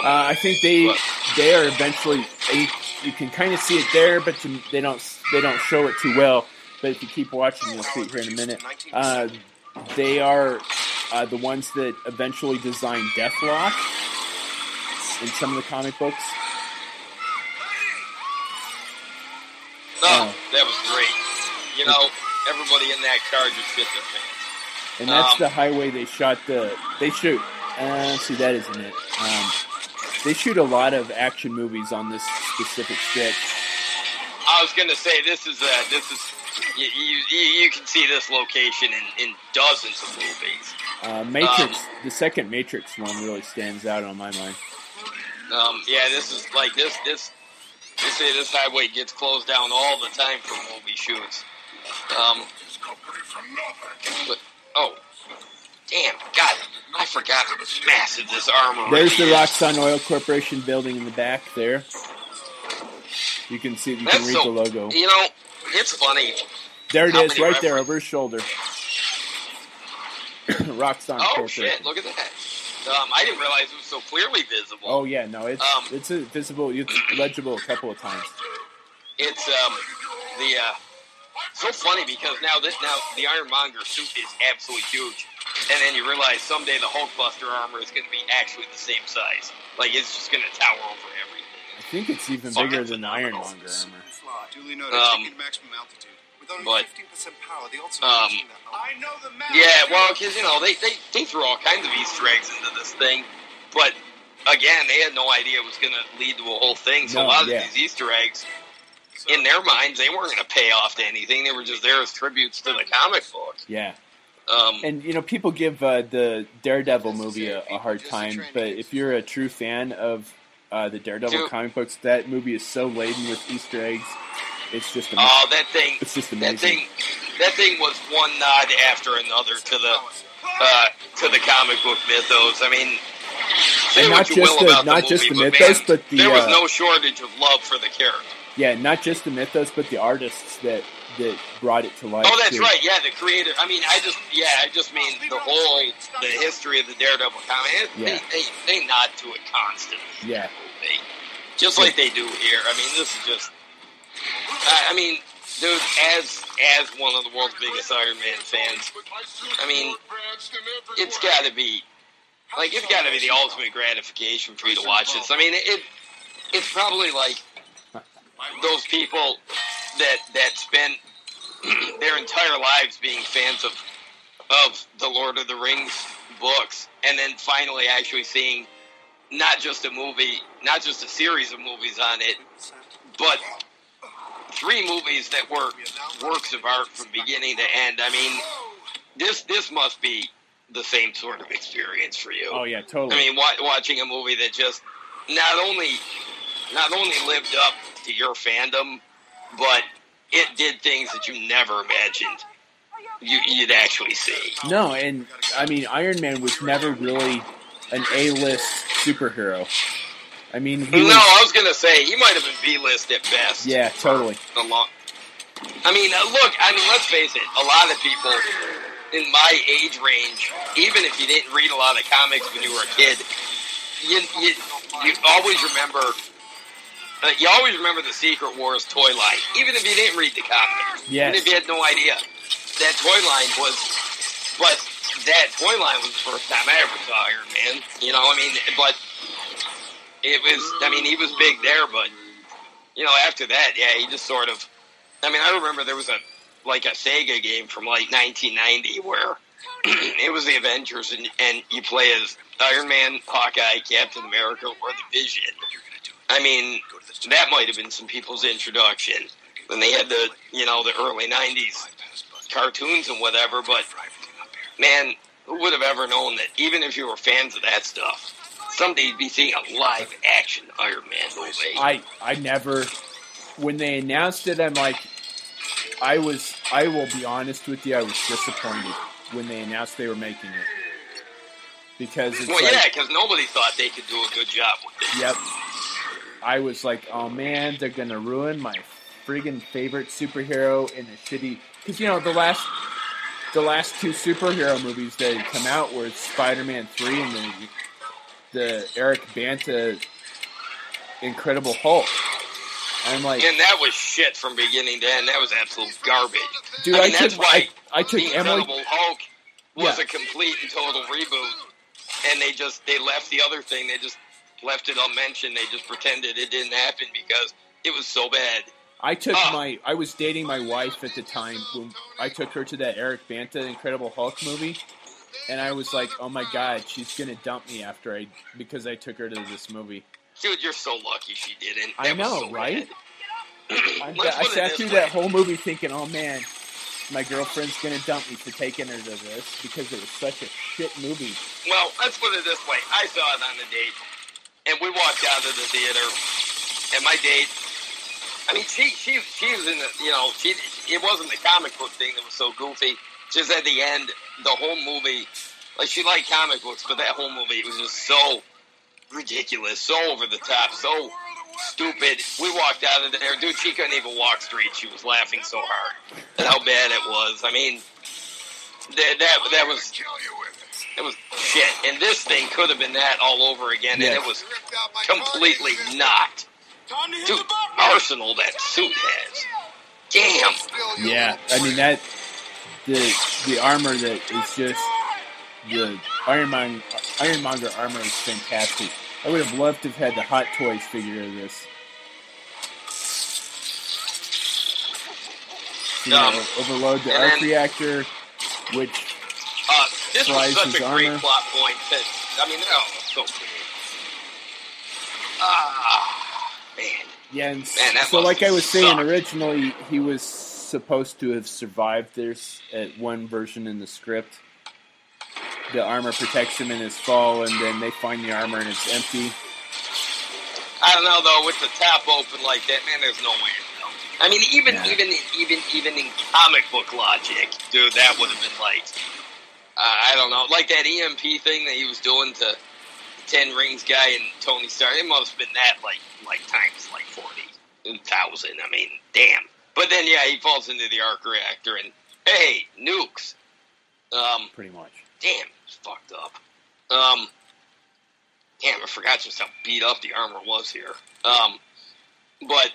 Uh, I think they What? they are eventually. You, you can kind of see it there, but you, they don't they don't show it too well. But if you keep watching, you'll see it here in a minute. Uh, they are uh, the ones that eventually designed Deathlok in some of the comic books. oh, that was great. You know, everybody in that car just fit their pants. And that's Um, the highway they shot the. They shoot. Uh, see, that isn't it. Um, they shoot a lot of action movies on this specific stretch. I was going to say this is uh, this is you, you you can see this location in, in dozens of movies. Uh, Matrix, Um, the second Matrix one really stands out on my mind. Um, yeah, this is like this this they say this highway gets closed down all the time for movie shoots. Um, but oh, damn, God, I forgot how massive this armor. There's the. Roxxon Oil Corporation building in the back there. You can see, you can read so, the logo. You know, it's funny. There it is, is, right there over his shoulder. Roxxon Oh Corporation. shit! Look at that. Um, I didn't realize it was so clearly visible. Oh yeah, no, it's Um, it's visible, it's legible a couple of times. It's um the uh so funny because now this now the Ironmonger suit is absolutely huge, and then you realize someday the Hulkbuster armor is going to be actually the same size. Like it's just going to tower over everything. I think it's even Fucking bigger than the phenomenal. Ironmonger armor. Duly noted. Um, Taking maximum altitude. With only but- 15% power, the ultimate Um, machine that- I know the map. Yeah, well, because you know they, they they threw all kinds of Easter eggs into this thing, but again, they had no idea it was going to lead to a whole thing. So a No, lot of yeah. these Easter eggs, in their minds, they weren't going to pay off to anything. They were just there as tributes to the comic book. Yeah. Um, And you know, people give uh, the Daredevil movie a, a hard time, but if you're a true fan of uh, the Daredevil Dude. comic books, that movie is so laden with Easter eggs. It's just amazing. oh, that thing, it's just that amazing. thing, that thing was one nod after another to the uh, to the comic book mythos. I mean. Say And what not you just will the- about not the just movie, the but mythos, man, but the, there was uh, no shortage of love for the character. Yeah, not just the mythos, but the artists that that brought it to life. Oh, that's too. right. Yeah, the creator. I mean, I just yeah, I just mean the whole the history of the Daredevil comic. It- Yeah. They, they they nod to it constantly, Yeah, they, just like they do here. I mean, this is just. I, I mean, dude, as as one of the world's biggest Iron Man fans, I mean, it's got to be like it's got to be the ultimate gratification for you to watch this. I mean, it it's probably like those people that that spend their entire lives being fans of of the Lord of the Rings books, and then finally actually seeing not just a movie, not just a series of movies on it, but three movies that were works of art from beginning to end. I mean, this this must be the same sort of experience for you. Oh yeah, totally. I mean, wa- watching a movie that just not only not only lived up to your fandom, but it did things that you never imagined you, you'd actually see. no, and I mean, Iron Man was never really an A-list superhero. I mean, he No, was, I was gonna say he might have been B-list at best. yeah, totally. A lot. I mean, uh, look. I mean, let's face it. A lot of people in my age range, even if you didn't read a lot of comics when you were a kid, you you, you always remember. Uh, you always remember the Secret Wars toy line, even if you didn't read the comic. Yes. Even if you had no idea, that toy line was. But that toy line was the first time I ever saw Iron Man. You know, I mean, but it was. I mean, he was big there, but you know, after that, yeah, he just sort of. I mean, I remember there was a like a Sega game from like 1990 where it was the Avengers, and and you play as Iron Man, Hawkeye, Captain America, or the Vision. I mean, that might have been some people's introduction. when they had the you know the early 90s cartoons and whatever, but man, who would have ever known that even if you were fans of that stuff, someday you'd be seeing a live action Iron Man movie. I I never when they announced it, I'm like, I was. I will be honest with you, I was disappointed when they announced they were making it because it's well, like, yeah, because nobody thought they could do a good job with it. Yep. I was like, oh man, they're gonna ruin my friggin' favorite superhero in a shitty. Because you know the last, the last two superhero movies that had come out were Spider-Man three and the the Eric Bana Incredible Hulk. I'm like, And that was shit from beginning to end. That was absolute garbage. dude, I I, mean, took why I, I took the Emily. Incredible Hulk was Yeah. a complete and total reboot, and they just they left the other thing. They just left it unmentioned. They just pretended it didn't happen because it was so bad. I took Oh. my. I was dating my wife at the time when I took her to that Eric Bana Incredible Hulk movie, and I was like, "Oh my god, she's gonna dump me after I because I took her to this movie." Dude, you're so lucky she didn't. I That was know, so right? I, I sat through way. that whole movie thinking, "Oh man, my girlfriend's gonna dump me for taking her to this because it was such a shit movie." Well, let's put it this way. I saw it on a date, and we walked out of the theater, and my date, I mean, she she she was in the, you know, she it wasn't the comic book thing that was so goofy. Just at the end, the whole movie, like she liked comic books, but that whole movie it was just so ridiculous, so over the top, so stupid. We walked out of there, dude. She couldn't even walk straight. She was laughing so hard at how bad it was. I mean, that that that was it was shit. And this thing could have been that all over again, and it was completely not. Dude, Arsenal that suit has. Damn. Yeah, I mean that the the armor that is just the Ironmonger Ironmonger armor is fantastic. I would have loved to have had the Hot Toys figure of this. You know, Um, overload the arc then- reactor, which Uh, this was such a great armor. plot point that I mean, oh, so great. Ah, man. yeah, and Man, that so like I was saying originally, he was supposed to have survived this at one version in the script. The armor protects him in his fall, and then they find the armor and it's empty. I don't know though. With the top open like that, man, there's no way. in. I mean, even Yeah. even even even in comic book logic, dude, that would have been like, I don't know, like that EMP thing that he was doing to Ten Rings guy and Tony Stark. It must have been that like like times like forty thousand. I mean, damn. But then yeah, he falls into the arc reactor and hey, nukes. Um, Pretty much. damn, it's fucked up. Um, damn, I forgot just how beat up the armor was here. Um, but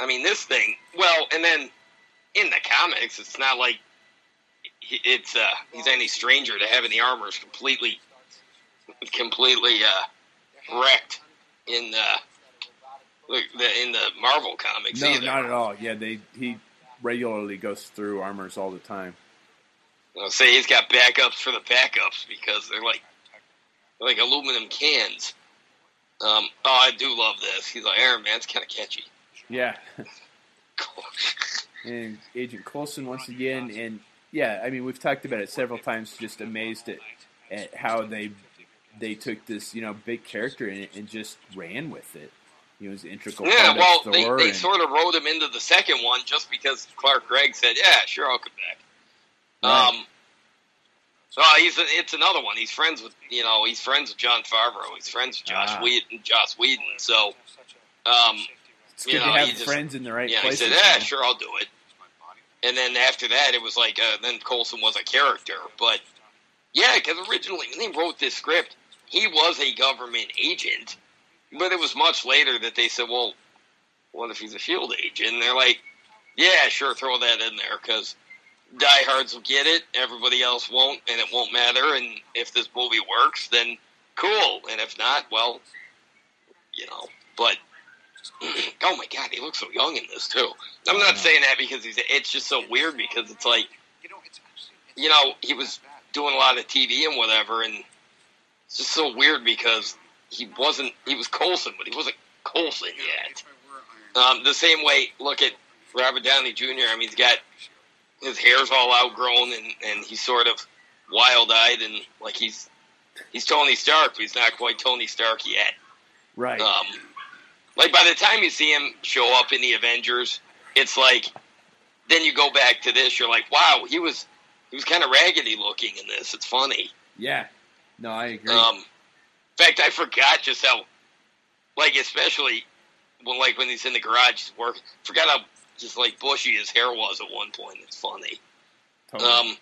I mean, this thing. Well, and then in the comics, it's not like it's uh, he's any stranger to having the armors completely, completely uh, wrecked in the, the in the Marvel comics. No, either. not at all. Yeah, they he regularly goes through armors all the time. I'll say he's got backups for the backups because they're like they're like aluminum cans. Um, oh, I do love this. He's like Iron Man's kind of catchy. Yeah. and Agent Coulson once again, and yeah, I mean we've talked about it several times. Just amazed at, at how they they took this you know big character and, and just ran with it. He was an integral yeah, well, they, they and- sort of wrote him into the second one just because Clark Gregg said, "Yeah, sure, I'll come back." Right. Um, so he's it's another one. He's friends with you know he's friends with Jon Favreau. He's friends with Joss Ah. Whedon. Joss Whedon. So, um, it's you good know, to have he just- friends in the right yeah, he places. said, "Yeah, sure, I'll do it." And then after that, it was like uh, then Coulson was a character, but yeah, because originally when they wrote this script, he was a government agent, but it was much later that they said, "Well, what if he's a field agent?" And they're like, "Yeah, sure, throw that in there because diehards will get it, everybody else won't, and it won't matter. And if this movie works, then cool, and if not, well, you know." But oh my god, he looks so young in this too. I'm not saying that because he's. It's just so weird because it's like, you know, he was doing a lot of TV and whatever, and it's just so weird because he wasn't. He was Coulson, but he wasn't Coulson yet. Um, the same way, look at Robert Downey Jr. I mean, he's got his hair's all outgrown, and and he's sort of wild eyed, and like he's he's Tony Stark, but he's not quite Tony Stark yet. Right. Um, like by the time you see him show up in the Avengers, it's like then you go back to this, you're like, wow, he was he was kind of raggedy looking in this. It's funny. yeah. No, I agree. Um, in fact, I forgot just how, like, especially when like when he's in the garage he's working. Forgot how just like bushy his hair was at one point. It's funny. Totally. Um,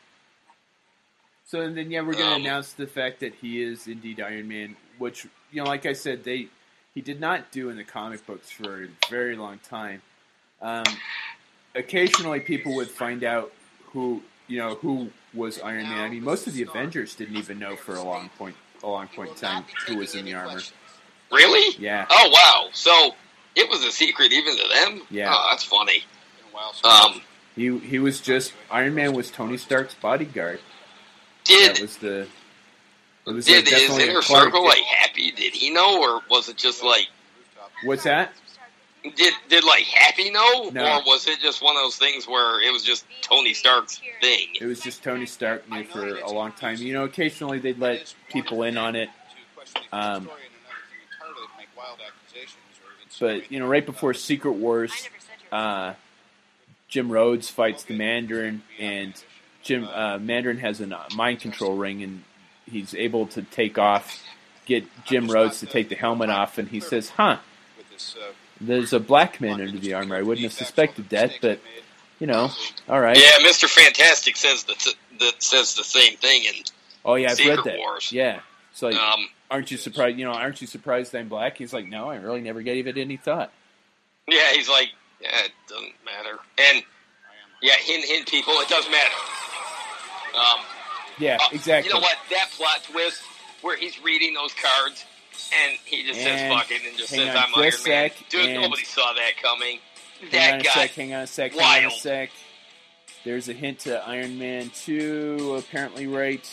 So and then yeah, we're going to Um, announce the fact that he is indeed Iron Man, which you know, like I said, they he did not do in the comic books for a very long time. Um, occasionally, people would find out who you know who was Iron Man. I mean, most of the Avengers didn't even know for a long point a long point in time who was in the armor. really? Yeah, Oh wow! So it was a secret even to them. Yeah. Oh, that's funny. Um, he he was just Iron Man was Tony Stark's bodyguard. did That was the. It was did like his definitely inner circle like Happy? Did he know, or was it just like What's that? did did like Happy know, No. or was it just one of those things where it was just Tony Stark's thing? It was just Tony Stark knew for a long time. You know, occasionally they'd let people in on it. Um, but you know, right before Secret Wars, uh, Jim Rhodes fights the Mandarin, and Jim uh, Mandarin has a mind control ring, and he's able to take off, get Jim Rhodes to take the helmet off, and he says, "Huh, there's a black man under the armor. I wouldn't have suspected that, but you know, all right." Yeah, Mister Fantastic says the that says the same thing, and Oh yeah, I've Secret read that. Wars. Yeah, it's like, um, aren't you surprised? You know, aren't you surprised I'm black? He's like, no, I really never gave it any thought. yeah, he's like, yeah, it doesn't matter, and yeah, hint, hint, people, it does matter. Um, Yeah, uh, exactly. You know what? That plot twist where he's reading those cards and he just And says fucking and just says on I'm Iron Man. Dude, nobody saw that coming. Hang That on a guy. sec, hang on a sec, hang on a sec. There's a hint to Iron Man 2, apparently right,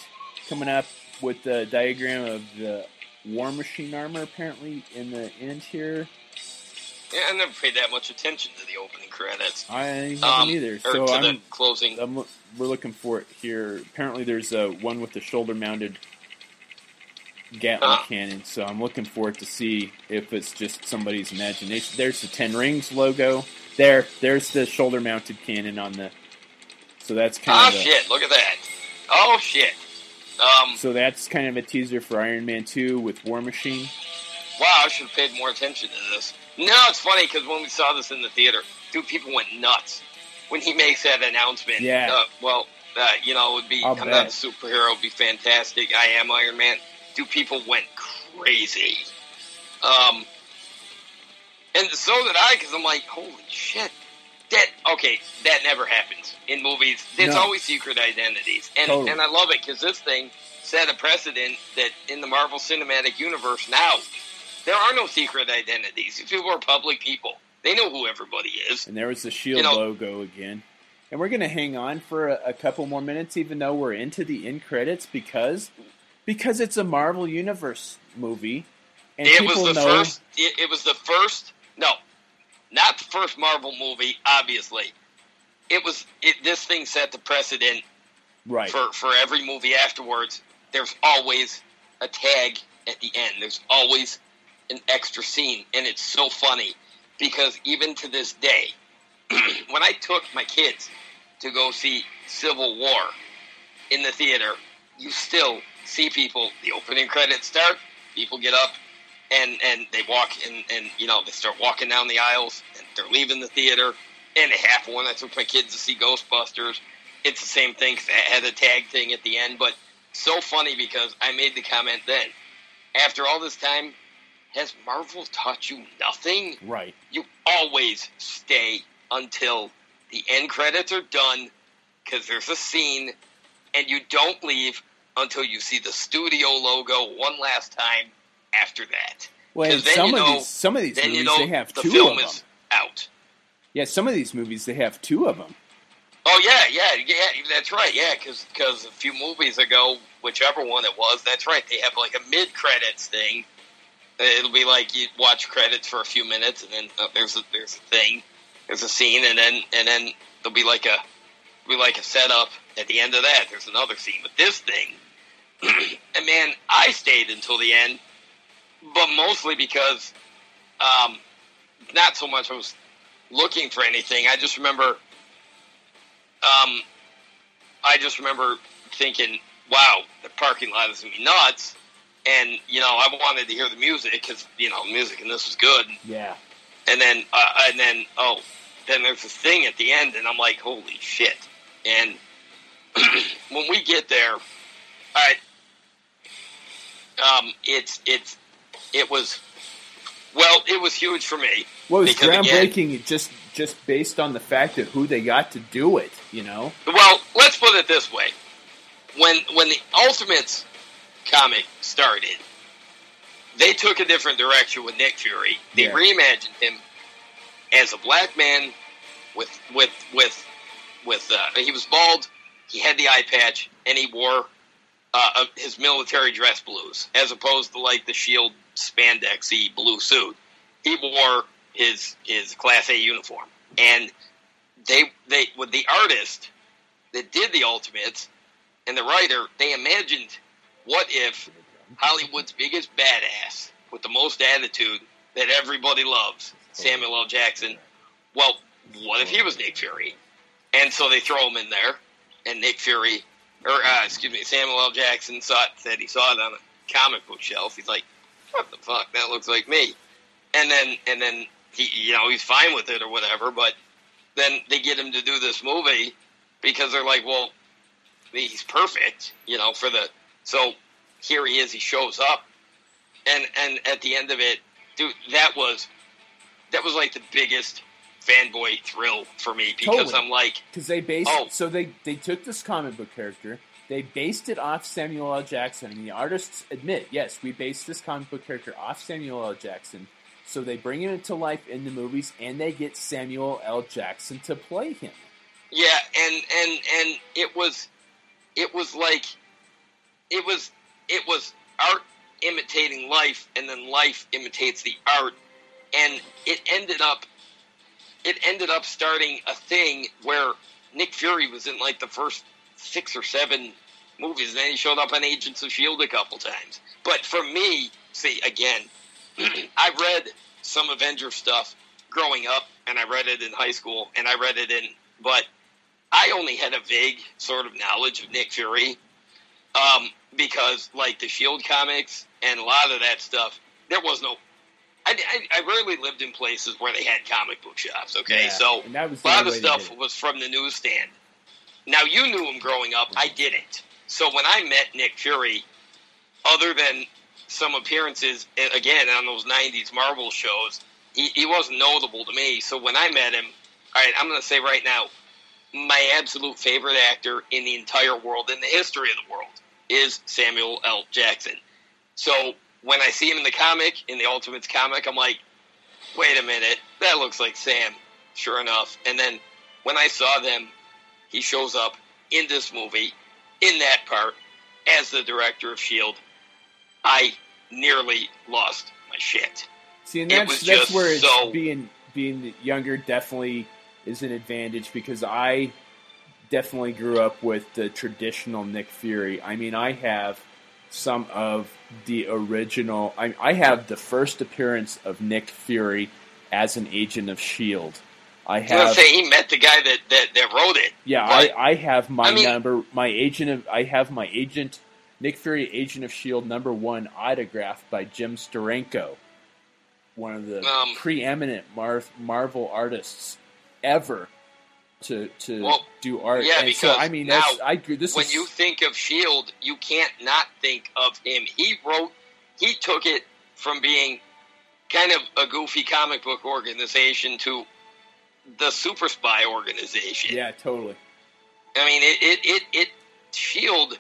coming up with the diagram of the War Machine armor, apparently, in the end here. Yeah, I never paid that much attention to the opening credits. I haven't Um, either. or So to I'm, the closing. I'm, we're looking for it here. Apparently, there's a one with the shoulder-mounted Gatling Ah. cannon. So I'm looking for it to see if it's just somebody's imagination. There's the Ten Rings logo. There, there's the shoulder-mounted cannon on the. So that's kind Oh of a, shit! Look at that. Oh shit. Um. So that's kind of a teaser for Iron Man 2 with War Machine. Wow, I should have paid more attention to this. No, it's funny because when we saw this in the theater, dude, people went nuts when he makes that announcement. Yeah. Uh, well, uh, you know, it would be I'll I'm bet. not a superhero. It'd be fantastic. I am Iron Man. Dude, people went crazy. Um, and so did I because I'm like, holy shit. That okay? That never happens in movies. It's No. always secret identities, and Totally. and I love it because this thing set a precedent that in the Marvel Cinematic Universe now there are no secret identities. These people are public people. They know who everybody is. And there was the Shield You know- logo again. And we're going to hang on for a, a couple more minutes, even though we're into the end credits, because because it's a Marvel Universe movie, and it people was the know first. It, it was the first. No, not the first Marvel movie. Obviously, it was. It, this thing set the precedent right. for for every movie afterwards. There's always a tag at the end. There's always an extra scene, and it's so funny because even to this day, when I took my kids to go see Civil War in the theater, you still see people. The opening credits start. People get up and and they walk and and you know they start walking down the aisles and they're leaving the theater. And it happened when I took my kids to see Ghostbusters. It's the same thing. 'cause it had a tag thing at the end, but so funny because I made the comment then. After all this time, has Marvel taught you nothing? right. You always stay until the end credits are done because there's a scene, and you don't leave until you see the studio logo one last time after that. Well, then some you of these some of these movies you know they have the two film of them. is out. Yeah, some of these movies they have two of them. Oh yeah, yeah, yeah. That's right. Yeah, because a few movies ago, whichever one it was, that's right. They have like a mid credits thing. It'll be like you watch credits for a few minutes, and then uh, there's a there's a thing, there's a scene, and then and then there'll be like a be like a setup at the end of that. There's another scene, but this thing, and man, I stayed until the end, but mostly because, um, not so much I was looking for anything. I just remember um, I just remember thinking, "Wow, the parking lot is gonna be nuts," and you know, I wanted to hear the music because you know, music and this was good. Yeah. And then, uh, and then, oh, then there's this thing at the end, and I'm like, "Holy shit!" And when we get there, all right, um, it's it's it was well, it was huge for me. Well, Because, again- groundbreaking just just based on the fact of who they got to do it. You know. Well, let's put it this way: when when the Ultimates comic started, they took a different direction with Nick Fury. They Yeah. reimagined him as a black man with with with with uh, he was bald, he had the eye patch, and he wore uh, his military dress blues, as opposed to like the Shield spandexy blue suit. He wore his his Class A uniform, and they they with the artist that did the Ultimates and the writer, they imagined what if Hollywood's biggest badass with the most attitude that everybody loves, Samuel L. Jackson. Well, what if he was Nick Fury? And so they throw him in there, and Nick Fury, or uh, excuse me, Samuel L. Jackson saw it, said he saw it on a comic book shelf. He's like, "What the fuck? That looks like me." And then, and then he, you know, he's fine with it or whatever. But then they get him to do this movie because they're like, "Well, he's perfect," you know, for the. So here he is. He shows up, and and at the end of it, dude, that was that was like the biggest fanboy thrill for me because Totally. I'm like, Because they based Oh. so they they took this comic book character, They based it off Samuel L. Jackson, and the artists admit, yes, we based this comic book character off Samuel L. Jackson. So they bring him to life in the movies, and they get Samuel L. Jackson to play him. Yeah, and and and it was, it was like, it was it was art imitating life, and then life imitates the art, and it ended up, it ended up starting a thing where Nick Fury was in like the first six or seven movies, and then he showed up on Agents of Shield a couple times. But for me, see again, I read some Avenger stuff growing up, and I read it in high school, and I read it in, but I only had a vague sort of knowledge of Nick Fury um, because, like the Shield comics and a lot of that stuff, there was no. I, I, I rarely lived in places where they had comic book shops. Okay, Yeah, so a lot of the stuff was from the newsstand. Now you knew him growing up. I didn't. So when I met Nick Fury, other than some appearances again on those '90s Marvel shows, he, he wasn't notable to me. So when I met him, all right, I'm going to say right now, my absolute favorite actor in the entire world, in the history of the world, is Samuel L. Jackson. So when I see him in the comic, in the Ultimates comic, I'm like, wait a minute, that looks like Sam. Sure enough. And then when I saw them, he shows up in this movie, in that part, as the director of S.H.I.E.L.D. I nearly lost my shit. See, and that's that's where it's so- being being younger definitely is an advantage because I definitely grew up with the traditional Nick Fury. I mean, I have some of the original. I, I have the first appearance of Nick Fury as an agent of Shield. I was have to say, he met the guy that, that, that wrote it. yeah, I, I have my I mean- number, my agent of, I have my agent, Nick Fury, Agent of Shield number one autographed by Jim Steranko, one of the Um, preeminent Mar- Marvel artists ever to to Well, do art. yeah, and because so I mean, now, I agree. This when is you think of Shield, you can't not think of him. He wrote, he took it from being kind of a goofy comic book organization to the super spy organization. yeah, totally. I mean, it, it, it, it Shield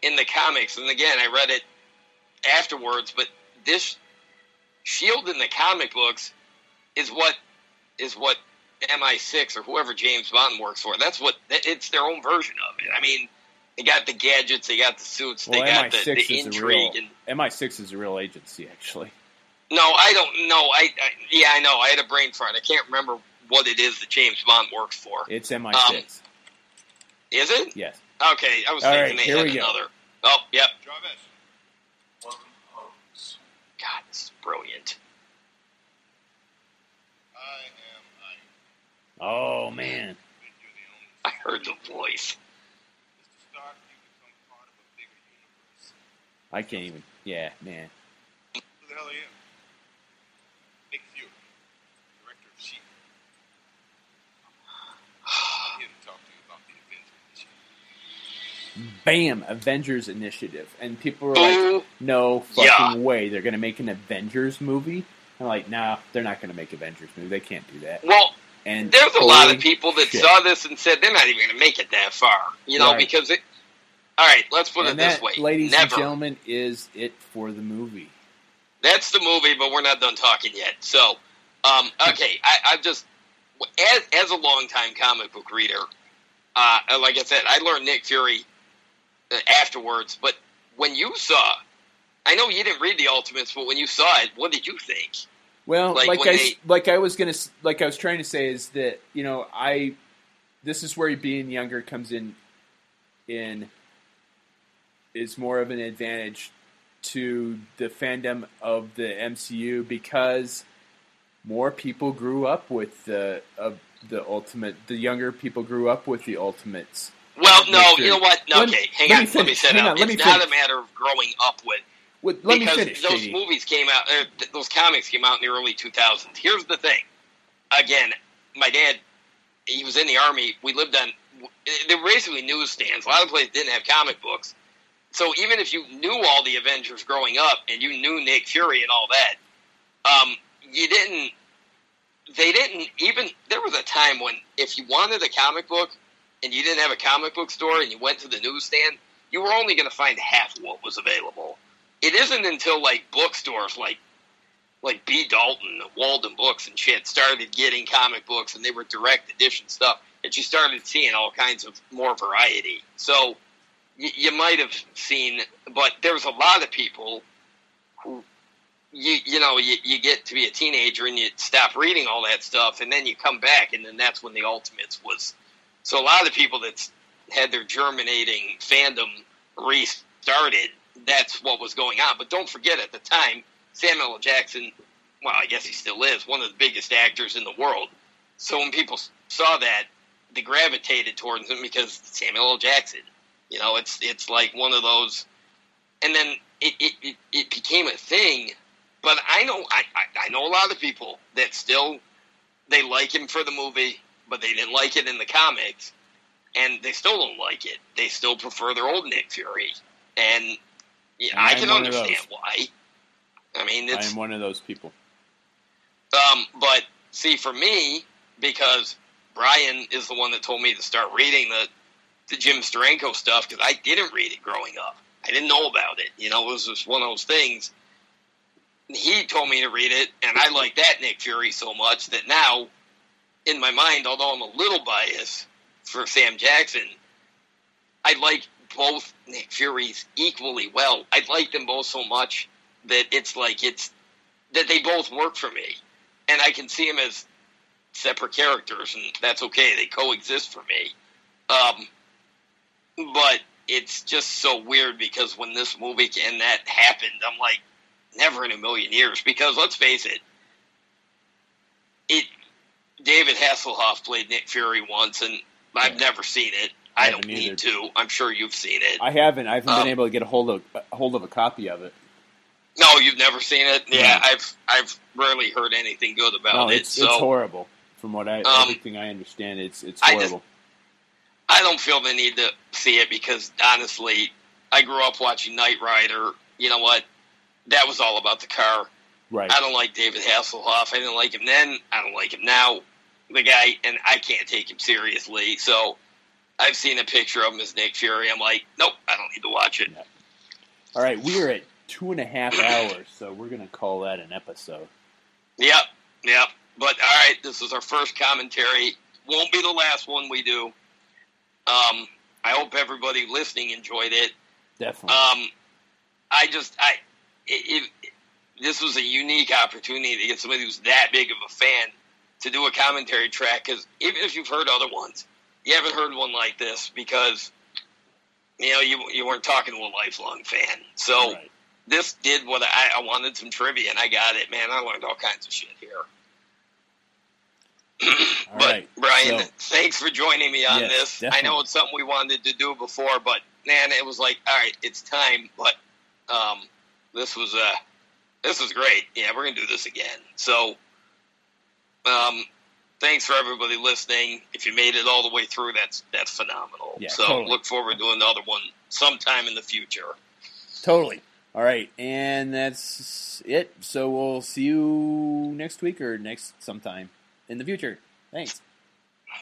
in the comics, and again, I read it afterwards, but this Shield in the comic books is what is what MI6 or whoever James Bond works for. That's what it's their own version of it. I mean, they got the gadgets, they got the suits, Well, they got the, MI6 the is a real intrigue, and MI6 is a real agency, actually. no, I don't know. I, I yeah, I know. I had a brain fart. I can't remember what it is that James Bond works for. It's MI6. Um, Is it? yes. Okay, I was All thinking right, they here had we go. another. Oh, yep. Jarvis. God, this is brilliant. I am Iron. Oh man. Then you're the only. I heard the voice. Mr. Stark, you become part of a bigger universe. I can't even. Yeah, man. Who the hell are you? Nick Fury, director of S.H.I.E.L.D. I'm here to talk to you about the Avengers Initiative. Bam! Avengers Initiative, and people are like, "No fucking Yeah. way! They're gonna make an Avengers movie." I'm like, "Nah, they're not gonna make Avengers movie. They can't do that." Well, And there's a lot of people that shit. saw this and said they're not even going to make it that far. You know, Right. because it. All right, let's put and it this way. ladies Never. and gentlemen, is it for the movie. That's the movie, but we're not done talking yet. So, um, okay, I, I've just as as a longtime comic book reader, uh, like I said, I learned Nick Fury uh, afterwards. But when you saw, I know you didn't read the Ultimates, but when you saw it, what did you think? Well, Like like, I they- like I was gonna like I was trying to say is that you know I this is where being younger comes in in is more of an advantage to the fandom of the MCU because more people grew up with the of the ultimate the younger people grew up with the ultimates. Well, no, you know what? No, Let okay, hang let on. me let me finish. set Hang up. on, let me it's not finish. a matter of growing up with. Wait, let because me finish, those JD. movies came out, uh, th- those comics came out in the early 2000s. Here's the thing. Again, my dad, he was in the army. We lived on, they were basically newsstands. A lot of places didn't have comic books. So even if you knew all the Avengers growing up and you knew Nick Fury and all that, um, you didn't, they didn't even, there was a time when if you wanted a comic book and you didn't have a comic book store and you went to the newsstand, you were only going to find half of what was available. It isn't until like bookstores like like B. Dalton, Walden Books, and shit started getting comic books, and they were direct edition stuff, that you started seeing all kinds of more variety. So you, you might have seen, but there's a lot of people who you you know you, you get to be a teenager and you stop reading all that stuff, and then you come back, and then that's when the Ultimates was. So a lot of the people that had their germinating fandom restarted. That's what was going on. But don't forget, at the time, Samuel L. Jackson, well, I guess he still is one of the biggest actors in the world. So when people saw that, they gravitated towards him because Samuel L. Jackson. You know, it's it's like one of those, and then it it, it, it became a thing. But I know I, I know a lot of people that still they like him for the movie, but they didn't like it in the comics, and they still don't like it. They still prefer their old Nick Fury, and yeah, I I'm can understand why. I mean, I am one of those people. um, but see, for me, because Brian is the one that told me to start reading the the Jim Steranko stuff because I didn't read it growing up. I didn't know about it. You know, it was just one of those things. He told me to read it, and I like that Nick Fury so much that now, in my mind, although I'm a little biased for Sam Jackson, I like both Nick Furies equally well. I like them both so much that it's like it's that they both work for me, and I can see them as separate characters, and that's okay. They coexist for me. Um, but it's just so weird because when this movie and that happened, I'm like, never in a million years. Because let's face it, it David Hasselhoff played Nick Fury once, and I've never seen it. I, I don't haven't need to. I'm sure you've seen it. I haven't. I haven't Um, been able to get a hold of a hold of a copy of it. no, you've never seen it. Yeah, No. I've I've rarely heard anything good about No, it. it's so it's horrible. From what I Um, everything I understand, it's it's I just- horrible. I don't feel the need to see it because honestly, I grew up watching Knight Rider. You know what? That was all about the car. right. I don't like David Hasselhoff. I didn't like him then. I don't like him now. The guy, and I can't take him seriously. So I've seen a picture of him as Nick Fury. I'm like, nope, I don't need to watch it. All right, we are at two and a half hours, so we're gonna call that an episode. Yep, yep. But all right, this is our first commentary. Won't be the last one we do. Um, I hope everybody listening enjoyed it. Definitely. Um, I just I it, it, this was a unique opportunity to get somebody who's that big of a fan to do a commentary track because even if you've heard other ones, you haven't heard one like this because you know you you weren't talking to a lifelong fan. So Right. this did what I, I wanted some trivia and I got it. Man, I learned all kinds of shit here. But right, Brian, so- thanks for joining me on Yes, this. I know it's something we wanted to do before, but man, it was like, all right, it's time. But um, this was uh, this was great. Yeah, we're gonna do this again. So, um, thanks for everybody listening. If you made it all the way through, that's that's phenomenal. Yeah, so totally. look forward to another one sometime in the future. Totally. All right, and that's it. So we'll see you next week or next sometime in the future. Thanks.